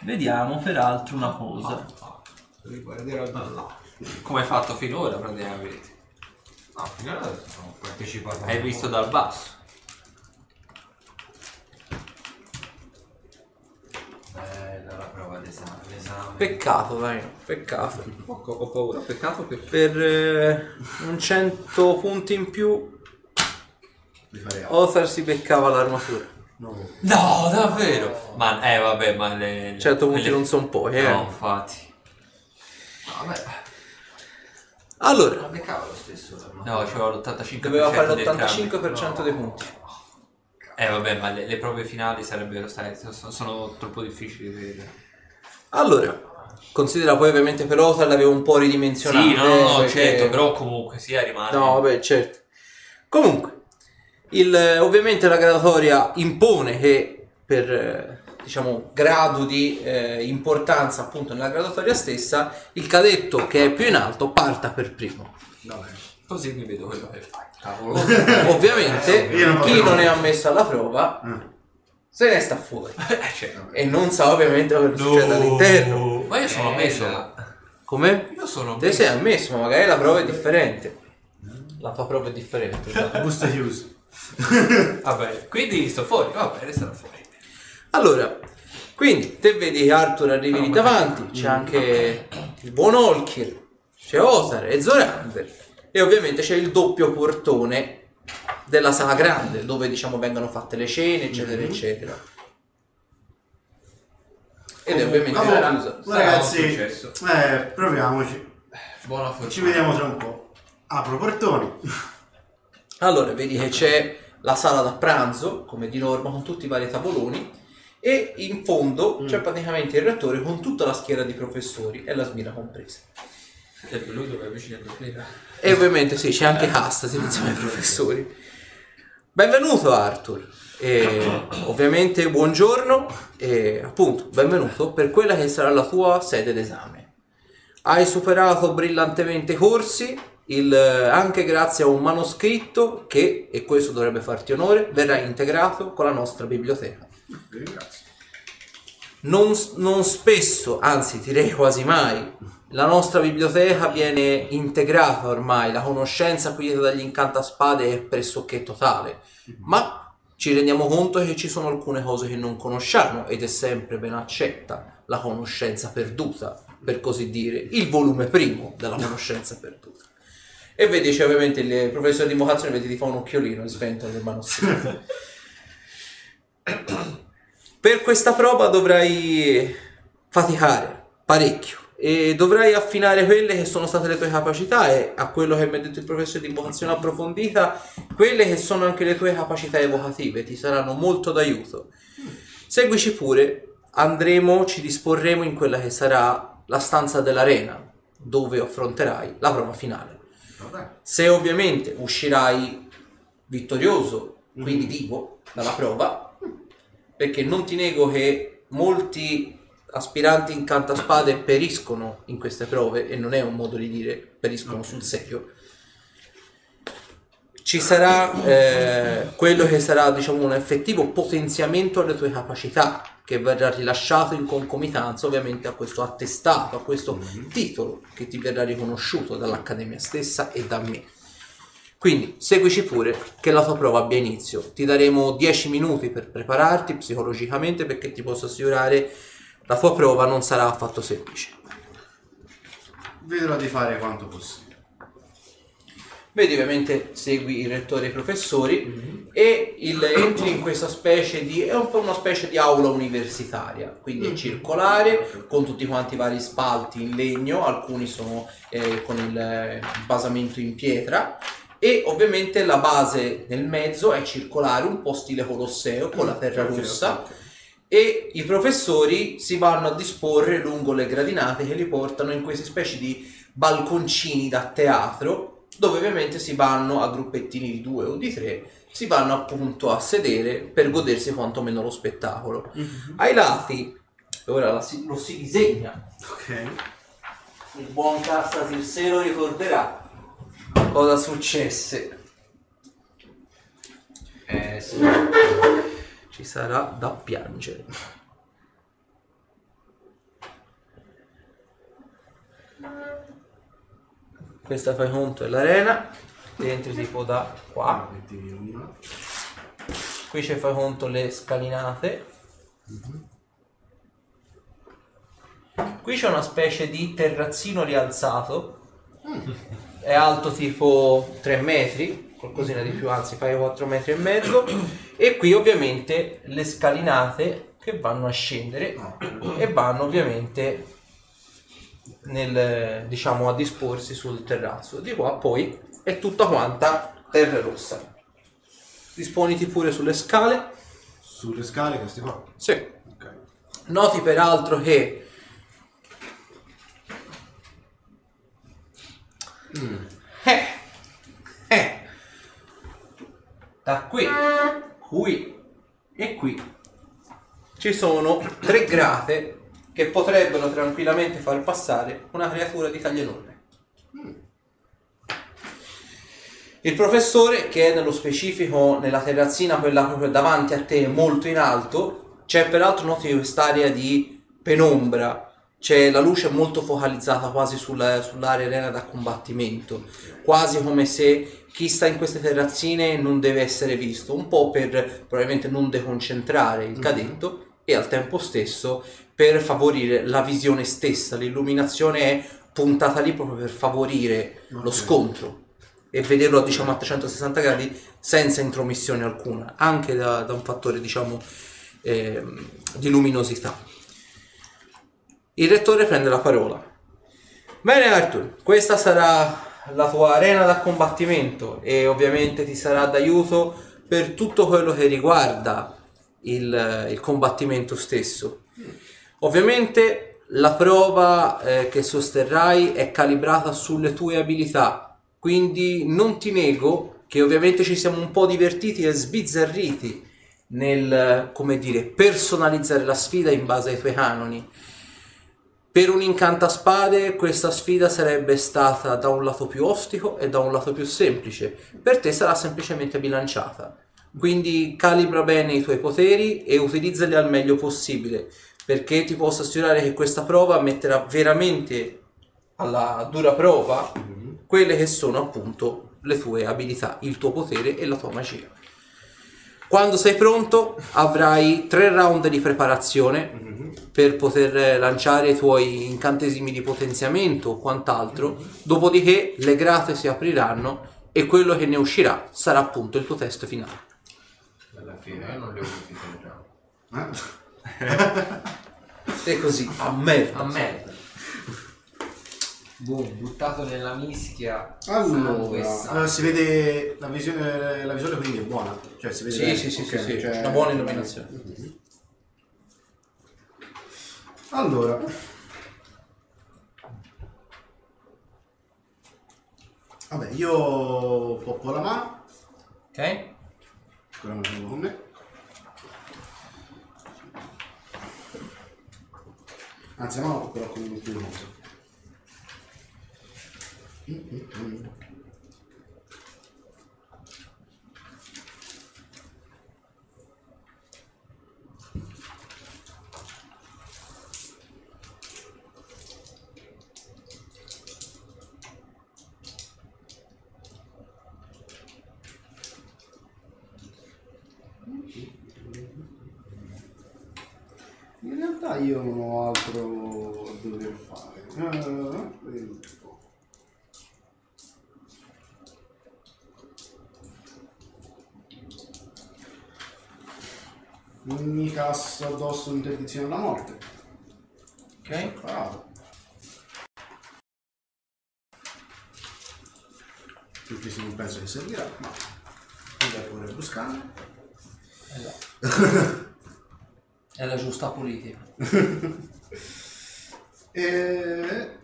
Vediamo peraltro una cosa.
Riguarderò da là.
Come hai fatto finora praticamente?
No, finora sono partecipato.
Hai visto dal basso.
Bella la prova d'esame. L'esame.
Peccato, dai, peccato.
Ho, ho paura, peccato che...
Per eh, un 100 punti in più,
Mi farei altro.
Othar si beccava l'armatura.
No.
No, davvero? Ma, eh vabbè, ma le... le-
100 punti
quelle-
non sono pochi, eh.
No, infatti.
No, vabbè.
Allora,
Ma beccava lo stesso.
No, ci vuole l'85%
doveva fare
di entrambi.
l'85% dei punti.
Eh vabbè, ma le, le prove finali sarebbero state... Sono, sono troppo difficili da vedere.
Allora, considera poi ovviamente per Othar l'avevo un po' ridimensionato.
Sì, no, no, no,
perché-
certo, però comunque sia rimane...
No, vabbè, certo. Comunque, il, eh, ovviamente la graduatoria impone che per, eh, diciamo, grado di eh, importanza appunto nella graduatoria stessa, il cadetto che è più in alto parta per primo.
Vabbè.
Così mi vedo quello che fai. Cavolo.
Ovviamente,
non
chi non è ammesso alla prova
Ah.
se ne sta fuori
eh, certo.
e non sa ovviamente cosa succede all'interno.
Ma io sono
Eh,
messo.
la-
Come?
Io sono
Te
messo.
sei ammesso, ma magari la prova è differente. La tua prova è differente.
Busta chiusa.
Vabbè, quindi sto fuori. Vabbè, resterò fuori.
Allora, quindi te vedi che Arthur arrivi lì davanti, c'è anche il buon Olkir, c'è Osar e Zorander e ovviamente c'è il doppio portone della sala grande dove diciamo vengono fatte le cene eccetera eccetera. Ed è ovviamente
Allora,
chiusa.
ragazzi, eh, proviamoci.
Buona fortuna.
Ci vediamo tra un po'. Apro portoni.
Allora, vedi che c'è la sala da pranzo, come di norma, con tutti i vari tavoloni e in fondo c'è praticamente il rettore con tutta la schiera di professori e la smira compresa.
E lui dove è vicino a me.
E ovviamente sì, c'è anche casta insieme ai professori. Benvenuto Arthur. E ovviamente buongiorno e appunto benvenuto per quella che sarà la tua sede d'esame. Hai superato brillantemente i corsi, il- anche grazie a un manoscritto che, e questo dovrebbe farti onore, verrà integrato con la nostra biblioteca. Non, non spesso, anzi direi quasi mai, la nostra biblioteca viene integrata ormai, la conoscenza acquisita dagli incantaspade è pressoché totale, ma ci rendiamo conto che ci sono alcune cose che non conosciamo ed è sempre ben accetta la conoscenza perduta, per così dire, il volume primo della conoscenza perduta. E vedi, c'è ovviamente il professore di invocazione, vedi, ti fa un occhiolino e sventola del manoscritto. Per questa prova dovrai faticare parecchio e dovrai affinare quelle che sono state le tue capacità e a quello che mi ha detto il professore di invocazione approfondita, quelle che sono anche le tue capacità evocative, ti saranno molto d'aiuto. Seguici pure, andremo, ci disporremo in quella che sarà la stanza dell'arena, dove affronterai la prova finale. Se ovviamente uscirai vittorioso, quindi vivo, dalla prova, perché non ti nego che molti aspiranti incantaspade periscono in queste prove e non è un modo di dire periscono sul serio ci sarà eh, quello che sarà diciamo un effettivo potenziamento alle tue capacità che verrà rilasciato in concomitanza ovviamente a questo attestato, a questo titolo che ti verrà riconosciuto dall'Accademia stessa e da me. Quindi seguici pure che la tua prova abbia inizio. Ti daremo 10 minuti per prepararti psicologicamente perché ti posso assicurare la tua prova non sarà affatto semplice.
Vedrò di fare quanto possibile.
Vedi ovviamente segui il rettore e i professori e il- entri in questa specie di è un po' una specie di aula universitaria, quindi è circolare con tutti quanti i vari spalti in legno, alcuni sono eh, con il eh, basamento in pietra e ovviamente la base nel mezzo è circolare, un po' stile Colosseo con la terra
Ok,
rossa
ok.
e i professori si vanno a disporre lungo le gradinate che li portano in queste specie di balconcini da teatro dove ovviamente si vanno a gruppettini di due o di tre si vanno appunto a sedere per godersi quantomeno lo spettacolo. Ai lati ora la si- lo si disegna.
Ok.
il buon Castasi se lo ricorderà cosa successe?
Eh sì.
ci sarà da piangere questa fai conto è l'arena dentro tipo da qua. Qui ci fai conto le scalinate. Qui c'è una specie di terrazzino rialzato. È alto tipo 3 metri qualcosina di più anzi fai 4 metri e mezzo. E qui ovviamente le scalinate che vanno a scendere e vanno ovviamente nel, diciamo a disporsi sul terrazzo di qua poi è tutta quanta terra rossa disponiti pure sulle scale
Sulle scale questi qua.
sì.
Ok.
noti peraltro che eh, eh, da qui qui e qui ci sono tre grate che potrebbero tranquillamente far passare una creatura di taglio enorme. Il professore, che è nello specifico nella terrazzina, quella proprio davanti a te, molto in alto, c'è peraltro noti quest'area di penombra, c'è la luce molto focalizzata quasi sulla- sull'area arena da combattimento, quasi come se chi sta in queste terrazzine non deve essere visto, un po' per probabilmente non deconcentrare il cadetto e al tempo stesso per favorire la visione stessa, l'illuminazione è puntata lì proprio per favorire lo
Ok.
scontro e vederlo diciamo a 360 gradi senza intromissione alcuna, anche da, da un fattore diciamo ehm, di luminosità. Il rettore prende la parola. Bene Arthur, questa sarà la tua arena da combattimento e ovviamente ti sarà d'aiuto per tutto quello che riguarda il, il combattimento stesso. Ovviamente la prova eh, che sosterrai è calibrata sulle tue abilità, quindi non ti nego che ovviamente ci siamo un po' divertiti e sbizzarriti nel, eh, come dire, personalizzare la sfida in base ai tuoi canoni. Per un incantaspade questa sfida sarebbe stata da un lato più ostico e da un lato più semplice. Per te sarà semplicemente bilanciata. Quindi calibra bene i tuoi poteri e utilizzali al meglio possibile, perché ti posso assicurare che questa prova metterà veramente alla dura prova quelle che sono appunto le tue abilità, il tuo potere e la tua magia. Quando sei pronto avrai tre round di preparazione per poter lanciare i tuoi incantesimi di potenziamento o quant'altro, dopodiché le grate si apriranno e quello che ne uscirà sarà appunto il tuo test finale.
Fine io non le ho avuti già.
Eh?
E così, a merda.
A merda. Boom, buttato nella mischia.
Allora,
sangue.
eh, si vede la visione, la visione quindi è buona. Cioè si vede
Sì,
bene.
sì, sì, sì,
Ok,
sì,
cioè-
una buona illuminazione.
Allora. Vabbè, io poppo la mano,
Ok?
Sicuramente non con me. Anzi, no, però con l'ultima cosa. Mm -hmm. Realtà io non ho altro da dover fare. Vediamo un po'. Non mi cassa addosso l'interdizione alla morte.
Ok?
Bravo. Se non penso che servirà, ma puoi pure buscare.
Esatto. È la giusta politica.
E...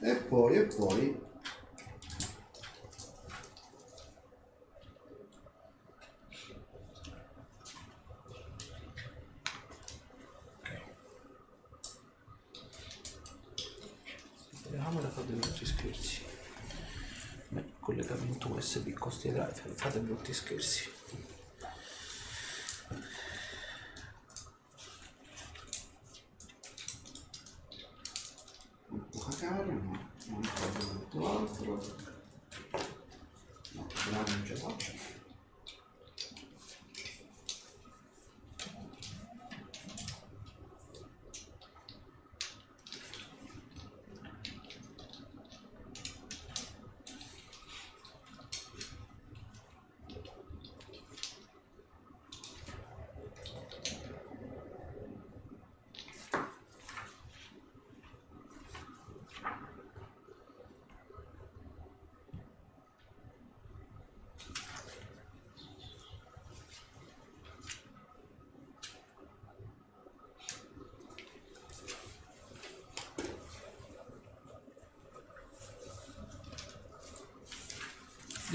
E poi, e poi...
Fare dei brutti scherzi. Beh, collegamento USB costi drive, fate brutti scherzi.
Po' cacare, no, non altro. No, non ce la faccio.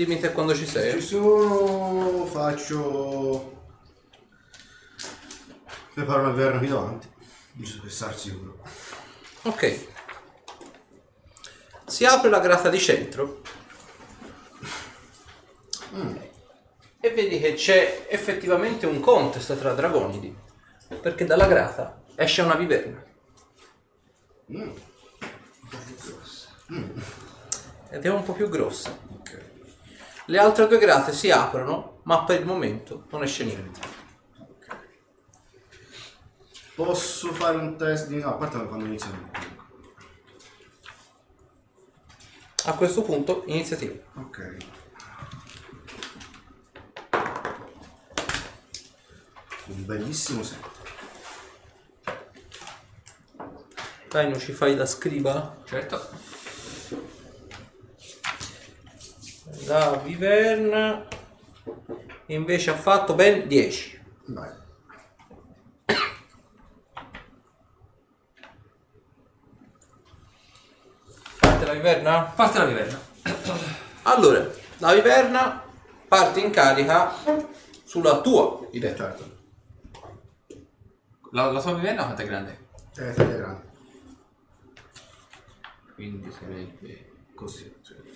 Dimmi te quando ci
Ci
sei.
sono, faccio... Preparo una verna qui davanti, giusto per star sicuro.
Ok. Si apre la grata di centro. E vedi che c'è effettivamente un contest tra dragonidi. Perché dalla grata esce una viverna. Ed è un po' più grossa. Le altre due grate si aprono, ma per il momento non esce niente.
Posso fare un test di... No, a parte quando iniziamo.
A questo punto, iniziativa.
Ok. Un bellissimo set.
Dai, non ci fai da scriba?
Certo.
La viverna invece ha fatto ben 10.
Vai.
Parte la viverna?
Parte la viverna.
Allora, la viverna parte in carica sulla tua viverna.
Certo.
La, la tua viverna quanto è grande?
Eh, taglia grande.
Quindi sarebbe...
Così. sì.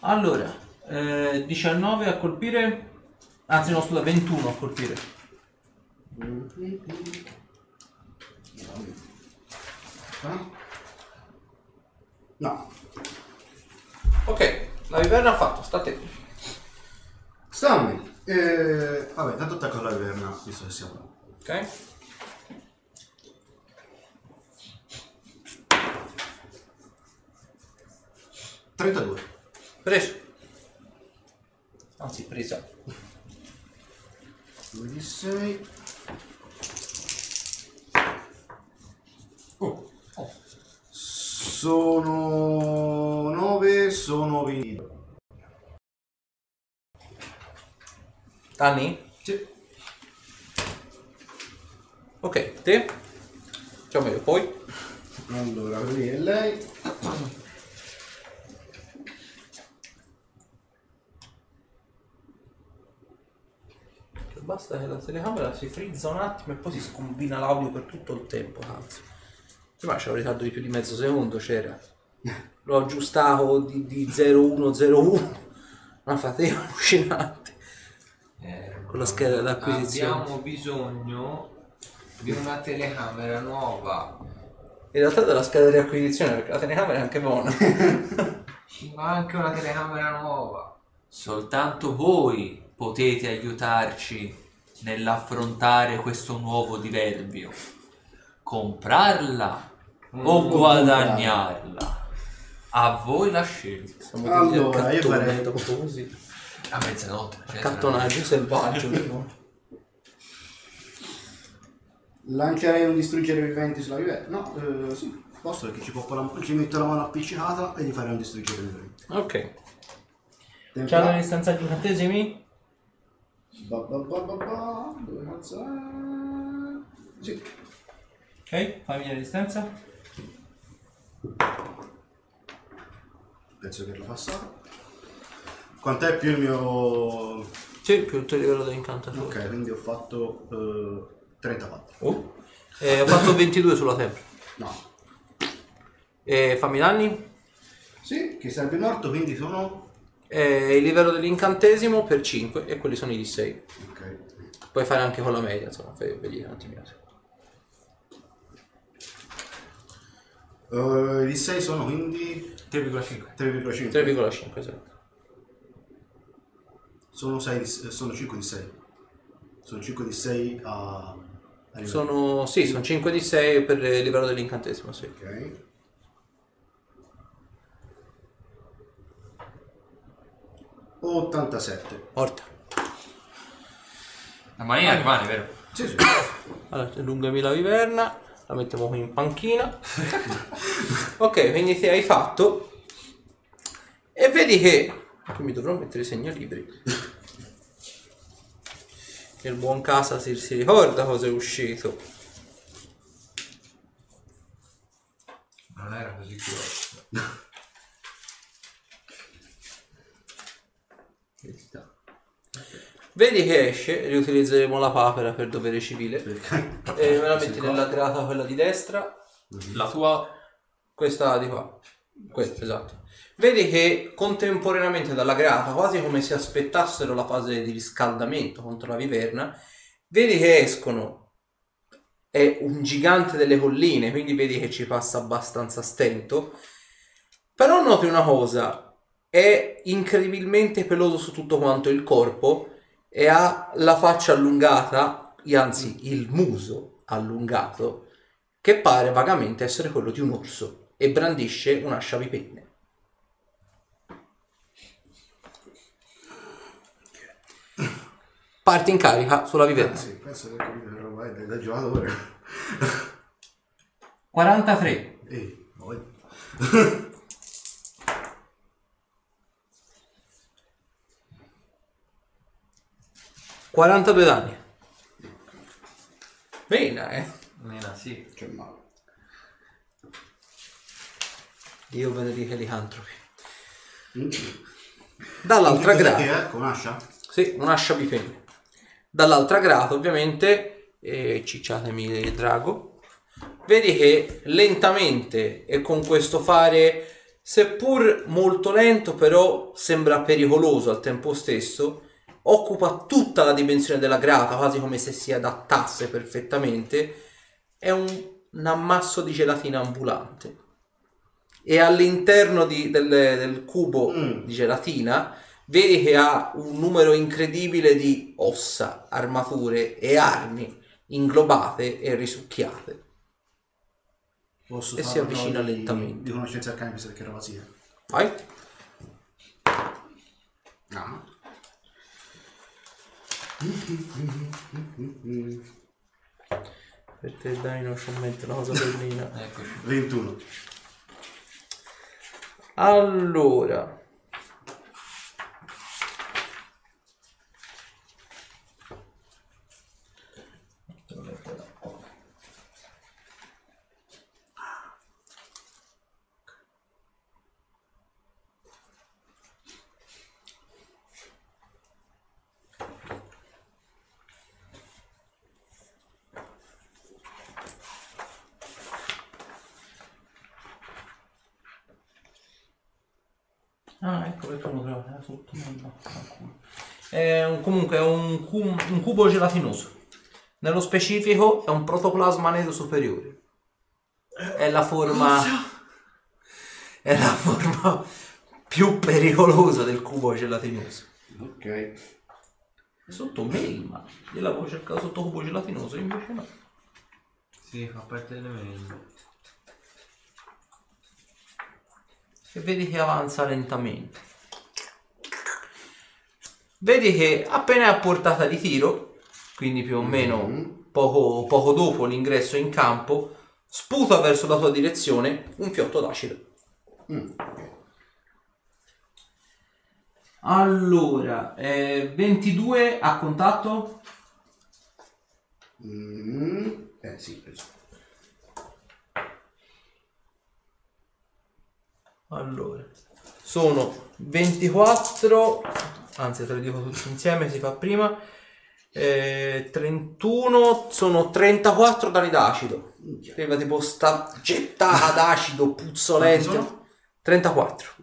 Allora, eh, 19 a colpire, anzi no scusa, 21 a colpire.
No.
Ok, la viverna ha fatto, sta a te.
Stanley. Eh, vabbè, tanto attacco la verna, visto che siamo.
Ok?
32.
Preso. Anzi, presa.
2 di 6. Oh. Sono 9, sono 20.
Danni?
Sì.
Ok, te? Cioè meglio poi.
Allora, lì è lei.
Basta che la telecamera si frizza un attimo e poi si scombina l'audio per tutto il tempo, anzi. Prima c'era un ritardo di più di mezzo secondo, c'era. L'ho aggiustato di, di 0101. Una fatica allucinante.
Eh,
Con la scheda d'acquisizione.
Abbiamo bisogno di una telecamera nuova.
In realtà della scheda di acquisizione, perché la telecamera è anche buona.
Ma anche una telecamera nuova.
Soltanto voi potete aiutarci nell'affrontare questo nuovo diverbio. Comprarla o guadagnarla. A voi la scelta.
Siamo
Allora, io farei-
dopo così.
A mezzanotte. cioè,
Accattonaggio selvaggio. tipo.
Lancerei un distruggere viventi sulla vivente. No, eh, sì, posso perché ci, poppo la- ci metto la mano appiccicata e gli farei un distruggere viventi.
ok.
Tempo
C'hanno
là.
le stanze di incantesimi?
Ba, ba, ba, ba, ba. Dove cazzo è? Sì.
Ok, fammi la distanza.
Penso che l'ho passato. Quant'è più il mio...
Sì, più il tuo livello di incantatore.
Ok, quindi ho fatto eh, 34.
Oh. Eh, ho fatto 22 sulla tempra.
No.
E fammi danni.
Sì, che sarebbe morto, quindi sono...
Eh, il livello dell'incantesimo per 5 e quelli sono i D6.
Ok.
Puoi fare anche con la media, insomma, fai- vedi un attimino.
Eh, I 6 sono quindi
3,5.
3,5.
3,5 esatto.
Sono, 6 di- sono 5 di 6. Sono 5 di 6 a... a livello.
Sono, sì, sono 5 D6 per il livello dell'incantesimo, sì.
Ok. 87.
Morta.
La manina rimane, vero?
Sì, sì.
Allora, allungami la viverna, la mettiamo qui in panchina. ok, quindi ti hai fatto. E vedi che... Qui mi dovrò mettere i segnalibri. Il buon casa si, si ricorda cosa è uscito.
Non era così grosso.
Vedi che esce, riutilizzeremo la papera per dovere civile. E me la metti nella grata quella di destra,
La tua...
questa di qua. Questa, esatto. Vedi che contemporaneamente dalla grata, quasi come se aspettassero la fase di riscaldamento contro la viverna, vedi che escono. È un gigante delle colline, quindi vedi che ci passa abbastanza a stento. Però noti una cosa, è incredibilmente peloso su tutto quanto il corpo e ha la faccia allungata, anzi il muso allungato, che pare vagamente essere quello di un orso e brandisce un'ascia vipenne. Parti in carica sulla
Ah,
viverna.
sì, penso che è da, da giocatore.
43.
Ehi,
42 danni. Bene, eh.
Mena sì.
C'è male.
Dio benedica i licantropi.
Mm.
Dall'altra grata.
che è? Con ascia?
Sì, un'ascia bipenne. Dall'altra grata, ovviamente, e cicciatemi il drago, vedi che lentamente e con questo fare, seppur molto lento, però sembra pericoloso al tempo stesso, occupa tutta la dimensione della grata, quasi come se si adattasse perfettamente. È un, un ammasso di gelatina ambulante. E all'interno di- del, del cubo
Mm.
di gelatina vedi che ha un numero incredibile di ossa, armature e armi inglobate e risucchiate.
Posso
E si avvicina
di-
lentamente.
Di conoscenza arcana visto che era vazia.
Vai.
No.
Per te dai non ci metto una cosa bellina.
Eccoci.
21.
Allora. Ah, ecco perché uno trova era sotto. no, tranquillo. È un- comunque è un, un cubo gelatinoso. Nello specifico è un protoplasma nero superiore. È la forma. È la forma più pericolosa del cubo gelatinoso.
Ok.
È sotto melma. Io l'avevo cercato sotto cubo gelatinoso, invece no.
Sì, fa parte delle mail.
E vedi che avanza lentamente. Vedi che appena è a portata di tiro, quindi più o meno poco, poco dopo l'ingresso in campo, sputa verso la tua direzione un fiotto d'acido.
Mm.
Allora, eh, 22 a contatto?
Mm, eh sì, preso.
Allora, sono 24, anzi te lo dico tutti insieme, si fa prima, eh, 31, sono 34 danni d'acido. Arriva tipo sta gettata d'acido puzzolente.
Quanti sono?
34.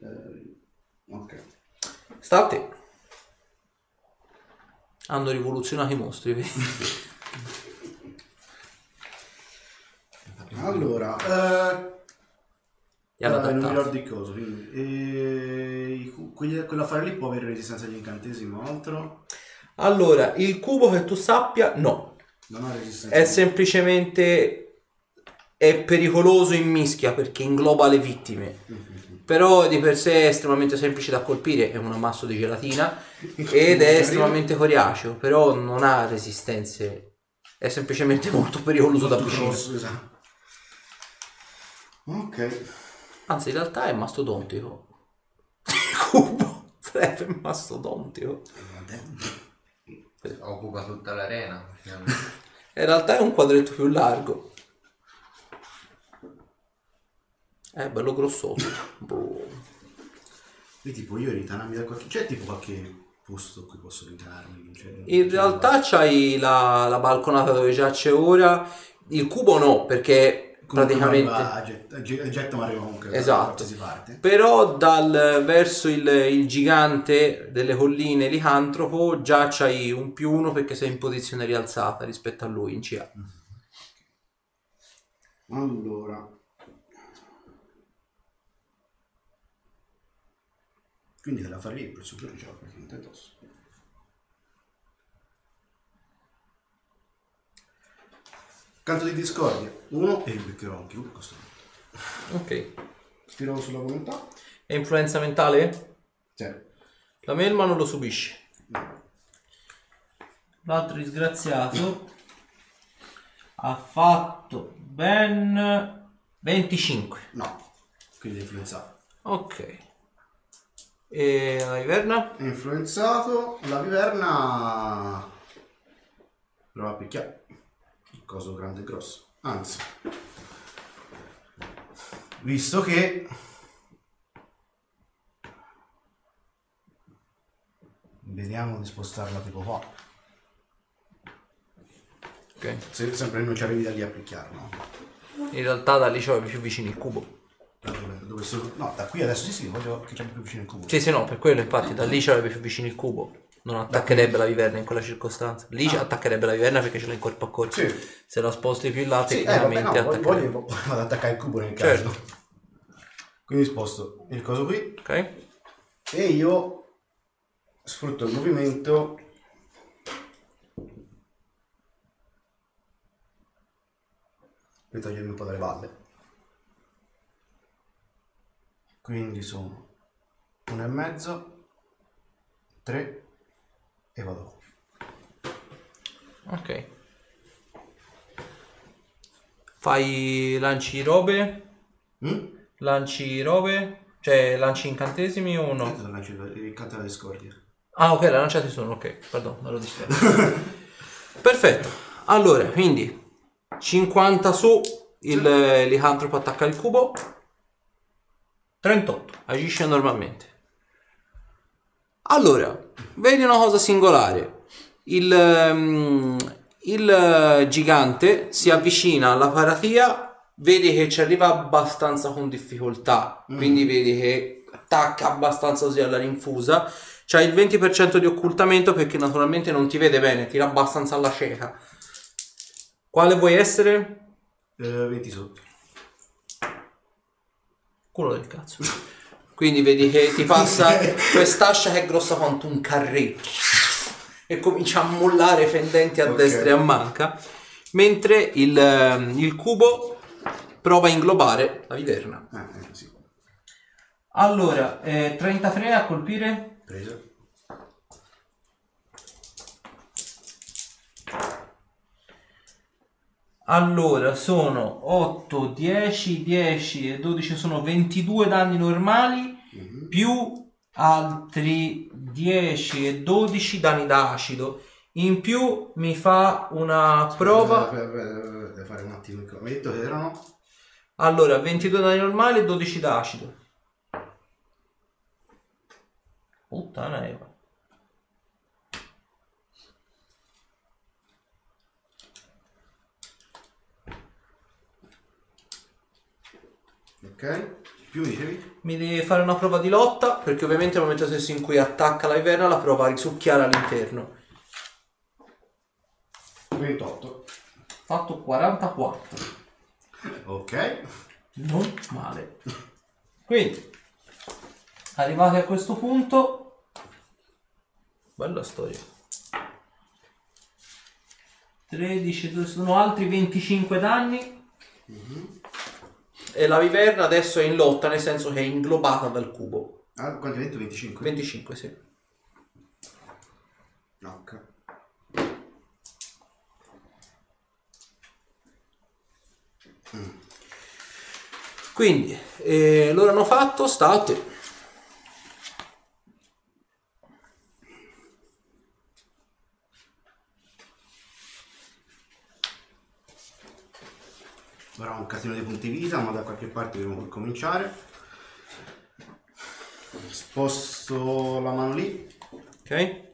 Eh, ok.
Sta a te. Hanno rivoluzionato i mostri, vedi?
Allora, eh,
Li hanno
eh, non mi
adattati.
ricordo di cosa. Quindi, cu- quegli- quell'affare lì può avere resistenza agli incantesimi o altro?
Allora, il cubo che tu sappia, no.
Non ha resistenza.
È semplicemente è pericoloso in mischia perché ingloba le vittime. Però di per sé è estremamente semplice da colpire, è un ammasso di gelatina ed è estremamente coriaceo, però non ha resistenze. È semplicemente molto pericoloso da
Molto
vicino.
grosso, esatto. Ok.
Anzi, in realtà è mastodontico. Il cubo sarebbe mastodontico.
Occupa tutta l'arena.
In realtà è un quadretto più largo. È bello grossoso. Boh.
E tipo io rintanarmi da qualche... C'è tipo qualche posto in cui posso rintanarmi? Cioè,
In realtà c'hai la, la balconata dove giace ora. Il cubo no, perché praticamente.
a get- a ge- a getto ma arriva comunque
Esatto. Però dal verso il, il gigante delle colline licantropo già c'hai un più uno perché sei in posizione rialzata rispetto a lui in CA.
Allora. Quindi della fare lì il professore ce l'ha praticamente addosso. Canto di discordia. Uno e il beccherò anche uno. Questo.
Ok.
Tiro sulla volontà.
E influenza mentale?
Zero.
La melma non lo subisce. L'altro disgraziato ha fatto ben 25.
No. Quindi è influenzato.
Ok. E la viverna?
È influenzato. La viverna. Prova a picchiare. Coso grande e grosso. Anzi. Visto che. Vediamo di spostarla tipo qua.
Ok.
Se sempre non ci arrivi da lì a picchiare, no?
In realtà da lì c'è più vicino il cubo.
Da dove, dove sono- No, da qui adesso sì sì, voglio che c'è più vicino il cubo.
Sì, sì, no, per quello infatti da lì c'è più vicino il cubo. Non attaccherebbe la viverna in quella circostanza. Lì ci attaccherebbe la viverna perché ce l'ha in corpo a corpo.
Sì.
Se la sposti più in là,
Sì, eh, vabbè,
tecnicamente
no, voglio, voglio vado ad attaccare il cubo nel caso.
Certo.
Quindi sposto il coso qui
Ok?
e io sfrutto il movimento per togliermi un po' dalle balle. Quindi sono uno e mezzo, tre e vado.
Ok. Fai lanci robe?
Mm?
Lanci robe? Cioè lanci incantesimi o no?
Sento lancio il canto della discordia.
Ah, ok, la lanciati sono, ok, pardon, me lo distratto. Perfetto. Allora, quindi 50 su, il licantropo attacca il cubo. 38, agisce normalmente. Allora, vedi una cosa singolare. Il, ehm, il eh, gigante si avvicina alla paratia vedi che ci arriva abbastanza con difficoltà, quindi vedi che attacca abbastanza così alla rinfusa. C'hai il 20% di occultamento perché naturalmente non ti vede bene, tira abbastanza alla cieca. Quale vuoi essere?
Eh, 20 sotto.
Culo del cazzo. Quindi vedi che ti passa quest'ascia che è grossa quanto un carretto e comincia a mollare fendenti a
Ok.
destra e a manca, mentre il, ehm, il cubo prova a inglobare la viverna.
Eh, eh, sì.
Allora, eh, 30 freni a colpire?
Preso.
Allora, sono 8, 10, 10 e 12 sono 22 danni normali più altri 10 e 12 danni da acido. In più mi fa una prova.
Devo fare un attimo il Mi hai detto che erano?
Allora, 22 danni normali e 12 da acido. Puttana Eva.
Ok. Più mi dicevi?
Mi devi fare una prova di lotta perché ovviamente nel momento stesso in cui attacca la viverna la prova a risucchiare all'interno.
28.
Fatto 44.
Ok.
Non male. Quindi, arrivati a questo punto, bella storia. 13, due- sono altri 25 danni. E la viverna adesso è in lotta, nel senso che è inglobata dal cubo.
Ah, quanti hai detto? 25?
25, sì.
Ok.
Quindi, eh, loro hanno fatto, sta a te.
Ora ho un casino di punti vita, ma da qualche parte dobbiamo cominciare. Sposto la mano lì.
Ok?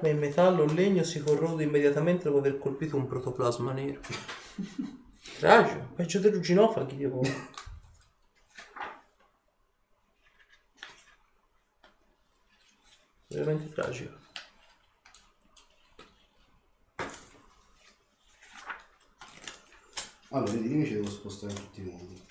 Un'arma in metallo o legno si corrode immediatamente dopo aver colpito un protoplasma nero. Tragico, peggio dei ruginofagi, Dio. Veramente tragico.
Allora, vedi, io ci devo spostare tutti i mondi.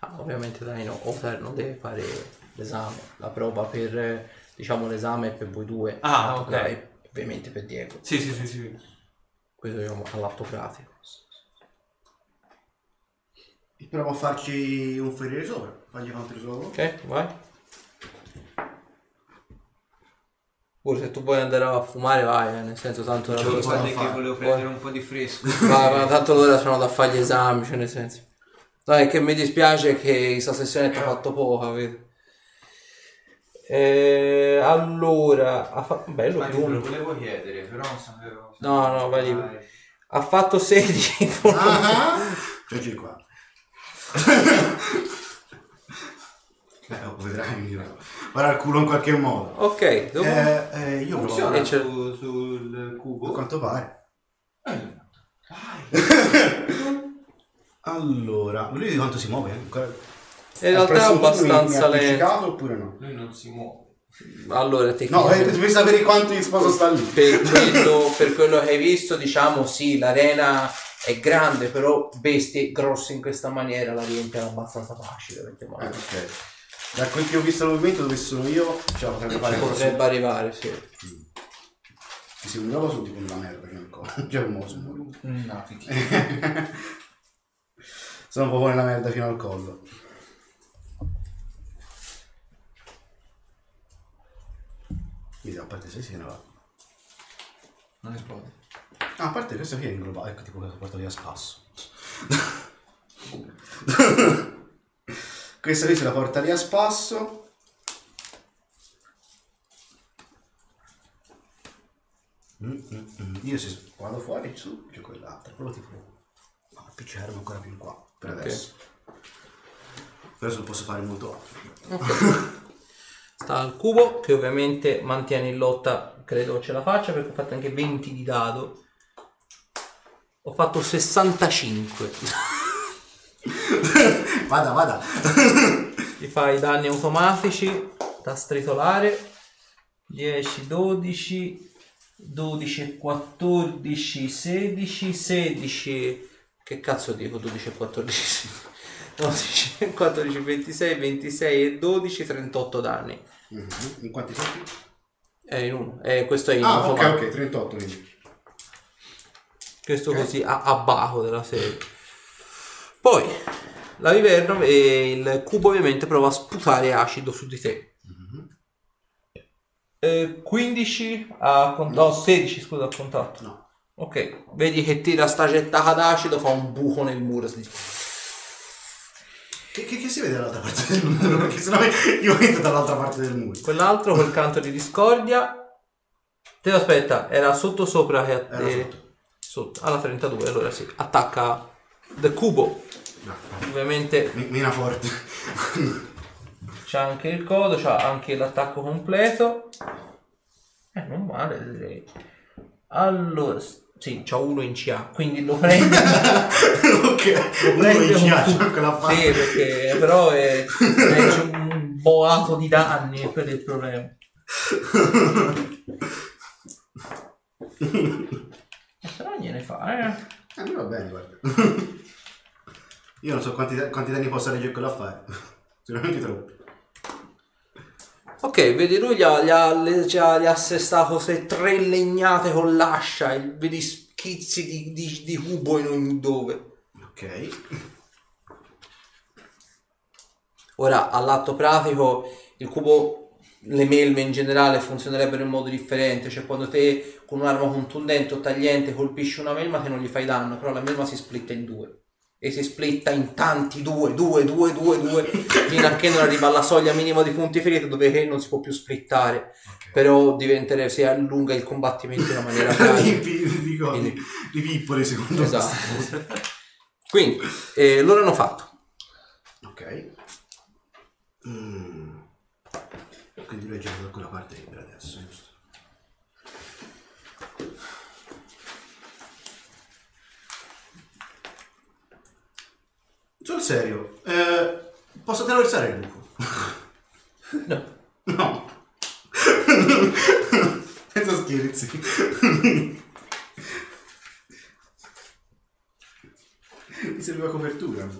Ah, ovviamente dai, no, Ofer non deve fare l'esame, la prova per, diciamo, l'esame è per voi due.
Ah, ok.
Dai, ovviamente per Diego.
Sì, sì, sì, sì.
Questo diciamo all'atto pratico.
Provo a farci un ferire sopra. Fagli contro solo.
Ok, vai. Pure se tu vuoi andare a fumare vai, eh, nel senso tanto la loro stanno...
che volevo prendere un po' di fresco.
Vai, vai, tanto loro sono da fare gli esami, cioè nel senso. Dai, che mi dispiace che questa sessione ti ha fatto poca, vedi? Eh, allora, ha fatto... Bello,
Ma
più
lo volevo chiedere, però non sapevo.
No, no, vai lì. Ha fatto 16
Ah! Giochi qua. Beh, dopo vedrai, mi dirò. Guarda il culo in qualche modo.
Ok, dopo...
Eh, eh, io.
Funziona
E c'è-
su- sul
A
cubo?
quanto pare. Allora, lui di quanto si muove? Ancora-
In realtà è
mi- mi
abbastanza lento.
oppure no?
Lui non si muove.
Allora,
No, eh,
tecnicamente...
devi sapere quanto il sposo sta lì.
per quello, per quello che hai visto, diciamo sì, l'arena è grande, però bestie grosse in questa maniera la riempiono abbastanza facile. mettiamola
Eh,
così.
ok. Da quel che ho visto il movimento dove sono io, la potrebbe
Ci
forse.
potrebbe arrivare, sì.
Sì, sì, un roba su tipo una merda che ancora. Già un moso.
No, fichi.
Sono proprio nella merda fino al collo. Vedi, a parte se si ne va.
Non esplode.
Ah, a parte questo qui è inglobato, ecco tipo questo porta via a spasso. questa qui se la porta via a spasso. Mm, mm, mm. Io se vado fuori su, c'è quell'altra, quello tipo. No, appiccicarmi ancora più in qua per
Ok.
adesso. Adesso lo posso fare molto alto.
Sta al cubo che ovviamente mantiene in lotta, credo ce la faccia perché ho fatto anche 20 di dado. Ho fatto 65.
Vada, vada.
Gli fai i danni automatici da stritolare 10, 12, 12, 14, 16, 16. Che cazzo dico 12 e 14? 12, 14, 26, 26 e 12, 38 danni.
Mhm. In quanti colpi?
È in uno. Eh, questo è in
Ah, ok,
automatico.
ok, 38 quindi.
Questo così a, a baco della serie. Poi la viverno e il cubo ovviamente prova a sputare acido su di te. Eh, 15 a contatto. No, 16 scusa a contatto.
No.
Ok, vedi che tira sta gettata d'acido, fa un buco nel muro. si-
Che, che- che si vede dall'altra parte del muro? Perché sennò io vedo dall'altra parte del muro.
Quell'altro col canto di discordia. Te aspetta, era sotto sopra che a
Era
te-
sotto.
sotto, alla 32, allora sì. Attacca The Cubo.
No,
Ovviamente
mi- mina forte.
C'ha anche il codo, c'ha anche l'attacco completo. Eh, non male direi. Allora, sì, c'ha uno in CA, quindi lo prende.
ok,
lo
uno
prende
in
con
giaccia,
tutto.
quella fa.
Sì, perché però è, è un boato di danni, e quello è il problema. Eh, però gliene fa, eh.
A me va bene, guarda. Io non so quanti, quanti danni possa reggere quello a fare. Sicuramente troppi.
Ok, vedi lui gli ha, gli ha, ci ha- gli ha assestato queste tre legnate con l'ascia e vedi schizzi di, di, di cubo in ogni dove.
Ok.
Ora, all'atto pratico, il cubo, le melme in generale funzionerebbero in modo differente, cioè quando te con un'arma contundente o tagliente colpisci una melma che non gli fai danno, però la melma si splitta in due. E si splitta in tanti, due, due, due, due, due, fino a che non arriva alla soglia minima di punti feriti dove non si può più splittare. Però diventerebbe, si allunga il combattimento in una maniera
di, cose,
Quindi-
di pippole secondo me.
Esatto. Quindi, eh, loro hanno fatto.
Ok. Mm. Quindi lui ha girato da quella parte lì per adesso, giusto? Sul serio, eh, posso attraversare il buco?
No.
No. Senza scherzi. Mi serviva copertura.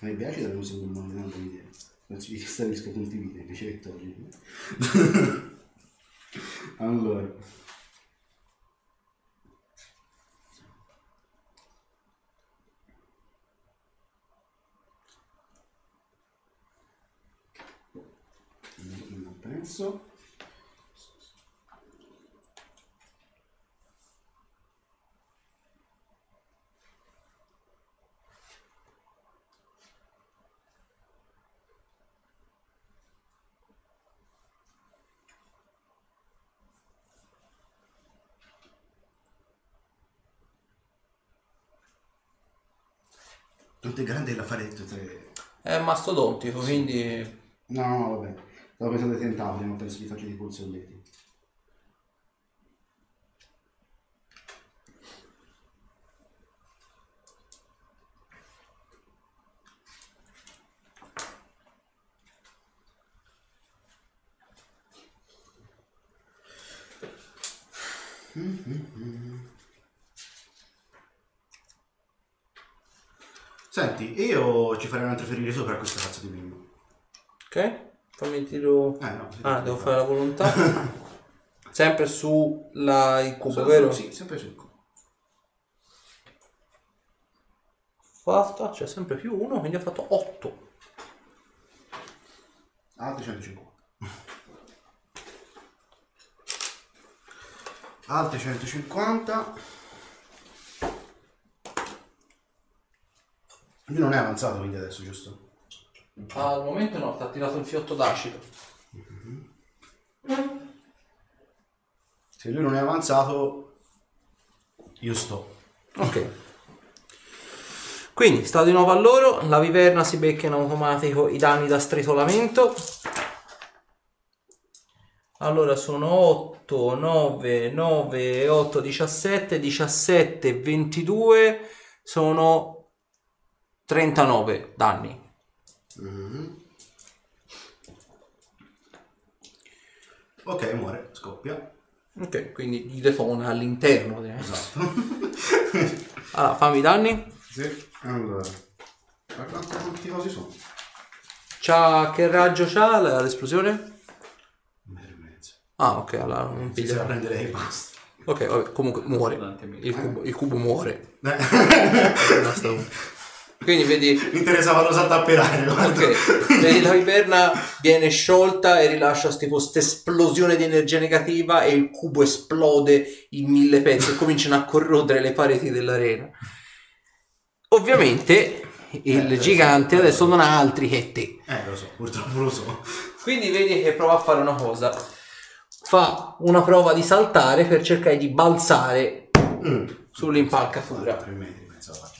Mi piace da non sembra un buon tanto idea. Non si stabilisco punti vita invece che toglierli. allora. Non penso. Tanto è grande l'affaretto. Tre...
È mastodontico, quindi
No, no, vabbè. Stavo pensando ai tentacoli, non penso di farci di polsolletti. Senti, io ci farei un altro ferire sopra a questo cazzo di bimbo.
Ok? Fammi il tiro.
Eh no.
Ah, devo fare la volontà. Sempre su la, il cubo,
Su-
vero?
Sì, sempre sul cubo.
Fatta, c'è sempre più uno, quindi ha fatto 8.
Altri 150. Altri 150. Lui non è avanzato quindi adesso, giusto?
Al momento no, ti ha tirato un fiotto d'acido.
Se lui non è avanzato, io sto.
Ok. Quindi, sta di nuovo a loro, la viverna si becca in automatico i danni da stritolamento. Allora sono 8, 9, 9, 8, 17, 17, 22, sono 39 danni.
Ok, muore, scoppia.
Ok, quindi gli detona all'interno.
Esatto.
Allora, fammi i danni.
sì. Allora. Guarda quanti cosi sono.
C'ha, che raggio c'ha la- l'esplosione?
Un metro e mezzo.
Ah, ok, allora non
Si
piglia.
la prenderei e basta.
Ok, vabbè, comunque muore. Il cubo, il cubo muore. Basta uno. Quindi vedi,
Mi interessava lo salta per aria, guarda.
ok, vedi la viverna viene sciolta e rilascia tipo questa esplosione di energia negativa e il cubo esplode in mille pezzi e cominciano a corrodere le pareti dell'arena. Ovviamente il
Eh,
gigante
sì.
adesso non ha altri che te.
Eh, lo so, purtroppo lo so.
Quindi vedi che prova a fare una cosa. Fa una prova di saltare per cercare di balzare
Mm.
sull'impalcatura.
Tre metri, penso la faccia.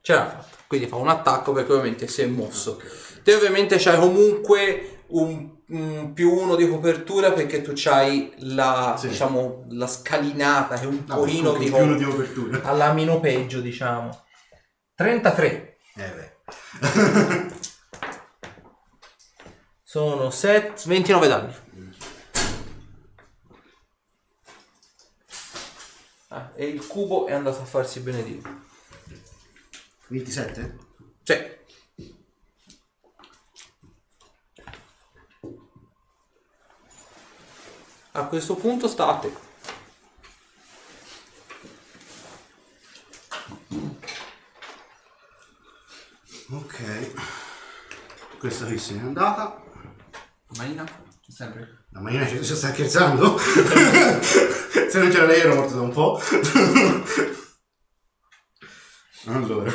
Ce l'ha fatta. Quindi fa un attacco perché ovviamente si è mosso. Te ovviamente c'hai comunque un, un più uno di copertura perché tu c'hai la,
Sì.
diciamo, la scalinata che è un
No,
pochino tipo
più uno di copertura.
alla meno peggio, diciamo. 33.
Eh beh.
Sono 7, 29 danni. Ah, e il cubo è andato a farsi benedire.
27?
Cioè, a questo punto state.
Ok. Questa qui se n'è andata.
Marina? Sempre?
La manina ci ci sta scherzando? se non c'era lei ero morto da un po'. allora.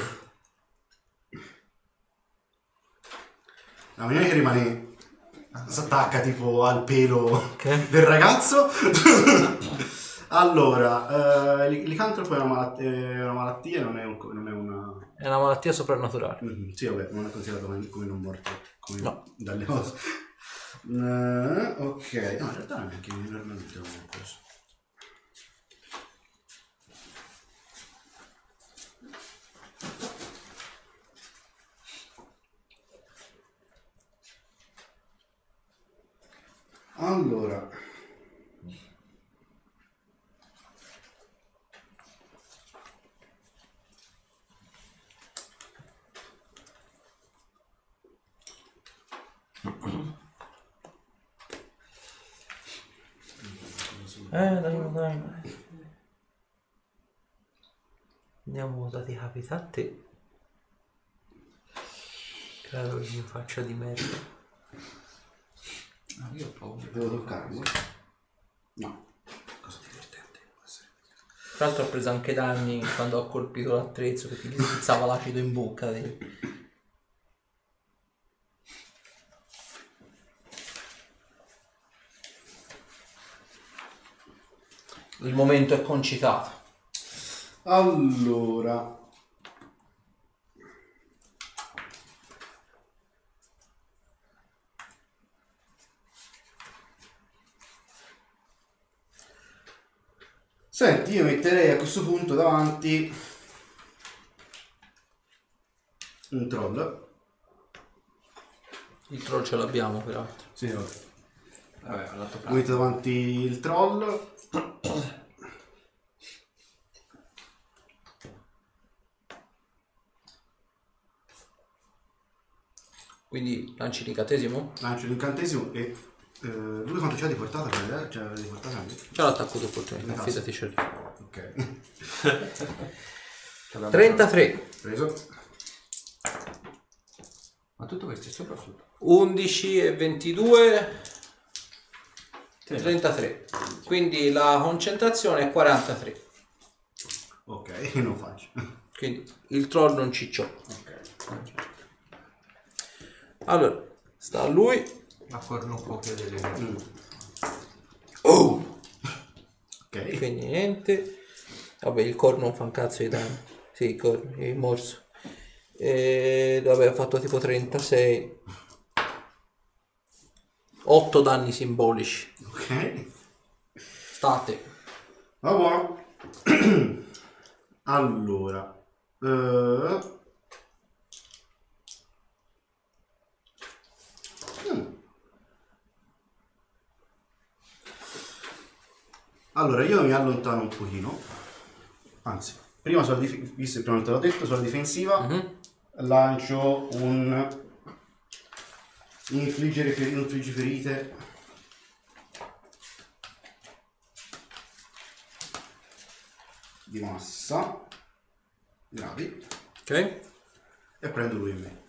La manina che rimane... Si attacca tipo al pelo
Ok.
del ragazzo. allora, eh, licantropo è una, malat- è una malattia, non è, un- non è una...
È una malattia soprannaturale.
Mhm, Sì, vabbè, non è considerato come, come non morto, come
No.
dalle cose. Eh, ok, no, in realtà non è neanche normalmente un coso. Allora,
Eh, dai, dai, dai. Andiamo ti capita a te. Credo che mi faccia di merda.
Ah, io ho paura.
devo toccarlo? No. Cosa divertente può essere.
Tra l'altro ho preso anche danni quando ho colpito l'attrezzo perché gli schizzava l'acido in bocca. vedi? Il momento è concitato.
Allora, Senti, io metterei a questo punto davanti un troll.
Il troll ce l'abbiamo peraltro.
Sì, vabbè.
Vabbè, all'atto pratico.
Metto davanti il troll.
Quindi lanci l'incantesimo?
Lancio l'incantesimo e... eh, lui quanto c'ha di portata? per- C'ha di portata anche?
C'è l'attacco d'opportunità, fidati c'è.
Ok.
33,
Preso.
Ma tutto questo è sopra sotto?
11 e 22, 33. Quindi la concentrazione è 43.
Ok, non faccio.
Quindi il troll non ciccio.
Ok.
Allora, sta a lui.
A cornucopia delle
Mm.
Oh!
Ok.
Quindi niente. Vabbè, il corno non fa un cazzo di danno. Sì, il corno, il morso. E vabbè, ho fatto tipo 36. 8 danni simbolici.
Ok.
State.
Va buono. allora. eh, mm. Allora, io mi allontano un pochino. Anzi, prima sulla dif- visto che prima te l'ho detto, sulla difensiva
Mhm.
lancio un infliggere fer- infliggi ferite di massa gravi
Ok.
e prendo lui in me.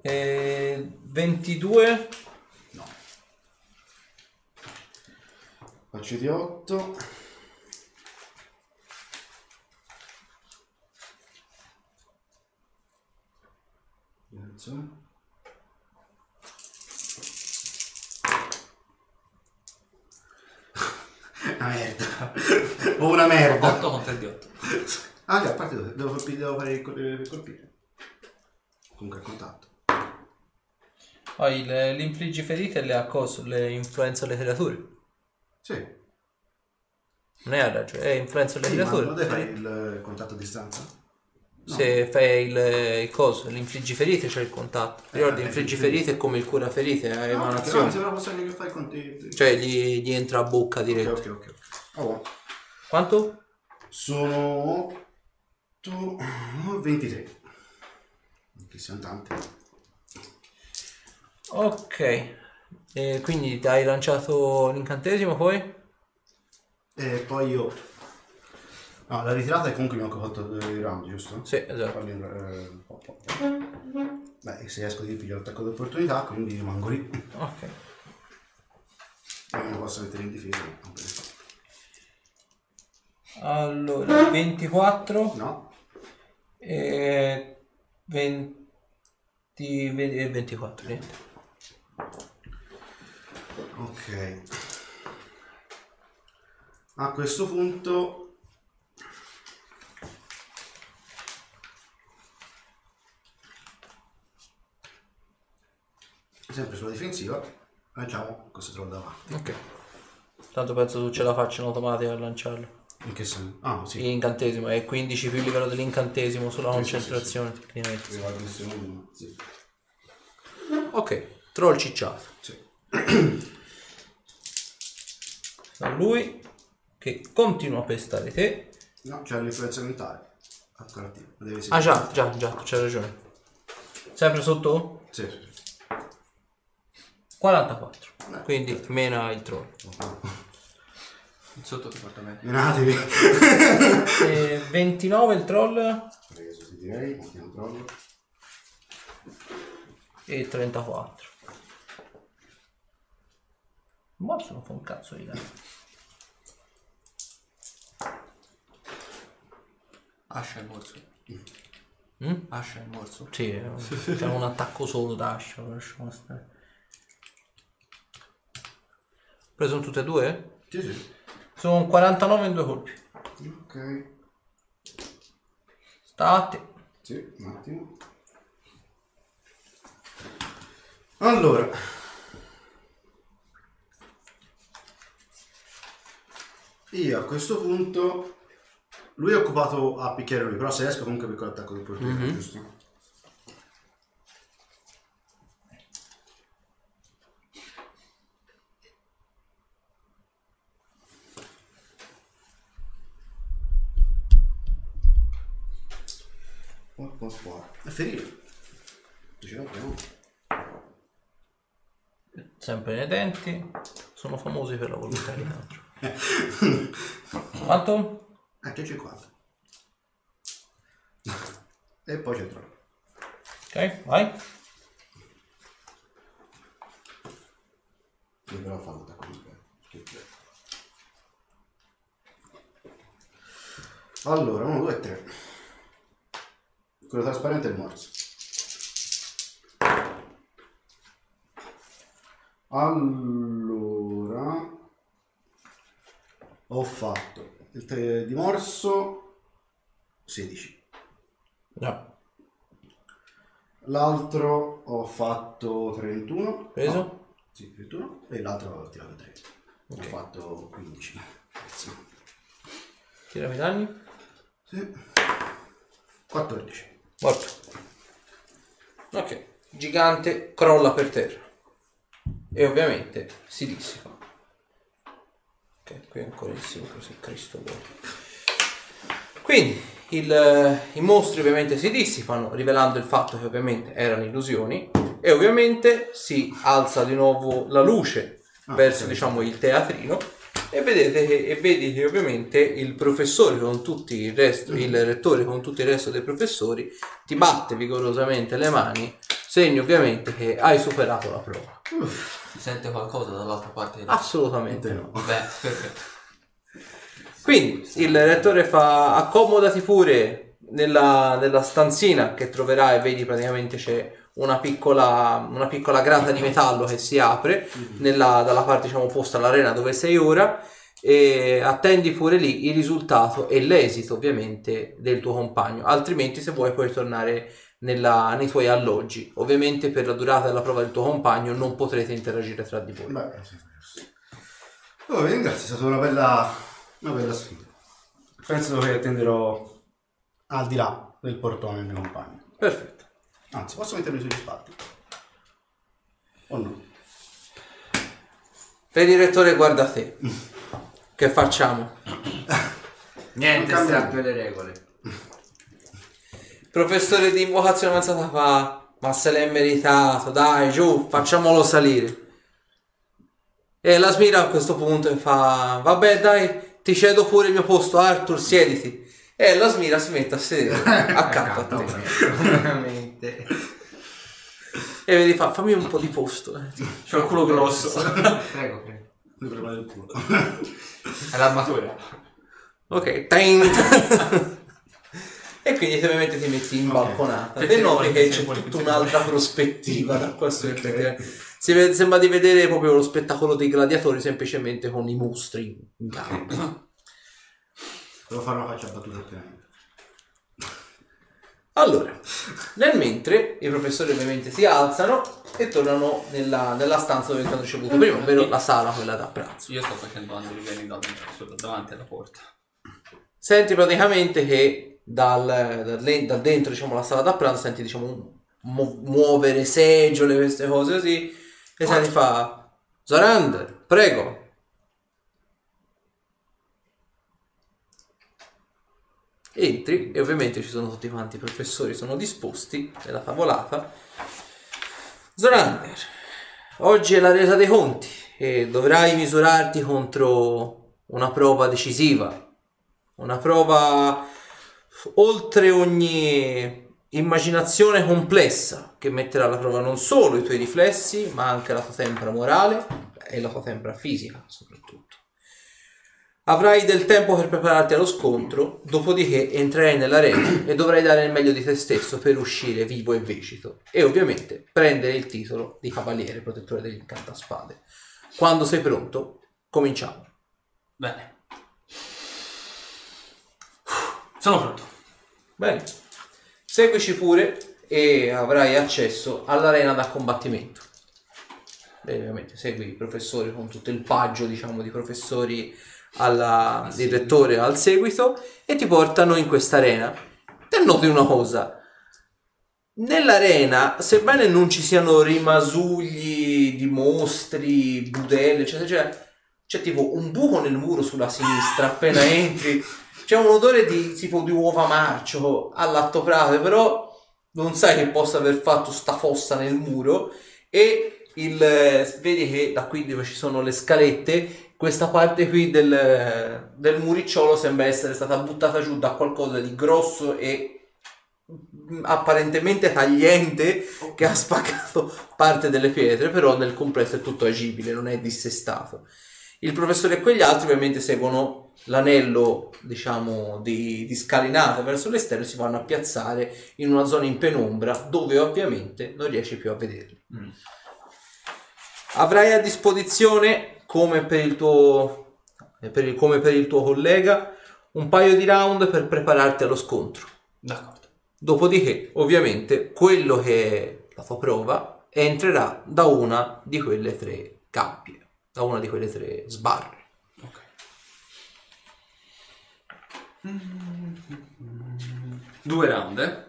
E 22.
No. Faccio di 8. Una merda. O una merda.
8 contro il di 8.
Ah già, a parte devo, devo colpire, devo fare il col- il colpire. Comunque a contatto.
Poi le, l'infliggi ferite le ha cosa? Le influenza le creature.
Sì.
Non è a ragione, è influenza le
Sì, ma
creature.
non devi fare il contatto a distanza? No.
Se fai il, il coso, l'infliggi ferite c'è il contatto. Ricordi,
Eh,
infliggi
sì.
ferite è come il cura ferite, è
No, no,
emanazione.
sembra possibile che fai con te.
Cioè gli, gli entra a bocca
Ok,
diretto.
ok, ok. Ah, buono.
Quanto?
Sono 8, 23. Che siano tante.
Ok. E quindi hai lanciato l'incantesimo poi?
E poi io... No, la ritirata è comunque mi ho fatto i round, giusto?
Sì, esatto.
Farli, eh, un po', po'. Beh, se esco di piglio l'attacco d'opportunità, quindi rimango lì.
Ok.
Non lo posso mettere in difesa.
Allora, 24
No?
e 20 e 24, niente.
Ok. A questo punto... Sempre sulla difensiva, lanciamo questo troll davanti.
Ok. Tanto penso tu ce la faccia in automatico a lanciarlo.
In che senso? Ah, sì.
L'incantesimo è 15 più il livello dell'incantesimo sulla
Sì, sì,
concentrazione tecnicamente.
Missione uno, sì.
Ok, troll cicciato.
Sì.
Da lui che continua a pestare te.
No, c'è l'influenza mentale. Ancora
Ah già, già, già, c'hai ragione. Sempre sotto?
Sì, sì, sì.
44.
Beh.
Quindi mena il troll.
Sotto ti porta me.
Menatevi.
E 29 il troll
Preso, sì, direi. Mettiamo troll.
e 34. Ma sono fa un cazzo di danno.
Ascia il morso.
Mm?
Ascia il morso.
Sì, è un- c'è un attacco solo d'ascia. lasciamo stare. Preso tutte e due?
Sì, sì.
Sono 49 in due colpi.
Ok.
State.
Sì, un attimo. Allora. Io a questo punto... Lui è occupato a picchiare lui, però se esco comunque per l'attacco di opportunità, giusto? Con scuola. E ferire. Diceva prima.
Sempre nei denti. Sono famosi per la volontà di altro. Quanto?
Eh, c'è 50. e poi c'è troppo.
Ok, vai.
Io però fanno da comunque. Allora, 1, 2, 3. Quello trasparente è il morso. Allora, ho fatto il te- di morso 16.
No.
L'altro ho fatto 31.
Preso?
No, sì, 31. E l'altro ho tirato 3.
Ok.
Ho fatto 15. Sì.
Tirami i danni.
Sì. 14.
Morto. Ok. Gigante crolla per terra. E ovviamente si dissipa. Ok, qui ancora il simbolo, se Cristo vuole. Quindi il, i mostri ovviamente si dissipano, rivelando il fatto che ovviamente erano illusioni. E ovviamente si alza di nuovo la luce
Ah,
verso
ok.
diciamo il teatrino. E vedete che, e vedi che ovviamente il professore con tutti il resto, il rettore con tutto il resto dei professori ti batte vigorosamente le mani, segno ovviamente che hai superato la prova.
Si sente qualcosa dall'altra parte?
Ah. Assolutamente no.
Beh, perfetto.
Quindi il rettore fa accomodati pure nella, nella stanzina che troverai, vedi praticamente c'è una piccola, una piccola grata di metallo che si apre nella- dalla parte diciamo opposta all'arena dove sei ora e attendi pure lì il risultato e l'esito ovviamente del tuo compagno altrimenti se vuoi puoi tornare nella- nei tuoi alloggi ovviamente per la durata della prova del tuo compagno non potrete interagire tra di voi
Beh, sì, sì. Oh, vi ringrazio, è stata una bella, una bella sfida. Penso che attenderò al di là del portone il mio compagno.
perfetto
Anzi, posso mettermi sugli spalti? O no?
per il rettore guarda te che facciamo?
Niente,
Non cambia
strappio le regole.
Professore di invocazione avanzata fa, ma se l'è meritato, dai, giù, facciamolo salire. E la smira a questo punto fa, vabbè dai, ti cedo pure il mio posto, Arthur, siediti. E la smira si mette a sedere accanto a te.
Veramente.
E vedi, fa, fammi un po' di posto. eh.
C'ho il culo grosso.
Prego, prego.
Mi preparo il culo.
È l'armatura.
Ok, e quindi te ovviamente ti metti in
Ok.
balconata.
Perché
E noti che
perché
c'è tutta un'altra prospettiva da qua su. Si vede- sembra di vedere proprio lo spettacolo dei gladiatori semplicemente con i mostri in campo.
Devo fare una faccia battuta piena.
Allora, nel mentre i professori ovviamente si alzano e tornano nella, nella stanza dove hanno ricevuto prima, ovvero la sala quella da pranzo.
Io sto facendo da- sulla- davanti alla porta.
Senti praticamente che dal, dal, dal dentro diciamo, la sala da pranzo senti diciamo, mu- muovere seggiole, queste cose così, e senti fa Zorander, prego. Entri e ovviamente ci sono tutti quanti i professori, sono disposti nella tavolata. Zorander, oggi è la resa dei conti e dovrai misurarti contro una prova decisiva, una prova oltre ogni immaginazione complessa che metterà alla prova non solo i tuoi riflessi, ma anche la tua tempra morale e la tua tempra fisica soprattutto. Avrai del tempo per prepararti allo scontro, dopodiché entrerai nell'arena e dovrai dare il meglio di te stesso per uscire vivo e vecito e ovviamente prendere il titolo di cavaliere protettore degli incantaspade. Quando sei pronto, cominciamo.
Bene. Sono pronto.
Bene, seguici pure e avrai accesso all'arena da combattimento. Beh, ovviamente segui i professori con tutto il paggio, diciamo, di professori alla, il rettore al seguito e ti portano in questa arena. Te noti una cosa. Nell'arena, sebbene non ci siano rimasugli di mostri, budelle, eccetera, eccetera, c'è tipo un buco nel muro sulla sinistra appena entri. C'è un odore di tipo di uova marcio all'atto prate, però non sai che possa aver fatto sta fossa nel muro e il, eh, vedi che da qui dove ci sono le scalette, questa parte qui del, del muricciolo sembra essere stata buttata giù da qualcosa di grosso e mm, apparentemente tagliente che ha spaccato parte delle pietre, però nel complesso è tutto agibile, non è dissestato. Il professore e quegli altri ovviamente seguono l'anello, diciamo, di, di scalinata verso l'esterno e si vanno a piazzare in una zona in penombra dove ovviamente non riesci più a vederli.
Mm.
Avrai a disposizione, come per il tuo, eh, per il- come per il tuo collega, un paio di round per prepararti allo scontro.
D'accordo.
Dopodiché, ovviamente, quello che è la tua prova entrerà da una di quelle tre gabbie, da una di quelle tre sbarre.
Ok. Due round, eh?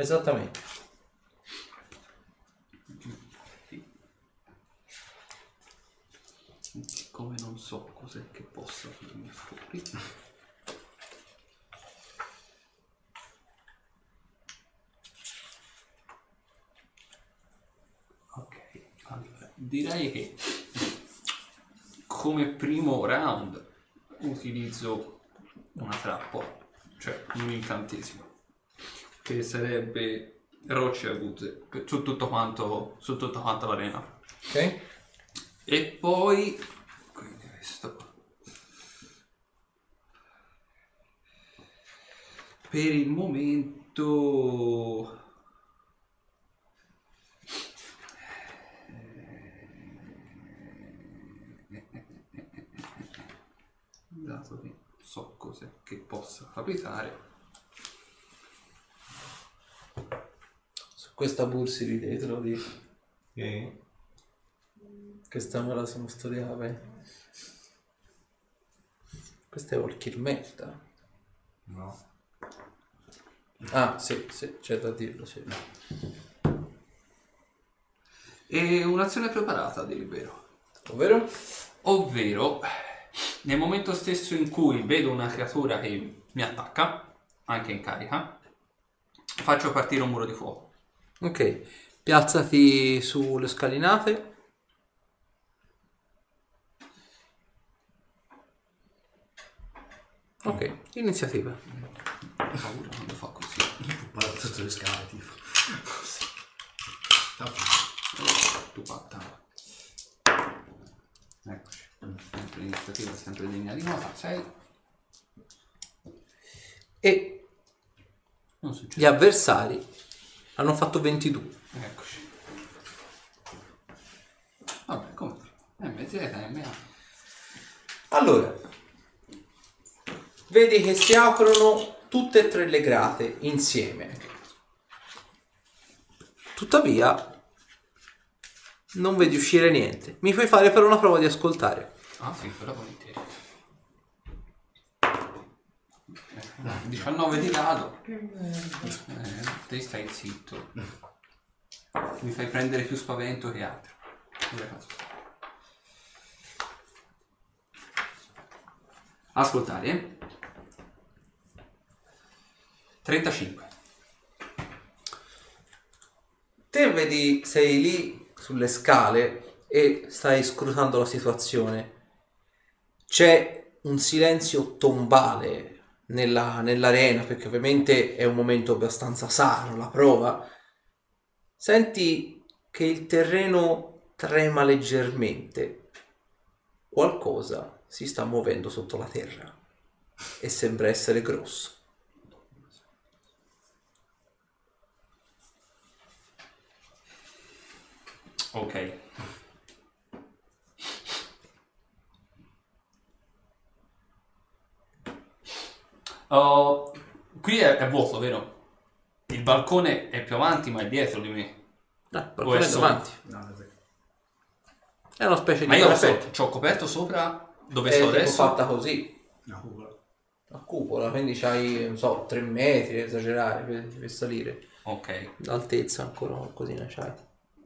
Esattamente.
Come non so possa venire fuori. Ok, allora direi che come primo round utilizzo una trappola, cioè un incantesimo, che sarebbe rocce aguzze su tutto quanto, su tutta quanta l'arena.
Ok?
E poi quindi questo per il momento dato che so cos'è che possa capitare
Su questa bursi di dietro di... Questa me la sono studiata bene. Questa è Walking Melta.
No.
Ah, sì, sì, c'è da dirlo, sì.
e un'azione preparata a dire il vero
Ovvero?
Ovvero, nel momento stesso in cui vedo una creatura che mi attacca, anche in carica, faccio partire un muro di fuoco.
Ok, piazzati sulle scalinate. Ok, iniziativa.
Ho paura quando fa così.
Guarda tutte le scale, tipo.
Tu patta. Eccoci. Sempre l'iniziativa, sempre degna di nota. 6.
E
Non
gli avversari hanno fatto 22.
Eccoci. Vabbè, come? MZ, MA.
Allora, vedi che si aprono tutte e tre le grate insieme. Tuttavia, non vedi uscire niente. Mi fai fare però una prova di ascoltare.
Ah sì, però volentieri. Eh, 19 di grado. Eh, te stai zitto. Mi fai prendere più spavento che altro. Ascoltare, eh? 35.
Te vedi, sei lì sulle scale e stai scrutando la situazione. C'è un silenzio tombale nella- nell'arena perché ovviamente è un momento abbastanza sano, la prova. Senti che il terreno trema leggermente. Qualcosa si sta muovendo sotto la terra e sembra essere grosso.
Ok. Oh, qui è, è vuoto, vero? Il balcone è più avanti, ma è dietro di me.
Ah,
Può
balcone
essere.
davanti. È una specie di
Ma io lo so, ci ho coperto sopra dove
è
sto adesso.
fatta così
No, cupola.
a cupola quindi c'hai non so 3 metri esagerare per, per salire
Ok,
l'altezza ancora qualcosina c'hai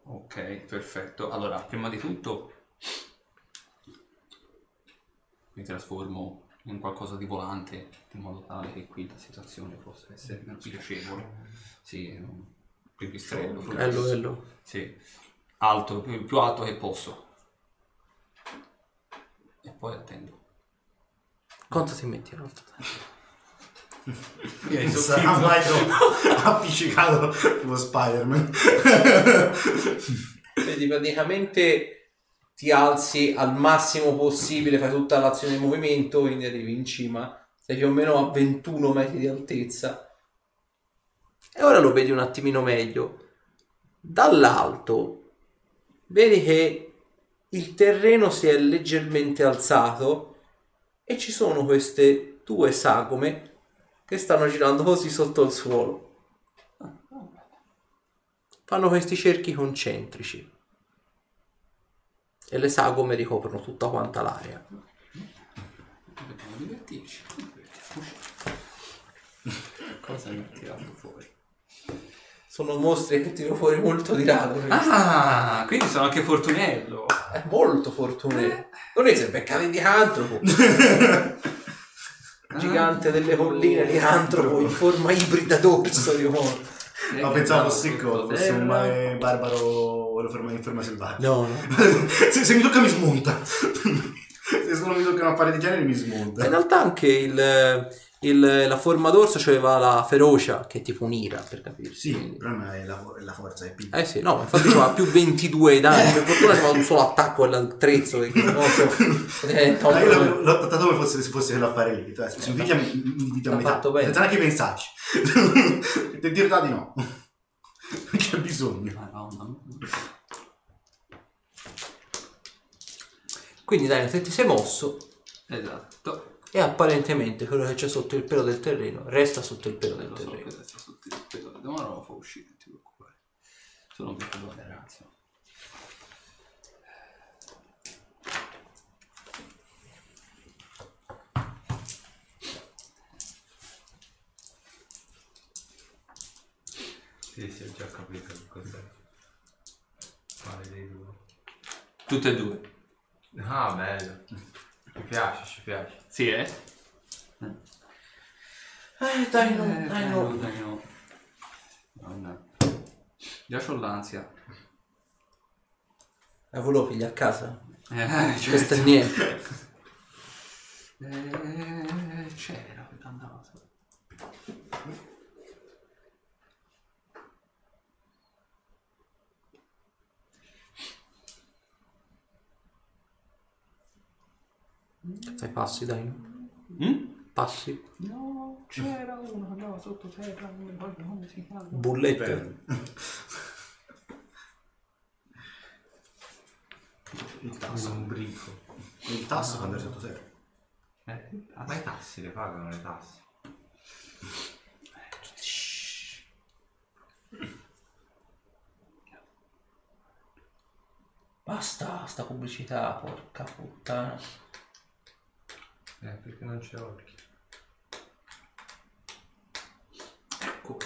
ok, perfetto. Allora, prima di tutto mi trasformo in qualcosa di volante, in modo tale che qui la situazione possa essere meno spiacevole. Sì, un pipistrello.
Bello, bello.
Sì, alto, più, più alto che posso. E poi attendo.
Quanto ti metti in alto?
Sarà mai troppo appiccicato tipo Spider-Man.
Vedi, praticamente ti alzi al massimo possibile, fai tutta l'azione di movimento, quindi arrivi in cima, sei più o meno a 21 metri di altezza. E ora lo vedi un attimino meglio. Dall'alto vedi che il terreno si è leggermente alzato e ci sono queste due sagome che stanno girando così sotto il suolo. Fanno questi cerchi concentrici e le sagome ricoprono tutta quanta l'area.
Dobbiamo divertirci. Cosa mi ha tirato fuori?
Sono mostri che tiro fuori molto di rado.
Ah, quindi sono anche fortunello.
È molto fortunato. Non è se beccati di antropo. Gigante delle colline di antropo in forma ibrida d'orso di uomo.
Ma pensavo fosse Sicco, fosse un mare barbaro lo ferma in forma selvaggia.
No, no.
se, se mi tocca mi smonta. se solo mi toccano affari di genere mi smonta.
In realtà anche il, il- la forma d'orso aveva la ferocia che ti puniva, per capirsi.
Sì, il problema è la, è la forza, è piccola.
Eh sì, no, infatti ha più 22 ai danni, per fortuna c'era un solo attacco all'attrezzo che so, eh,
Ah, io
no,
l'ho, l'ho trattato come fosse, se fosse quell'affare lì. Cioè, mi mi, divide a metà.
fatto bene.
Senza neanche pensarci. Ti dire da di no. C'è bisogno.
Madonna.
Quindi dai, se ti sei mosso
Esatto.
E apparentemente quello che c'è sotto il pelo del terreno resta sotto il pelo del
Lo so
terreno.
che adesso sotto il pelo. Ma non lo fa uscire, non ti preoccupare. Sono più buone razze.
Sì, sì, ho già capito che cos'è. Quale dei due?
Tutte e due.
Ah, bello. Ci piace, ci piace.
Sì, eh?
Eh, dai, no,
Eh,
dai, no.
dai, no. Madonna. Già c'ho l'ansia.
La volevo pigliare a casa?
Eh,
Questo è niente.
Eh, c'era quell'andava.
Fai passi, dai.
Mm?
Passi.
No, c'era uno che andava sotto terra, non mi ricordo come si chiama.
Bullette.
Il
Un
tasso.
brico.
Il tasso quando è sotto terra.
Eh,
Ma i tassi le pagano le tasse.
Basta sta pubblicità, porca puttana.
Eh, perché non c'è occhi.
Ecco.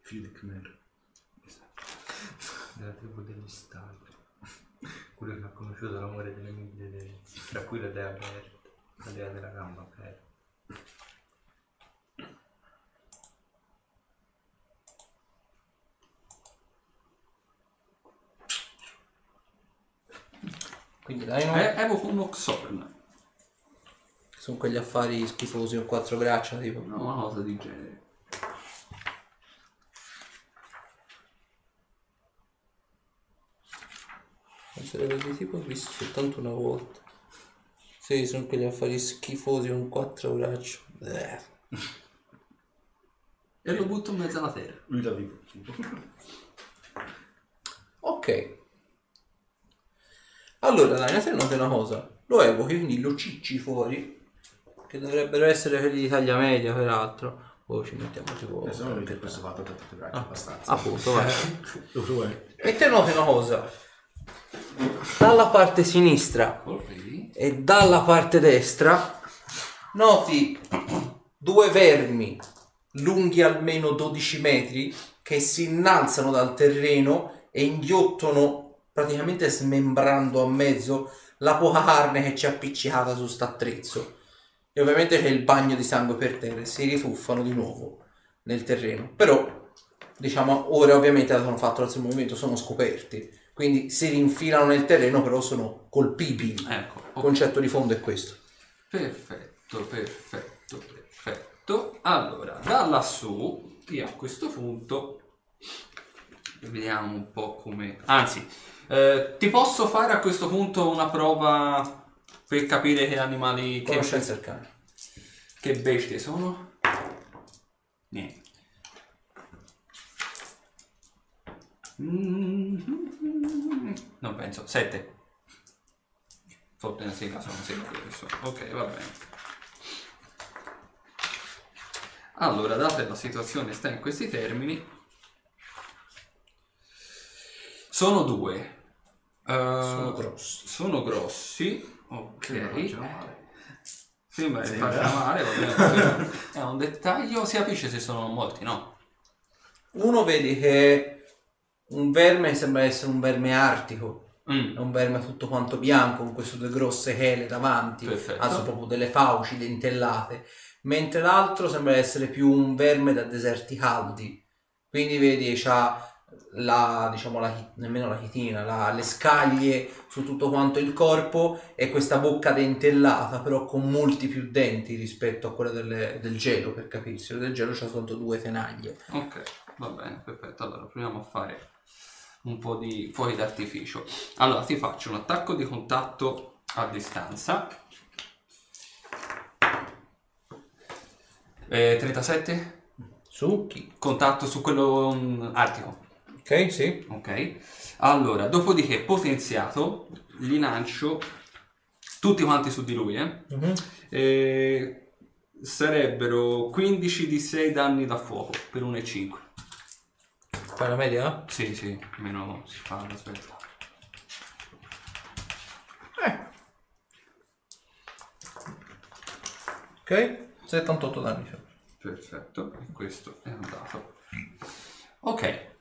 Figlio di Khmer.
Della tribù degli stati. Quello che ha conosciuto l'amore delle miglia dei... tra cui la dea aperta, la dea della gamba aperta.
Quindi dai, no.
Eh, evoco un Oxorn.
Sono quegli affari schifosi con quattro braccia, tipo.
No, una cosa di genere.
Sarebbe di tipo visto soltanto una volta. Sì, sono quegli affari schifosi con quattro braccia. Eh.
E lo butto in mezzo alla terra.
Lui da vivo.
Ok. Allora, dai, te noti una cosa. Lo evochi, quindi lo cicci fuori. Che dovrebbero essere quelli di taglia media, peraltro. Poi ci mettiamo tipo...
Eh, se no per questo fatto ho tutte braccia abbastanza.
Appunto, vai. E te noti una cosa. Dalla parte sinistra e dalla parte destra noti due vermi lunghi almeno 12 metri che si innalzano dal terreno e inghiottono praticamente smembrando a mezzo la poca carne che c'è appiccicata su st'attrezzo. E ovviamente c'è il bagno di sangue per terra e si rituffano di nuovo nel terreno. Però, diciamo, ora ovviamente hanno fatto suo movimento, sono scoperti. Quindi si rinfilano nel terreno, però sono colpibili.
Ecco,
Il concetto di fondo è questo.
Perfetto, perfetto, perfetto. Allora, da lassù, io a questo punto vediamo un po' come... Anzi, eh, ti posso fare a questo punto una prova per capire che animali, che,
Conoscenza del cane.
che bestie sono? Niente. Mm, Non penso. Sette. Fortuna sì, sono sette adesso. Ok, va bene. Allora, data che la situazione sta in questi termini, sono due. Eh,
Sono grossi.
Sono grossi. Ok. Sembra che faccia male, va bene, però è un dettaglio. Si capisce se sono morti, no?
Uno vedi che un verme sembra essere un verme artico.
Mm.
È un verme tutto quanto bianco con queste due grosse chele davanti,
Perfetto.
ha proprio delle fauci dentellate, mentre l'altro sembra essere più un verme da deserti caldi. Quindi vedi c'ha la diciamo la chi- nemmeno la chitina, la- le scaglie su tutto quanto il corpo e questa bocca dentellata, però con molti più denti rispetto a quella delle- del gelo, per capirsi. Quella del gelo c'ha soltanto due tenaglie.
Ok, va bene, perfetto. Allora, proviamo a fare un po' di fuochi d'artificio. Allora, ti faccio un attacco di contatto a distanza. Eh, 37?
Succhi.
Contatto su quello mm, artico.
Ok, sì.
Ok. Allora, dopodiché potenziato, gli lancio tutti quanti su di lui, eh.
Mhm.
E sarebbero 15 di 6 danni da fuoco per 1,5.
Fai la media?
Sì, sì, meno si fa, aspetta.
Ok, 78 danni.
Perfetto, questo è andato. Ok.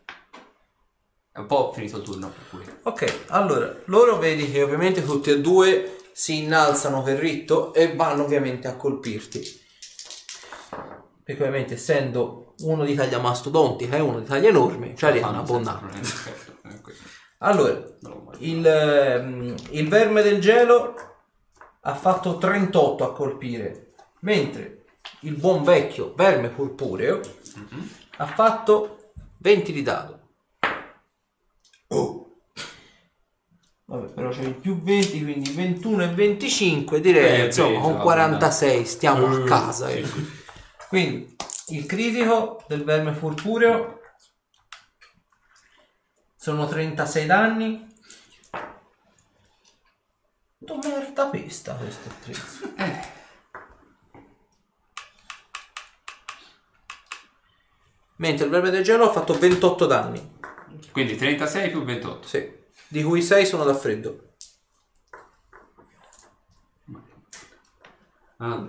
È un po' finito il turno per cui.
Ok, allora, loro vedi che ovviamente tutti e due si innalzano per ritto e vanno ovviamente a colpirti. Perché ovviamente essendo uno di taglia mastodontica e uno di taglia enorme, ci arrivano abbondanti. Allora, il, ehm, il verme del gelo ha fatto 38 a colpire, mentre il buon vecchio verme purpureo
Mhm.
ha fatto 20 di dado. Vabbè, però c'è il più 20, quindi 21 e 25, direi,
Eh,
insomma, con
sì,
46 stiamo a
Eh,
casa.
sì,
ecco. Quindi, il critico del verme purpureo sono 36 danni. Dove merda pesta questo attrezzo?
Eh,
Mentre il verme del gelo ha fatto 28 danni.
quindi 36 più 28.
Sì. Di cui 6 sono da freddo.
Allora,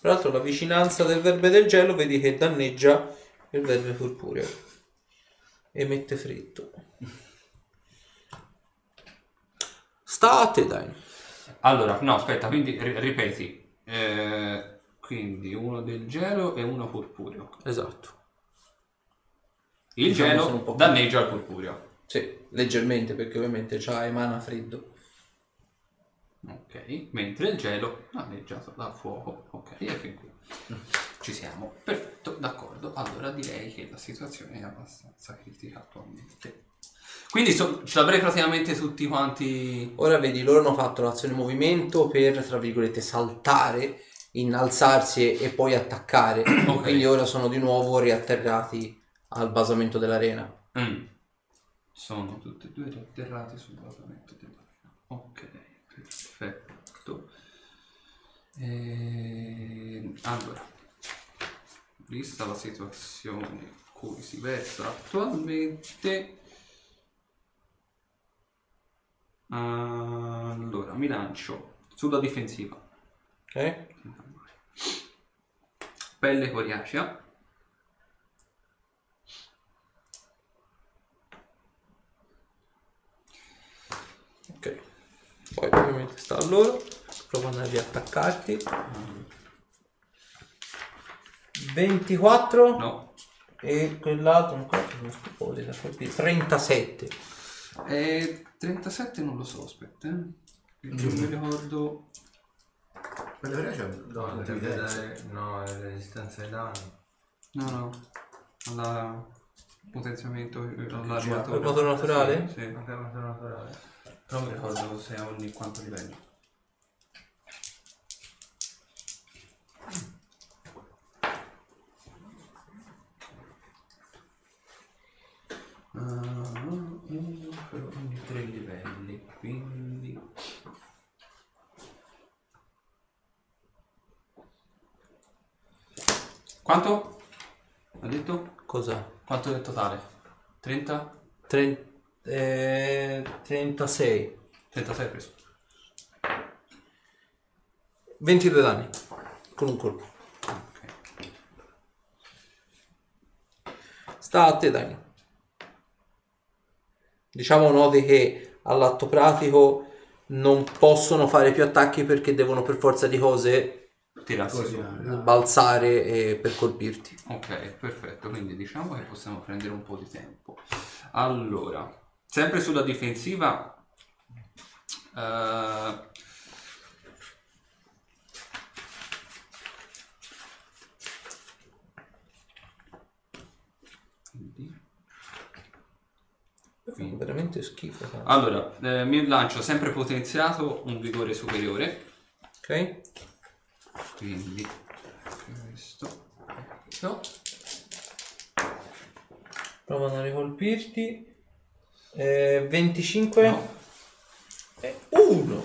Tra l'altro la vicinanza del verme del gelo vedi che danneggia il verme purpureo. E mette freddo. State dai.
Allora, no, aspetta, quindi ri- ripeti. Eh, quindi uno del gelo e uno purpureo.
Esatto.
Il
Diciamo sono un
gelo
po'
danneggia il purpureo.
Sì, leggermente perché ovviamente c'ha emana freddo.
Ok, mentre il gelo danneggiato dal fuoco. Ok, e fin qui. Ci siamo. Perfetto, d'accordo. Allora direi che la situazione è abbastanza critica attualmente. Quindi so- ce l'avrei praticamente tutti quanti...
Ora vedi, loro hanno fatto l'azione movimento per, tra virgolette, saltare, innalzarsi e, e poi attaccare.
Ok.
Quindi ora sono di nuovo riatterrati al basamento dell'arena.
Mm. Sono tutti e due riatterrati sul basamento della... Ok, perfetto. Ehm, allora, vista la situazione in cui si versa attualmente, allora mi lancio sulla difensiva.
Ok?
Pelle coriacea.
Ok. Poi ovviamente sta a loro. Provano a riattaccarti. 24
No.
e quell'altro ancora non scopo da colpire. 37.
E 37 non lo so, aspetta. eh. Perché non mi ricordo.
Per le c'è
No,
un
deve dare... No, è resistenza ai danni.
No, no. Alla potenziamento
Il
all'armatura.
modo naturale?
Sì, sì.
Naturale.
Però mi ricordo se ogni quanto livello. Uno per ogni tre livelli, quindi... Quanto? Ha detto?
Cosa?
Quanto è il totale? 30?
Tre- eh, 36.
36 preso.
22 danni. Con un colpo. Sta a te, Dani. Diciamo noti che all'atto pratico non possono fare più attacchi perché devono per forza di cose
Tirarsi su.
eh.
balzare eh, per colpirti.
Ok, perfetto, quindi diciamo che possiamo prendere un po' di tempo. Allora, sempre sulla difensiva, eh, quindi-
veramente schifo.
allora, eh, mi lancio sempre potenziato un vigore superiore,
Ok?
quindi questo. No,
Provano a ricolpirti. Eh, 25.
No.
E 1.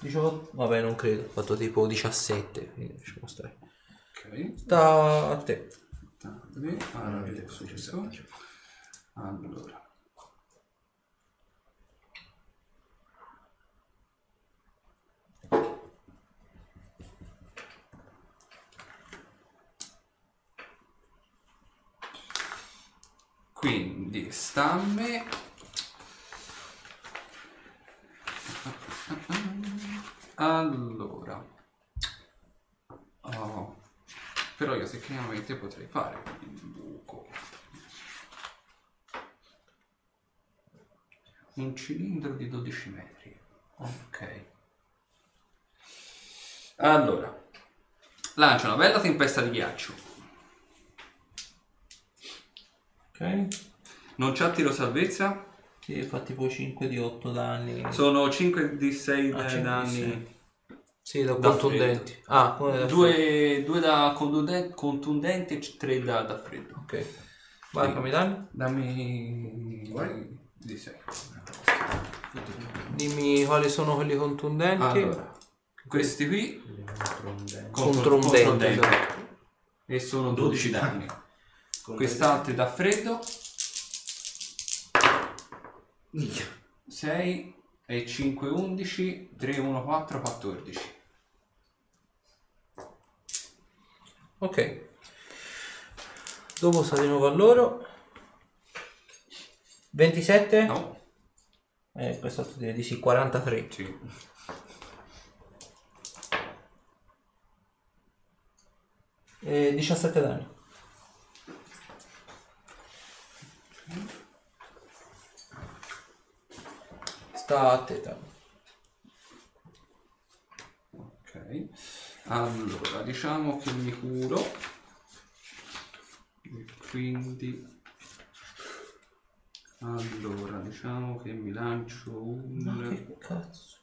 18. Vabbè, non credo. Ho fatto tipo 17. Quindi lasciamo stare.
ok.
Sta a te.
Allora, questo. Allora. Quindi sta a me. Allora. Oh. Però io tecnicamente potrei fare il buco. Un cilindro di 12 metri. Ok. Allora. Lancia una bella tempesta di ghiaccio.
Ok.
Non c'ha tiro salvezza.
Sì, fa tipo 5 di 8 danni.
Sono 5 di 6
Ah, cinque di
danni.
sei. Sì, da
Da
contundenti. Ah, come da
Due, due da contundente, contundente e tre da, da freddo.
Ok. Vai, fammi danni.
Dammi
Vai.
di 6.
Dimmi quali sono quelli contundenti.
Allora, questi qui
Contro un
contro
dente, esatto.
e sono 12 danni. Quest'altro da freddo. 6 e 5 11 3 1 4 14.
Ok. Dopo sta di nuovo a loro. 27?
No?
Eh, questo direi di sì, 43.
Sì.
E 17 danni. Sta a te, Tano.
Ok. Allora, diciamo che mi curo. E quindi allora, diciamo che mi lancio un
Che cazzo?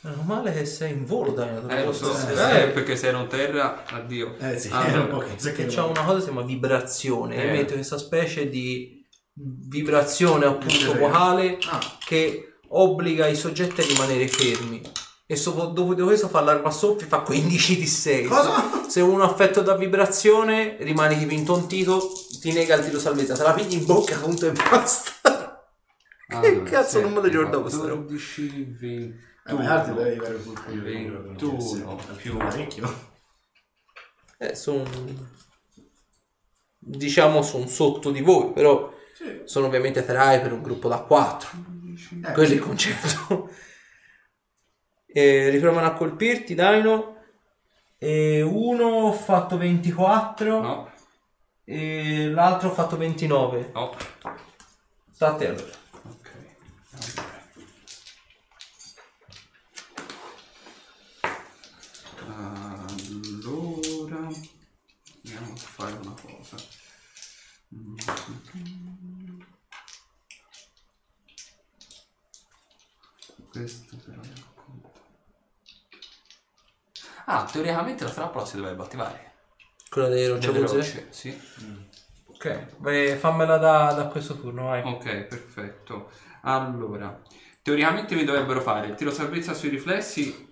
Meno male che sei in volo, Daniel.
Eh, lo so,
Eh,
eh, perché se ero terra, addio.
Eh sì,
Allora,
un po' che
che c'ha una cosa che si chiama vibrazione,
Eh.
emette questa specie di vibrazione appunto vocale
Ah.
che obbliga i soggetti a rimanere fermi. E sopra- dopo di questo fa l'arma soffi fa 15 di 6.
Cosa?
Se uno affetto da vibrazione rimane tipo intontito, ti nega il tiro salvezza. Se la pigli in bocca, punto e basta.
Allora,
cazzo, non me lo sta roba.
14, 21.
Eh, ma altri devi avere di
21 più-
parecchio.
Eh, sono... Diciamo sono sotto di voi, però
Sì.
Sono ovviamente ferrai per un gruppo da 4.
Eh,
Quello è il concetto. e riprovano a colpirti, Dino. E uno ho fatto 24
No,
e l'altro ho fatto 29.
no.
Sta a te allora.
Ok. Allora. Allora, andiamo a fare una cosa. Questo però è conto. Ah, teoricamente la trappola si dovrebbe attivare.
Quella dei
Delle
rocciapuzze?
rocce, sì.
Ok, vai, fammela da, da questo turno, vai.
Ok, perfetto. Allora, teoricamente mi dovrebbero fare il tiro salvezza sui riflessi.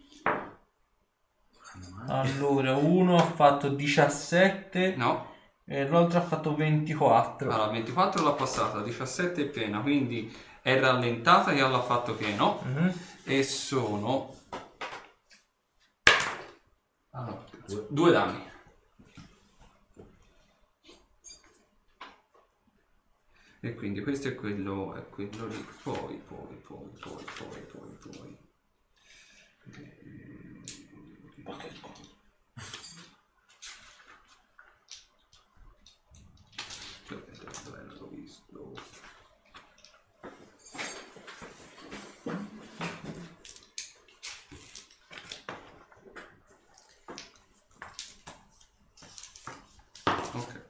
Allora, uno ha fatto 17
No,
e l'altro ha fatto 24.
allora 24 l'ha passata, 17 è piena, quindi è rallentata che l'ha fatto pieno.
Mhm.
E sono... Allora, due danni. E quindi questo è quello, è quello lì. Poi, poi, poi, poi, poi, poi, poi. Dov'è, dov'è, dov'è? L'ho visto. Ok.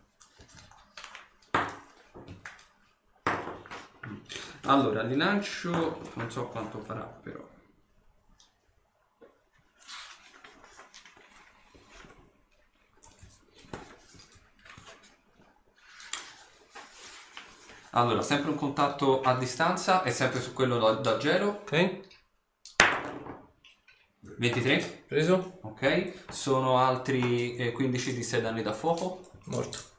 Allora, li lancio, non so quanto farà però. Allora, sempre un contatto a distanza e sempre su quello da, da gelo.
Ok,
23,
preso,
ok. Sono altri eh, 15 di 6 danni da fuoco.
morto.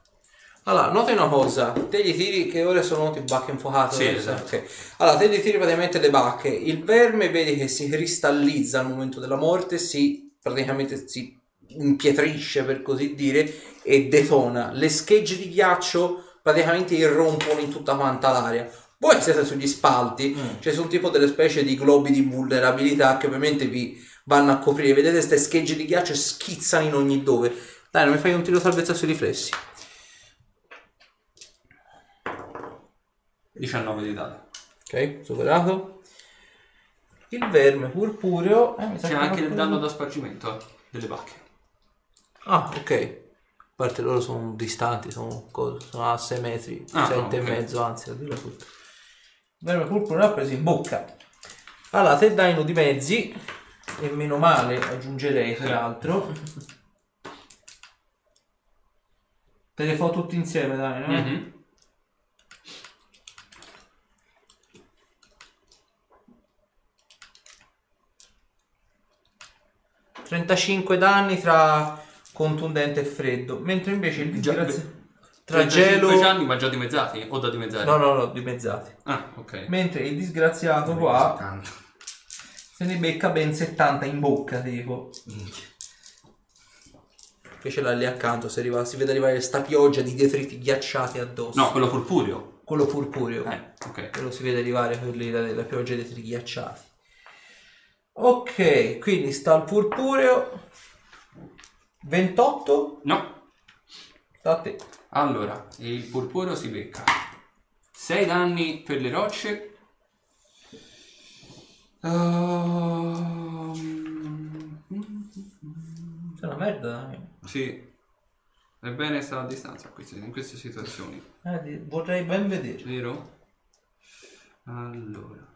Allora, noti una cosa, te gli tiri che ore sono noti bacche infuocate?
Sì, esatto.
Ok. Allora, te gli tiri praticamente le bacche, il verme vedi che si cristallizza al momento della morte, si praticamente si impietrisce per così dire e detona. Le schegge di ghiaccio praticamente irrompono in tutta quanta l'aria. Voi siete sugli spalti, cioè sono tipo delle specie di globi di vulnerabilità che ovviamente vi vanno a coprire. Vedete queste schegge di ghiaccio schizzano in ogni dove. Dai, non mi fai un tiro salvezza sui riflessi.
19 di dadi.
Ok, superato. Il verme purpureo. eh, mi sa
C'è
che
anche il danno da spargimento eh, delle bacche.
Ah, ok. A parte loro sono distanti, sono, sono a 6 metri,
Ah,
7 e
ok.
mezzo, anzi, a dirla tutta. Il verme purpureo l'ha preso in bocca. Allora, te dai uno di mezzi, e meno male aggiungerei peraltro. Te le fa tutti insieme, dai, no?
Mhm.
35 danni tra contundente e freddo, mentre invece il
Già-
disgrazia- tra
35
gelo
anni ma già dimezzati o da dimezzare?
No, no, no, dimezzati.
Ah, ok.
Mentre il disgraziato qua
Tanto.
se ne becca ben 70 in bocca, tipo. Che ce l'ha lì accanto, si, arriva- si vede arrivare sta pioggia di detriti ghiacciati addosso.
No, quello purpureo.
Quello purpureo.
Eh, ok.
Quello si vede arrivare quelli la, la pioggia di detriti ghiacciati. Ok, quindi sta il purpureo. 28,
No.
sta a te.
Allora, il purpureo si becca 6 danni per le rocce. Ehm,
C'è una merda. dai.
sì. Ebbene sta a distanza queste- in queste situazioni.
Eh, di- vorrei ben vedere.
Vero? Allora.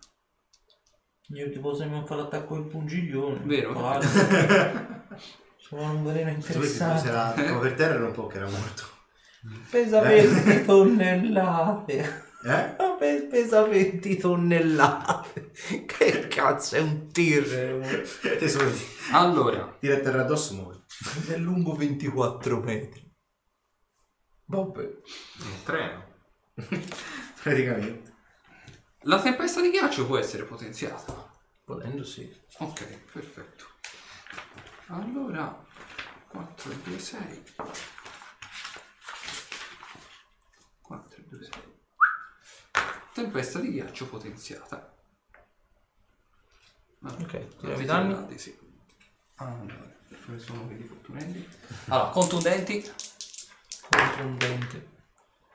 Io ti posso fare l'attacco del pungiglione.
Vero?
Vale. Sono un veleno
Se
interessante.
tipo per terra era un po' che era morto.
Pesa 20 tonnellate.
Eh?
Pe- Pesa 20 tonnellate. Che cazzo è un tir?
Allora,
tira a terra addosso muori.
È lungo 24 metri. Vabbè.
Un treno.
Praticamente.
La tempesta di ghiaccio può essere potenziata.
Volendo sì.
Ok, perfetto. Allora, 4 e 2, 6. 4 e 2, 6. tempesta di ghiaccio potenziata.
Ok, tiravi i danni.
Sì. Allora, quali sono quelli fortunelli? Allora, contundenti,
Contundente.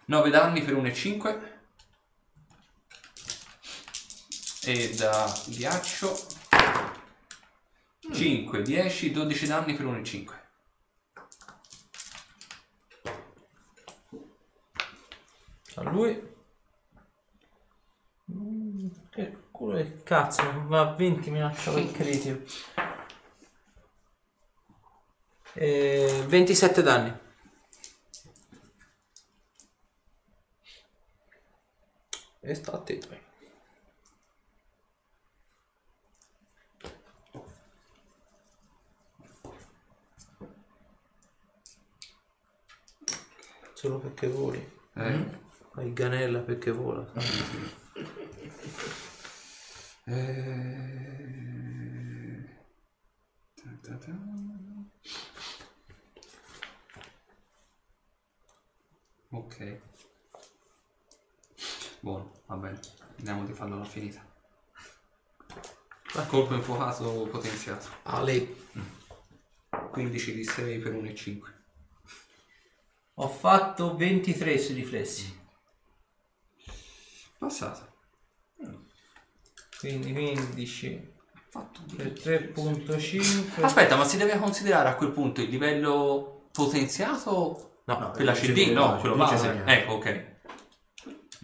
9 danni per 1,5 e da ghiaccio 5, 10, 12 danni per 1,5
A lui. Mm, Che culo del cazzo, va a 20 mi lascia quel critico. Eh, 27 danni. E sta a te Solo perché voli.
eh,
Hai ganella perché vola.
eh, ta ta ta. ok. Buono va bene. Vediamo di farla finita. Colpo infuocato potenziato.
Ale.
15 di 6 per 1,5
Ho fatto 23 sui riflessi.
passato
Quindi 15
fatto
per 3.5.
aspetta ma si deve considerare a quel punto il livello potenziato
No,
per la
il
CD no
CD,
quello base
CD.
ecco ok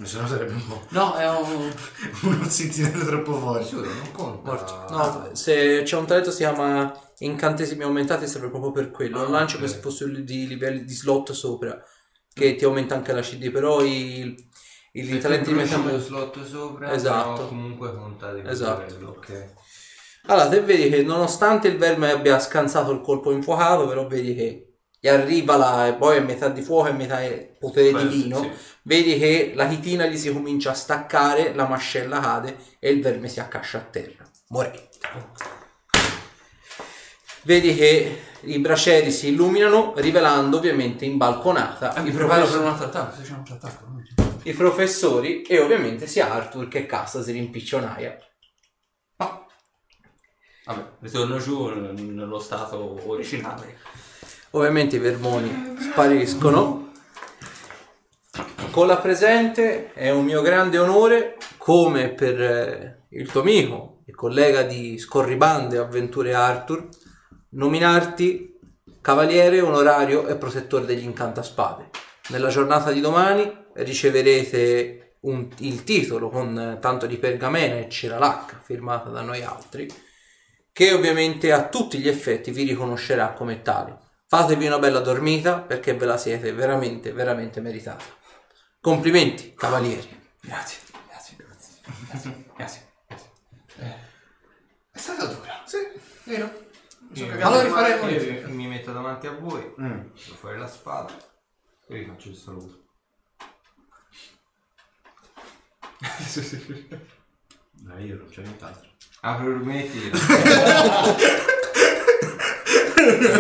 Se no sarebbe un po'
no è un
uno sentinello troppo forte.
Giuro, non conta.
morto. No, se c'è un talento si chiama incantesimi aumentati serve proprio per quello.
Ah,
non lanci
ok.
questi possibili di livelli di slot sopra che ti aumenta anche la CD, però i, i
Se
talenti di
lo slot sopra,
Esatto.
comunque conta di
Esatto.
livello, ok.
Allora, te vedi che nonostante il verme abbia scansato il colpo infuocato, però vedi che gli arriva la, e poi è metà di fuoco e metà è potere
Beh,
divino.
sì.
Vedi che la chitina gli si comincia a staccare, la mascella cade e il verme si accascia a terra, morente. Vedi che i bracieri si illuminano, rivelando ovviamente in balconata
Ah, mi
i,
preparo
profes-
per un altro attacco attacco
i professori e ovviamente sia Arthur che Cassa si rimpiccionaia.
Ah. Vabbè, ritorno giù nello stato originale.
Ovviamente i vermoni spariscono. Con la presente è un mio grande onore, come per eh, il tuo amico e collega di scorribande avventure Arthur, nominarti cavaliere onorario e protettore degli incantaspade. Nella giornata di domani riceverete un- il titolo con tanto di pergamena e ceralacca firmata da noi altri, che ovviamente a tutti gli effetti vi riconoscerà come tali. Fatevi una bella dormita perché ve la siete veramente, veramente meritata. Complimenti, cavalieri.
Grazie, grazie, grazie. Grazie. Eh, È stata dura.
Sì, vero.
Io-
Allora rifaremo
io mi metto davanti a voi,
Mm.
tiro fuori la spada e vi faccio il saluto.
Eh, io non c'è nient'altro.
Apro i rumetti. Lo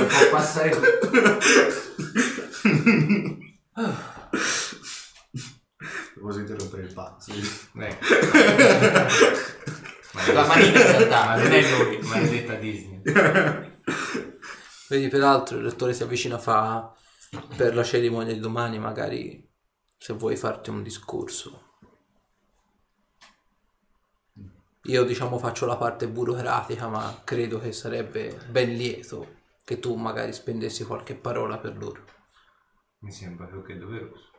fa passare tutto.
Posso interrompere il pazzo.
Beh.
La manina in realtà, non è lui.
Maledetta Disney.
Vedi, peraltro il rettore si avvicina fa per la cerimonia di domani, magari se vuoi farti un discorso. Io diciamo faccio la parte burocratica, ma credo che sarebbe ben lieto che tu magari spendessi qualche parola per loro.
Mi sembra più che doveroso.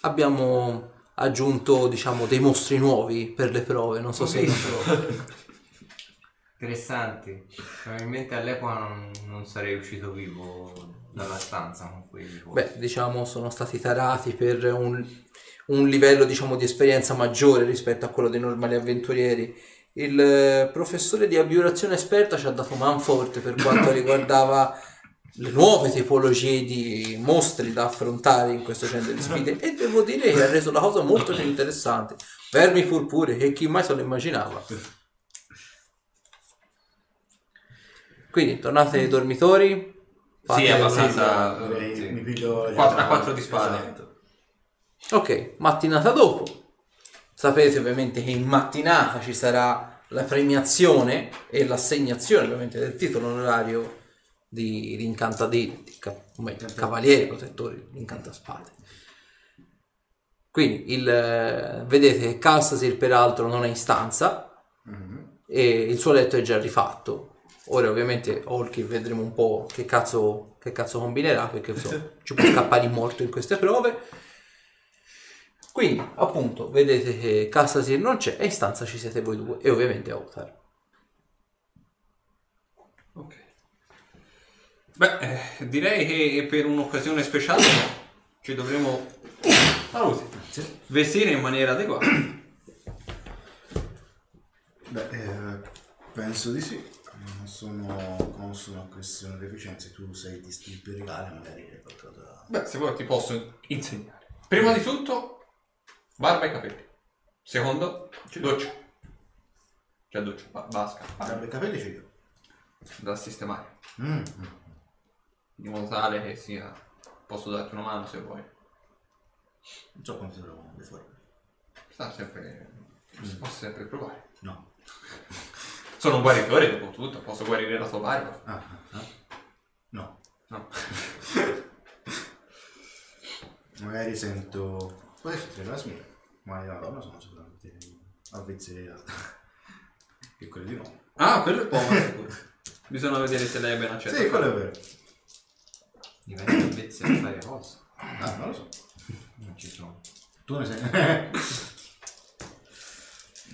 Abbiamo aggiunto, diciamo, dei mostri nuovi per le prove, non so se...
Interessanti. Probabilmente all'epoca non, non sarei uscito vivo dalla stanza con quelli.
Beh, diciamo, sono stati tarati per un, un livello, diciamo, di esperienza maggiore rispetto a quello dei normali avventurieri. Il eh, professore di abbiurazione esperta ci ha dato manforte per quanto riguardava le nuove tipologie di mostri da affrontare in questo genere di sfide e devo dire che ha reso la cosa molto più interessante. Vermi purpure che chi mai se lo immaginava. Quindi tornate ai dormitori.
Sì, abbastanza.
Direi,
sì.
Mi piglio
a
altri.
quattro di spade.
Esatto.
Ok, mattinata dopo. Sapete ovviamente che in mattinata ci sarà la premiazione e l'assegnazione ovviamente del titolo onorario di, di incantadini, di ca- cavalieri protettori di incantaspade. Quindi il, vedete che Calsasir peraltro non è in stanza e il suo letto è già rifatto. Ora ovviamente Olki vedremo un po' che cazzo, che cazzo combinerà perché insomma, ci può scappare morto in queste prove. Quindi appunto vedete che Calsasir non c'è e in stanza ci siete voi due e ovviamente Otar.
Beh, eh, direi che per un'occasione speciale ci dovremo Salute. vestire in maniera adeguata.
Beh, eh, penso di sì. Non sono consono a questione di efficienza. Tu sei di stirpe regale, magari hai qualcosa.
Beh, se vuoi ti posso insegnare. Prima di tutto, barba e capelli. Secondo, doccia. Cioè doccia, ba- vasca,
Barba e capelli ce li ho.
da sistemare.
Mm, mm.
In modo tale che sia... Posso darti una mano se vuoi.
Non so quanto trovano le forme.
Sta sempre... Si può sempre provare.
No.
Sono un guaritore dopo tutto, posso guarire la tua barba.
Ah, ah, ah. No.
No.
Magari sento... Poi essere la smia. Ma io la donna sono sicuramente avvezze che quelle di no.
Ah, quello è buono. Bisogna vedere se lei è ben accetta.
Sì, quello è vero.
Diventa invece a fare cosa.
Ah, non lo so.
Non ci sono.
Tu ne sei...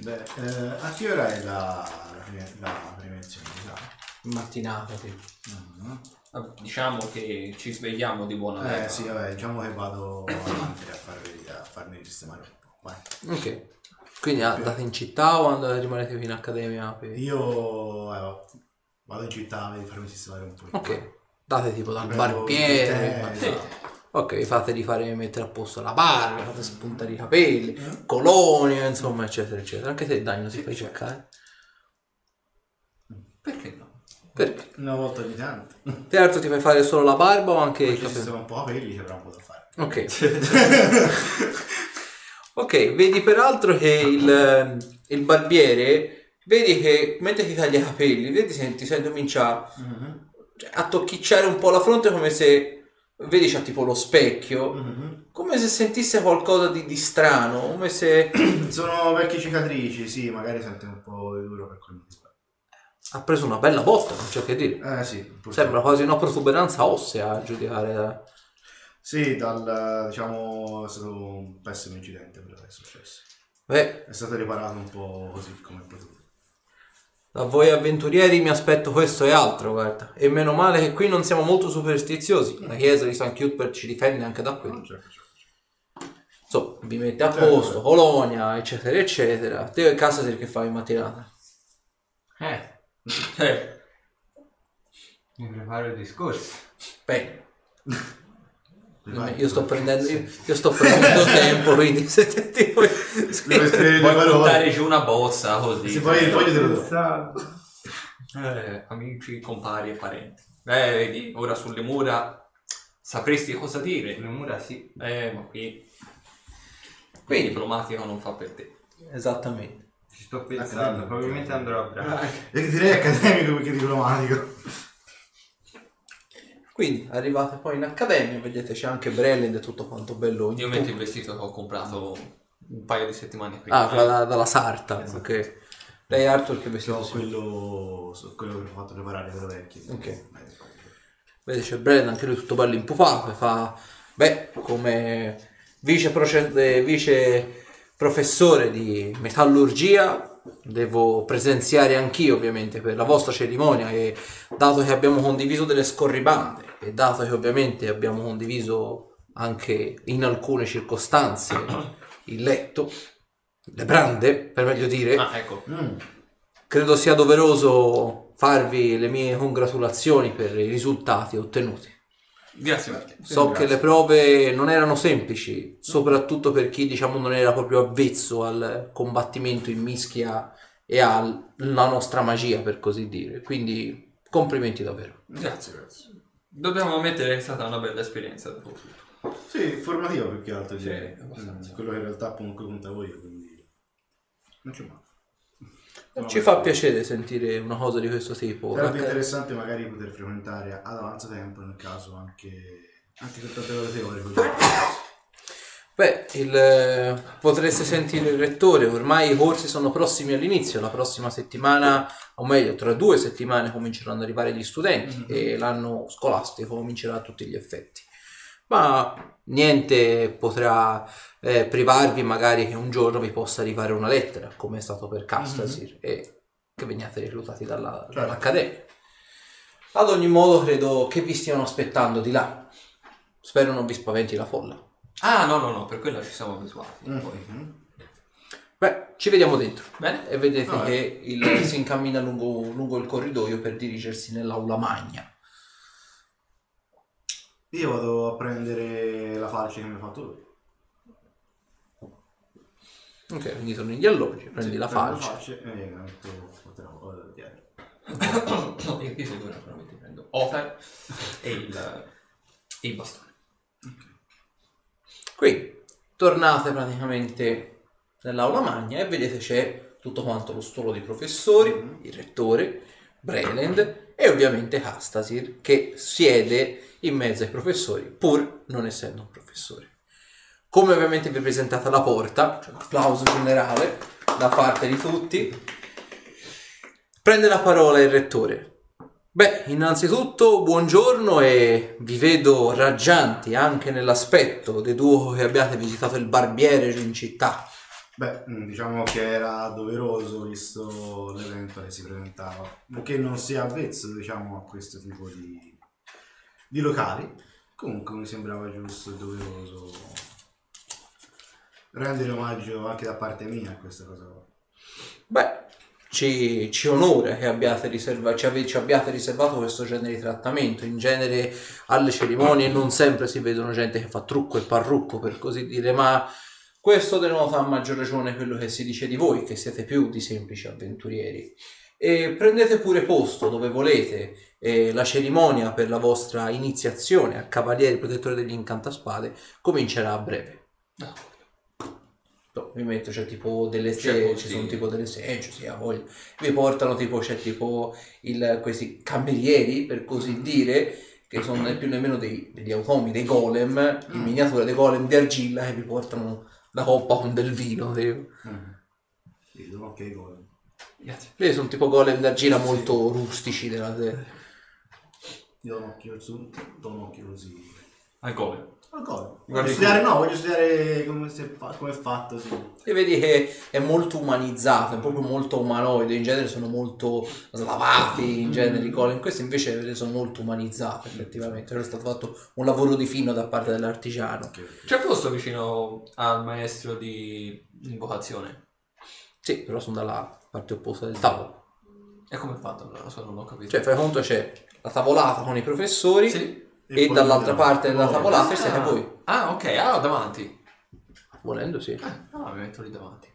Beh, eh, a che ora è la, la, la premiazione? Sa?
Mattinata, tipo.
Mhm.
Ah, Diciamo che ci svegliamo di buona
Eh
leva.
sì, vabbè, diciamo che vado avanti a, farvi, a farmi sistemare un po'. Vai.
Ok. Quindi andate in città o andate, rimanete qui in accademia? per-
Io eh, vado in città a farmi sistemare un po'.
Ok. Date tipo dal barbiere.
il tè, esatto.
Ok, fate di fare mettere a posto la barba, fate spuntare i capelli, colonia, insomma, eccetera, eccetera. Anche te, Dagno, ti fai cercare.
Perché no?
Perché?
Una volta ogni tanto.
Te altro ti fai fare solo la barba o anche i
Perché
capelli?
sistema un po' capelli ci avrà un po' da fare.
Ok. ok, vedi peraltro che il, il barbiere, vedi che mentre ti taglia i capelli, vedi se ti senti comincia cioè, a tocchicciare un po' la fronte come se, vedi c'ha tipo lo specchio,
Mhm.
come se sentisse qualcosa di, di strano, come se
Sono vecchie cicatrici, sì, magari sente un po' di duro per quello.
ha preso una bella botta, non c'è che dire.
Eh sì, purtroppo.
Sembra quasi una protuberanza ossea a giudicare da...
Sì, dal, diciamo, è stato un pessimo incidente quello che è successo.
Beh,
È stato riparato un po' così come è potuto.
Da voi avventurieri mi aspetto questo e altro, guarda. E meno male che qui non siamo molto superstiziosi. La chiesa di San Cuthbert ci difende anche da quello.
Certo, certo.
Insomma, vi mette a
Certo.
posto, colonia, eccetera, eccetera. Te che casa che fai in mattinata?
Eh,
Eh,
mi preparo il discorso.
Beh,
Vai.
io sto prendendo, io, io sto prendendo tempo, quindi se te ti puoi...
Parole.
buttare giù una bozza così.
Se poi il foglio te lo do.
Eh, amici, compari e parenti. Eh, vedi, ora sulle mura sapresti cosa dire.
Le mura sì.
Eh, ma qui... Qui diplomatico non fa per te.
Esattamente.
Ci sto pensando,
Accademico.
probabilmente andrò a braccio.
E direi accademico perché diplomatico.
Quindi arrivate poi in accademia, vedete c'è anche Brelland e tutto quanto bello.
Io metto il vestito che ho comprato un paio di settimane prima.
Ah, quella da- dalla sarta, ok. Lei Arthur che vestito
So
si
quello, quello che ho fatto preparare per vecchio.
Ok.
Eh,
Vede c'è Brand, anche lui tutto bello impupato e fa, beh, come vice, proce- eh, vice professore di metallurgia devo presenziare anch'io ovviamente per la vostra cerimonia e dato che abbiamo condiviso delle scorribande e dato che ovviamente abbiamo condiviso anche in alcune circostanze il letto, le brande per meglio dire,
Ah, ecco.
Mm.
credo sia doveroso farvi le mie congratulazioni per i risultati ottenuti.
Grazie mille.
So che le prove non erano semplici, soprattutto per chi diciamo non era proprio avvezzo al combattimento in mischia e alla nostra magia, per così dire. Quindi complimenti davvero.
Grazie, grazie. Dobbiamo ammettere che è stata una bella esperienza dopo tutto.
Sì, formativa più che altro
Sì,
direi.
abbastanza.
Mm, Quello che in realtà comunque conta voi, quindi Non c'è male.
Ci fa piacere sentire una cosa di questo tipo.
Sarebbe interessante magari poter frequentare ad avanza tempo nel caso anche, anche per tante ore teoriche.
Beh, il, eh, potreste sentire il rettore, ormai i corsi sono prossimi all'inizio, la prossima settimana, o meglio, tra due settimane cominceranno ad arrivare gli studenti e l'anno scolastico comincerà a tutti gli effetti. Ma niente potrà eh, privarvi magari che un giorno vi possa arrivare una lettera, come è stato per Castasir, e che veniate reclutati dalla- dall'Accademia. Ad ogni modo credo che vi stiano aspettando di là. Spero non vi spaventi la folla.
Ah, no, no, no, per quello ci siamo abituati.
Mm.
Poi.
Beh, ci vediamo dentro.
Bene?
E vedete
Vabbè.
che il- si incammina lungo, lungo il corridoio per dirigersi nell'aula magna.
Io vado a prendere la falce che mi ha fatto lui.
Ok, quindi torni agli alloggi, prendi
Sì,
la falce.
e la metto metterò, eh, dietro.
No, io, naturalmente prendo Ofer e il, e il bastone.
Qui tornate praticamente nell'aula magna e vedete c'è tutto quanto lo stolo dei professori, il rettore, Breland e ovviamente Castasir che siede in mezzo ai professori pur non essendo un professore. Come ovviamente vi presentate alla porta, c'è un applauso generale da parte di tutti, prende la parola il rettore. Beh, innanzitutto buongiorno e vi vedo raggianti anche nell'aspetto deduco che abbiate visitato il barbiere in città.
Beh, mm, diciamo che era doveroso visto l'evento che si presentava, che non sia avvezzo, diciamo, a questo tipo di, di locali. Comunque mi sembrava giusto e doveroso rendere omaggio anche da parte mia a questa cosa.
Beh, ci, ci onora che abbiate riserva- ci, ave- ci abbiate riservato questo genere di trattamento. In genere alle cerimonie non sempre si vedono gente che fa trucco e parrucco, per così dire, ma questo denota a maggior ragione quello che si dice di voi, che siete più di semplici avventurieri. E prendete pure posto dove volete, e la cerimonia per la vostra iniziazione a Cavalieri Protettori degli Incantaspade comincerà a breve. No, vi metto, c'è tipo delle
C'è
ste-
molti-
ci sono tipo delle segge, sì, a voglia. Vi portano tipo, c'è tipo il, questi camerieri, per così dire, che sono né più nemmeno dei, degli automi, dei golem, in miniatura dei golem di argilla che vi portano la coppa con del vino. tipo.
Vedo, ok, gol.
Grazie.
Vedi, sono tipo golem d'argilla molto rustici della
Io do un occhio su, do un occhio così.
Al gol.
Gol.
Guardi
Voglio studiare, no, voglio studiare come, si è fa- come è fatto, sì.
E vedi che è molto umanizzato, è proprio molto umanoide, in genere sono molto slavati, in genere i golem, questi invece vedi, sono molto umanizzati effettivamente, c'è stato fatto un lavoro di fino da parte dell'artigiano.
C'è posto vicino al maestro di invocazione?
Sì, però sono dalla parte opposta del tavolo.
E come è fatto? So, non ho capito.
Cioè, fai conto c'è la tavolata con i professori
Sì.
E,
poi
dall'altra parte della
Oh.
tavolata siete voi.
Ah, ok, ah, davanti.
Volendo sì.
Ah, no, mi metto lì davanti.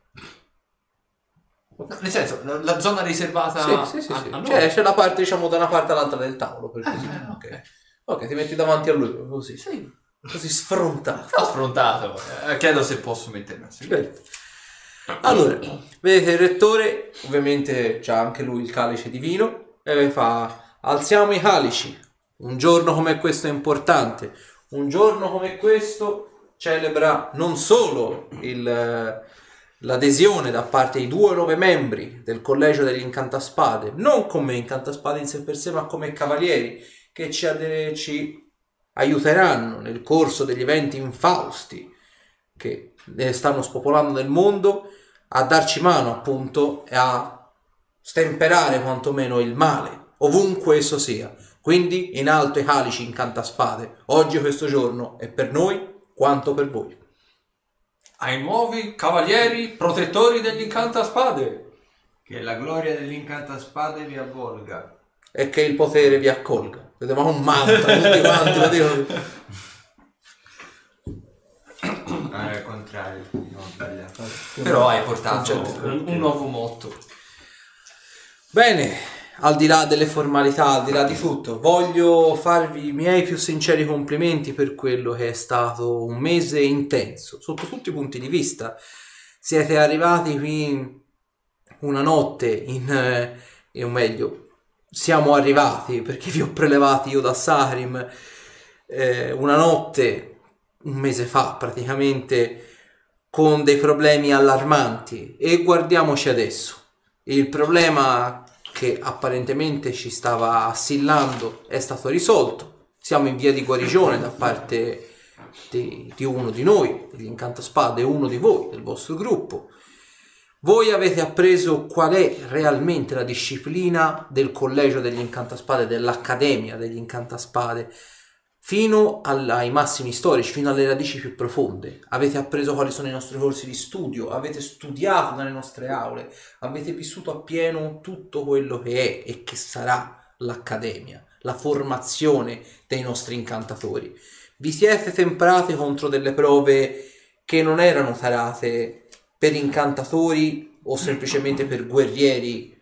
No, nel senso, la, la zona riservata
Sì, sì, sì,
a,
sì.
a noi.
Cioè, c'è la parte, diciamo, da una parte all'altra del tavolo, per così dire.
Ah,
ok. Ok, ti metti davanti a lui, così.
Sì.
Così sfrontato.
Ho sfrontato. Eh, chiedo se posso mettermi a sedere.
Perfetto. Allora, vedete il rettore, ovviamente c'ha anche lui il calice di vino e fa alziamo i calici. Un giorno come questo è importante. Un giorno come questo celebra non solo il- l'adesione da parte di due nuovi membri del collegio degli incantaspade, non come incantaspade in sé per sé, ma come cavalieri che ci, ade- ci aiuteranno nel corso degli eventi infausti che ne stanno spopolando nel mondo a darci mano appunto e a stemperare quantomeno il male ovunque esso sia quindi in alto i calici incantaspade oggi questo giorno è per noi quanto per voi
Ai nuovi cavalieri protettori degli incantaspade.
Che la gloria dell'incantaspade vi avvolga.
e che il potere vi accolga vedevamo un mantra tutti quanti lo dicono.
Ah, è il contrario. No, sbagliato.
Però hai portato un, un nuovo motto.
Bene, al di là delle formalità, al di là di tutto, voglio farvi i miei più sinceri complimenti per quello che è stato un mese intenso, sotto tutti i punti di vista. Siete arrivati qui una notte in, eh, o meglio, siamo arrivati perché vi ho prelevati io da Sarim eh, una notte, un mese fa praticamente, con dei problemi allarmanti e guardiamoci adesso. Il problema che apparentemente ci stava assillando è stato risolto. Siamo in via di guarigione da parte di, di uno di noi, degli Incantaspade, uno di voi, del vostro gruppo. Voi avete appreso qual è realmente la disciplina del collegio degli Incantaspade, dell'Accademia degli Incantaspade, fino ai massimi storici, fino alle radici più profonde. Avete appreso quali sono i nostri corsi di studio, avete studiato nelle nostre aule, avete vissuto appieno tutto quello che è e che sarà l'Accademia, la formazione dei nostri incantatori. Vi siete temprati contro delle prove che non erano tarate per incantatori o semplicemente per guerrieri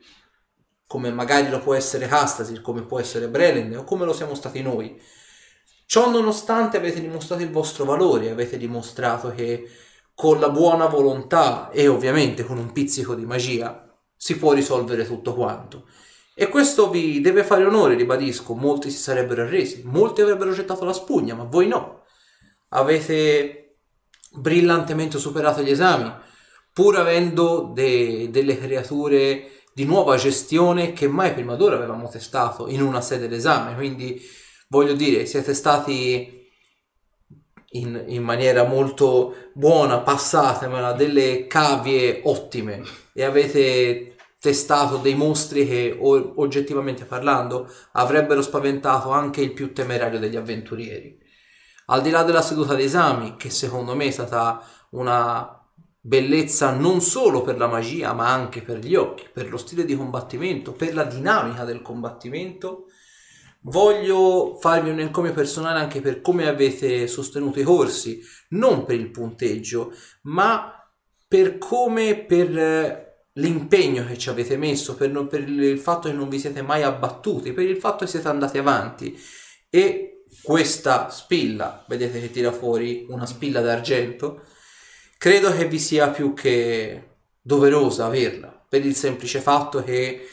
come magari lo può essere Castasir, come può essere Brelend o come lo siamo stati noi. Ciò nonostante avete dimostrato il vostro valore, avete dimostrato che con la buona volontà e ovviamente con un pizzico di magia si può risolvere tutto quanto. E questo vi deve fare onore, ribadisco, molti si sarebbero arresi, molti avrebbero gettato la spugna, ma voi no. Avete brillantemente superato gli esami, pur avendo de- delle creature di nuova gestione che mai prima d'ora avevamo testato in una sede d'esame, quindi voglio dire, siete stati in, in maniera molto buona, passatemela, delle cavie ottime e avete testato dei mostri che o- oggettivamente parlando avrebbero spaventato anche il più temerario degli avventurieri. Al di là della seduta di esami, che secondo me è stata una bellezza non solo per la magia, ma anche per gli occhi, per lo stile di combattimento, per la dinamica del combattimento, voglio farvi un encomio personale anche per come avete sostenuto i corsi, non per il punteggio, ma per come per eh, l'impegno che ci avete messo, per, non- per il fatto che non vi siete mai abbattuti, per il fatto che siete andati avanti. E questa spilla, vedete che tira fuori una spilla d'argento, credo che vi sia più che doverosa averla, per il semplice fatto che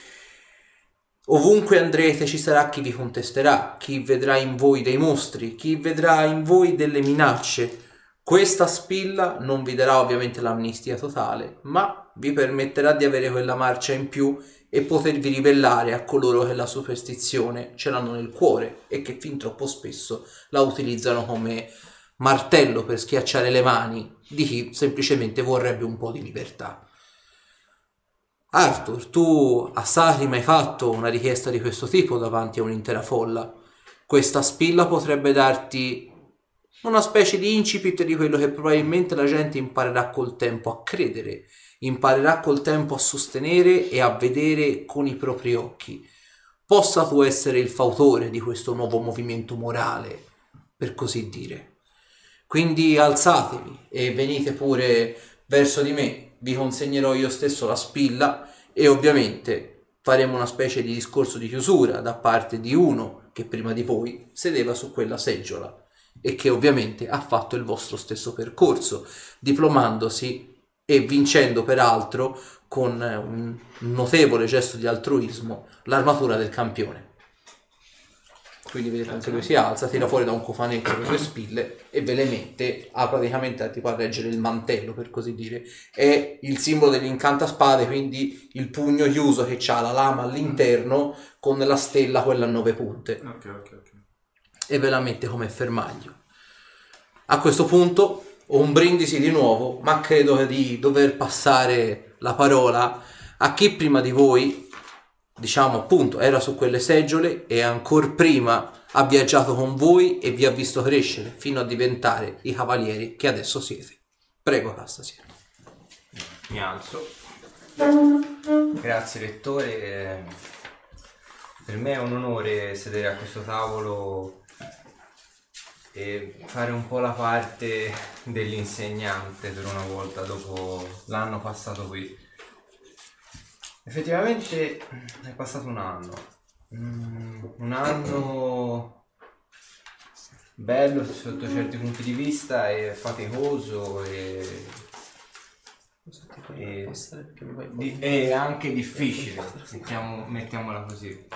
ovunque andrete ci sarà chi vi contesterà, chi vedrà in voi dei mostri, chi vedrà in voi delle minacce. Questa spilla non vi darà ovviamente l'amnistia totale, ma vi permetterà di avere quella marcia in più e potervi ribellare a coloro che la superstizione ce l'hanno nel cuore e che fin troppo spesso la utilizzano come martello per schiacciare le mani di chi semplicemente vorrebbe un po' di libertà. Arthur, tu a Sarim hai fatto una richiesta di questo tipo davanti a un'intera folla. Questa spilla potrebbe darti una specie di incipit di quello che probabilmente la gente imparerà col tempo a credere, imparerà col tempo a sostenere e a vedere con i propri occhi. Possa tu essere il fautore di questo nuovo movimento morale, per così dire. Quindi alzatevi e venite pure verso di me, vi consegnerò io stesso la spilla e ovviamente faremo una specie di discorso di chiusura da parte di uno che prima di voi sedeva su quella seggiola e che ovviamente ha fatto il vostro stesso percorso, diplomandosi e vincendo peraltro con eh, un notevole gesto di altruismo l'armatura del campione. Quindi vedete anche lui si alza, tira fuori da un cofanetto le sue spille e ve le mette a praticamente tipo a reggere il mantello per così dire. È il simbolo dell'incantaspade, quindi il pugno chiuso che ha la lama all'interno con la stella quella a nove punte
Ok, ok, ok.
e ve la mette come fermaglio. A questo punto ho un brindisi di nuovo, ma credo di dover passare la parola a chi prima di voi, diciamo appunto, era su quelle seggiole e ancora prima ha viaggiato con voi e vi ha visto crescere fino a diventare i cavalieri che adesso siete. Prego, Castasir.
Mi alzo. Grazie lettore. eh, Per me è un onore sedere a questo tavolo e fare un po' la parte dell'insegnante per una volta dopo l'anno passato qui. Effettivamente è passato un anno. Mm, un anno bello sotto certi punti di vista e faticoso e E- Di- è anche difficile, mettiamo- mettiamola così.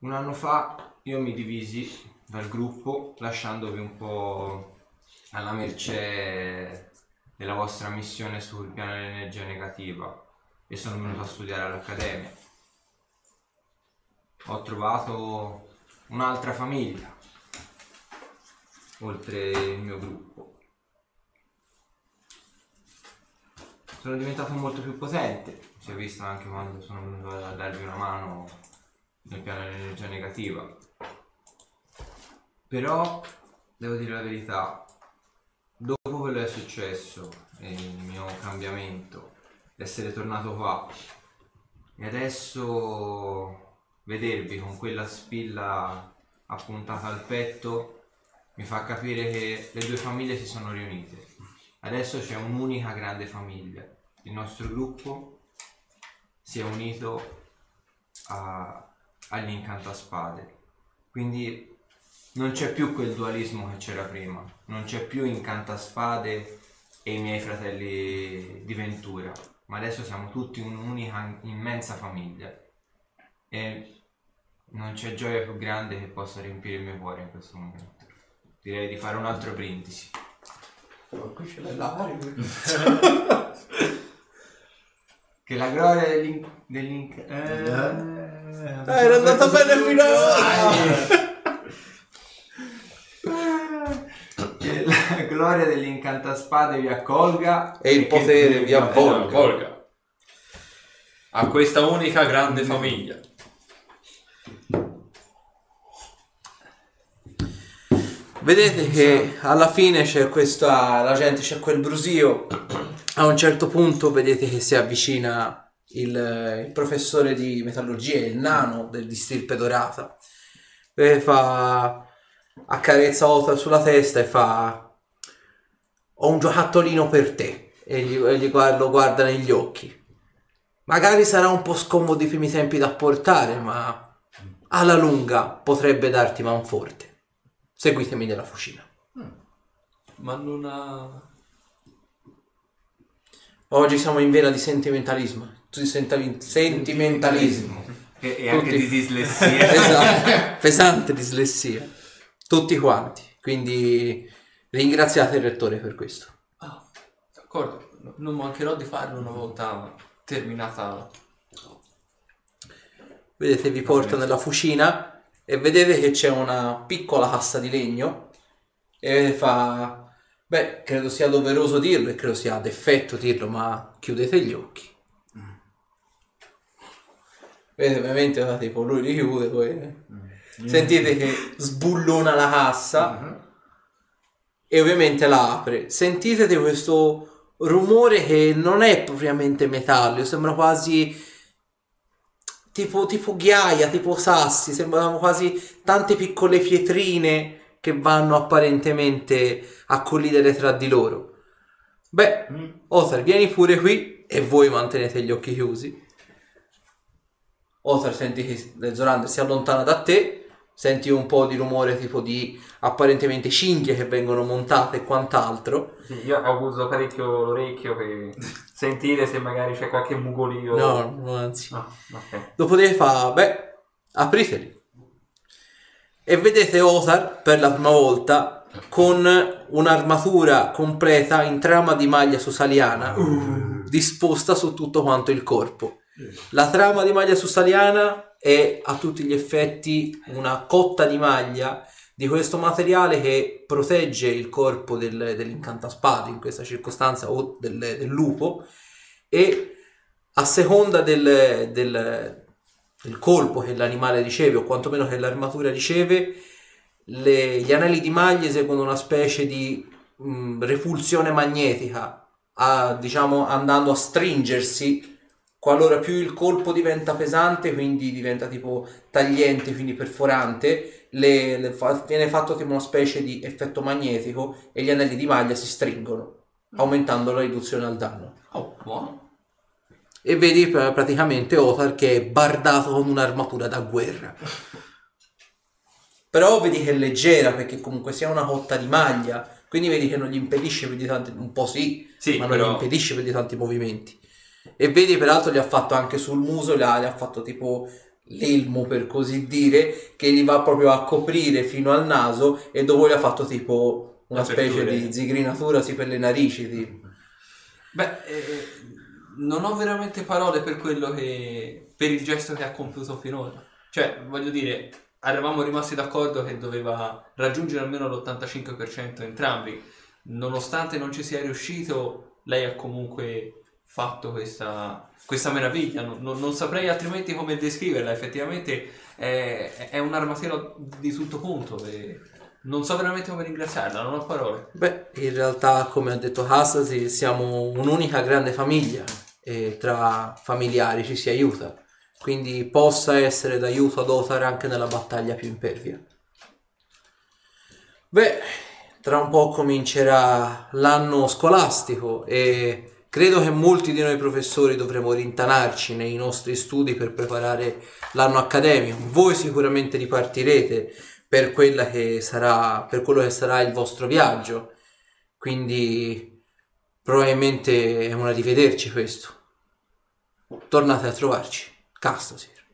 Un anno fa io mi divisi dal gruppo lasciandovi un po' alla mercé della vostra missione sul piano dell'energia negativa e sono venuto a studiare all'Accademia. Ho trovato un'altra famiglia oltre il mio gruppo. sono diventato molto più potente. Si è visto anche quando sono venuto a darvi una mano nel piano dell'energia negativa. Però, devo dire la verità, dopo quello che è successo e il mio cambiamento, essere tornato qua e adesso vedervi con quella spilla appuntata al petto mi fa capire che le due famiglie si sono riunite. Adesso c'è un'unica grande famiglia. Il nostro gruppo si è unito a- agli. Quindi non c'è più quel dualismo che c'era prima. Non c'è più incantaspade e i miei fratelli di Ventura. Ma adesso siamo tutti un'unica immensa famiglia. E non c'è gioia più grande che possa riempire il mio cuore in questo momento. Direi di fare un altro brindisi.
Qui ce l'hai l'aria.
Che la gloria dell'in... dell'in... Eh,
Eh, era andata bene fino a
Che la gloria dell'incantaspade vi accolga
E il
che
potere vi avvolga.
Volga. Volga. A questa unica grande famiglia.
Vedete che alla fine c'è questa, la gente c'è quel brusio, a un certo punto vedete che si avvicina il, il professore di metallurgia, il nano del distirpe dorata, e fa, accarezza Othar sulla testa e fa, ho un giocattolino per te, e, gli, e gli guarda- lo guarda negli occhi. Magari sarà un po' scomodo i primi tempi da portare, ma alla lunga potrebbe darti manforte. Seguitemi nella fucina.
Ma non ha...
Oggi siamo in vena di sentimentalismo. Sentali- sentimentalismo.
E, e anche di dislessia.
esatto. Pesante dislessia. Tutti quanti. Quindi ringraziate il rettore per questo.
Ah, d'accordo. No- Non mancherò di farlo una volta terminata...
Vedete, vi porto nella fucina e vedete che c'è una piccola cassa di legno e fa... Beh, credo sia doveroso dirlo e credo sia d'effetto dirlo, ma chiudete gli occhi. Vedete, ovviamente tipo lui li chiude, poi... Sentite che sbullona la cassa e ovviamente la apre. Sentite di questo rumore che non è propriamente metallico, sembra quasi tipo, tipo ghiaia, tipo sassi, sembrano quasi tante piccole pietrine che vanno apparentemente a collidere tra di loro. Beh, Othar, vieni pure qui e voi mantenete gli occhi chiusi. Othar, senti che Zorander si allontana da te, senti un po' di rumore tipo di apparentemente cinghie che vengono montate e quant'altro.
Sì, io abuso parecchio l'orecchio per sentire se magari c'è qualche mugolio.
No, no, anzi.
Ah, ok.
Dopodiché fa, beh, apriteli. E vedete Othar per la prima volta con un'armatura completa in trama di maglia susaliana disposta su tutto quanto il corpo. La trama di maglia susaliana è a tutti gli effetti una cotta di maglia di questo materiale che protegge il corpo del, dell'incantaspade in questa circostanza o del, del lupo e a seconda del, del- del colpo che l'animale riceve o quantomeno che l'armatura riceve le- gli anelli di maglia eseguono una specie di mh, repulsione magnetica a- diciamo andando a stringersi qualora più il colpo diventa pesante quindi diventa tipo tagliente quindi perforante le- le fa- viene fatto tipo una specie di effetto magnetico e gli anelli di maglia si stringono aumentando la riduzione al danno
Oh, buono.
e vedi pr- praticamente Othar che è bardato con un'armatura da guerra. Però vedi che è leggera perché comunque sia una cotta di maglia, Quindi vedi che non gli impedisce più di tanti, un po' sì,
Sì,
ma non
però-
gli impedisce più di tanti movimenti. E vedi peraltro gli ha fatto anche sul muso, gli ha, gli ha fatto tipo l'elmo per così dire, che gli va proprio a coprire fino al naso e dopo gli ha fatto tipo una specie di zigrinatura sì, per le narici. Tipo.
Beh, eh, non ho veramente parole per quello che. per il gesto che ha compiuto finora. Cioè, voglio dire, eravamo rimasti d'accordo che doveva raggiungere almeno l'85% entrambi. Nonostante non ci sia riuscito, lei ha comunque fatto questa, questa meraviglia. Non, non- non saprei altrimenti come descriverla. Effettivamente è, è un'armatura di tutto punto. E non so veramente come ringraziarla, non ho parole.
Beh, in realtà, come ha detto Hassasi, siamo un'unica grande famiglia e tra familiari ci si aiuta. Quindi possa essere d'aiuto ad Otar anche nella battaglia più impervia. Beh, tra un po' comincerà l'anno scolastico e credo che molti di noi professori dovremo rintanarci nei nostri studi per preparare l'anno accademico. Voi sicuramente ripartirete per quella che sarà per quello che sarà il vostro viaggio. Quindi probabilmente è un arrivederci questo. Tornate a trovarci. Castasir.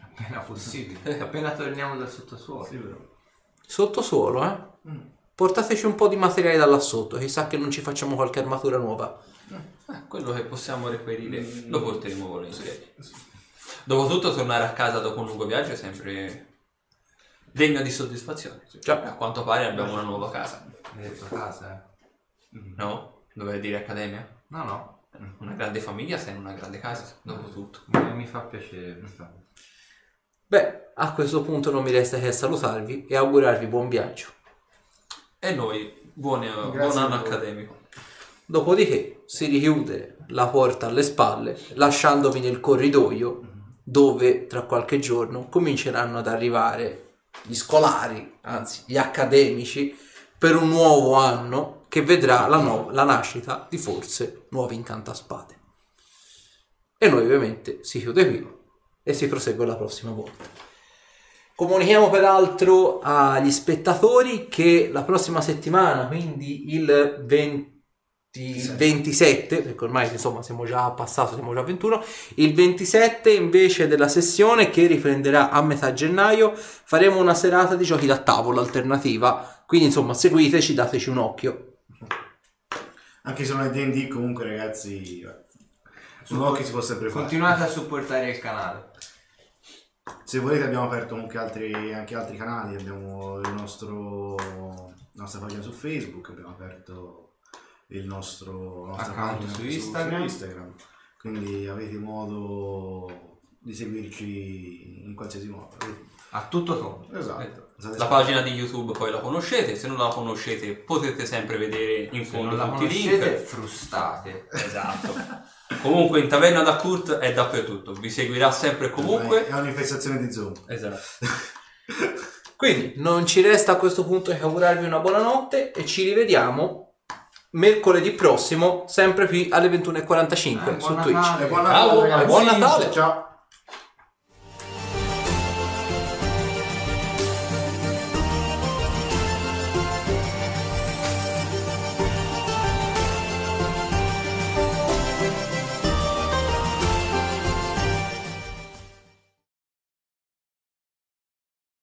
Appena possibile. Appena torniamo dal sottosuolo.
Sottosuolo, eh? Portateci un po' di materiale da là sotto, chissà che non ci facciamo qualche armatura nuova.
Eh, quello che possiamo reperire lo porteremo volentieri. Dopotutto tornare a casa dopo un lungo viaggio è sempre degno di soddisfazione.
Già.
A quanto pare abbiamo una nuova casa,
Hai detto casa, eh?
no? Dovevi dire accademia?
No, no.
Una grande famiglia sei in una grande casa, dopo tutto.
Mi, mi fa piacere.
Beh, a questo punto non mi resta che salutarvi e augurarvi buon viaggio.
E noi, buone- buon anno accademico.
Dopodiché si richiude la porta alle spalle, lasciandovi nel corridoio dove tra qualche giorno cominceranno ad arrivare gli scolari, anzi gli accademici, per un nuovo anno che vedrà la, no- la nascita di forse nuovi incantaspade. E noi ovviamente si chiude qui e si prosegue la prossima volta. Comunichiamo peraltro agli spettatori che la prossima settimana, quindi il 20 il 27, perché ormai insomma siamo già a passato, siamo già a 21, il 27 invece della sessione che riprenderà a metà gennaio faremo una serata di giochi da tavolo alternativa, quindi insomma seguiteci, dateci un occhio.
Anche se non è D&D comunque ragazzi, beh, un occhio si può sempre fare.
Continuate a supportare il canale.
Se volete abbiamo aperto comunque altri, anche altri canali, abbiamo il nostro, la nostra pagina su Facebook, abbiamo aperto il nostro
Account su Instagram.
Instagram. quindi avete modo di seguirci in qualsiasi modo.
A tutto tondo.
Esatto. State
La pagina di YouTube poi la conoscete, se non la conoscete potete sempre vedere in
Se
fondo
non la
tutti i
conoscete,
link.
frustate.
Esatto. Comunque in Taverna da Kurt è dappertutto, vi seguirà sempre e comunque.
È un'infestazione di zombie.
Esatto.
Quindi non ci resta a questo punto che augurarvi una buona notte e ci rivediamo mercoledì prossimo, sempre qui alle 21.45
Eh,
su
buon
Twitch.
Natale.
E buon
Ciao,
Natale,
buon Natale.
Ciao.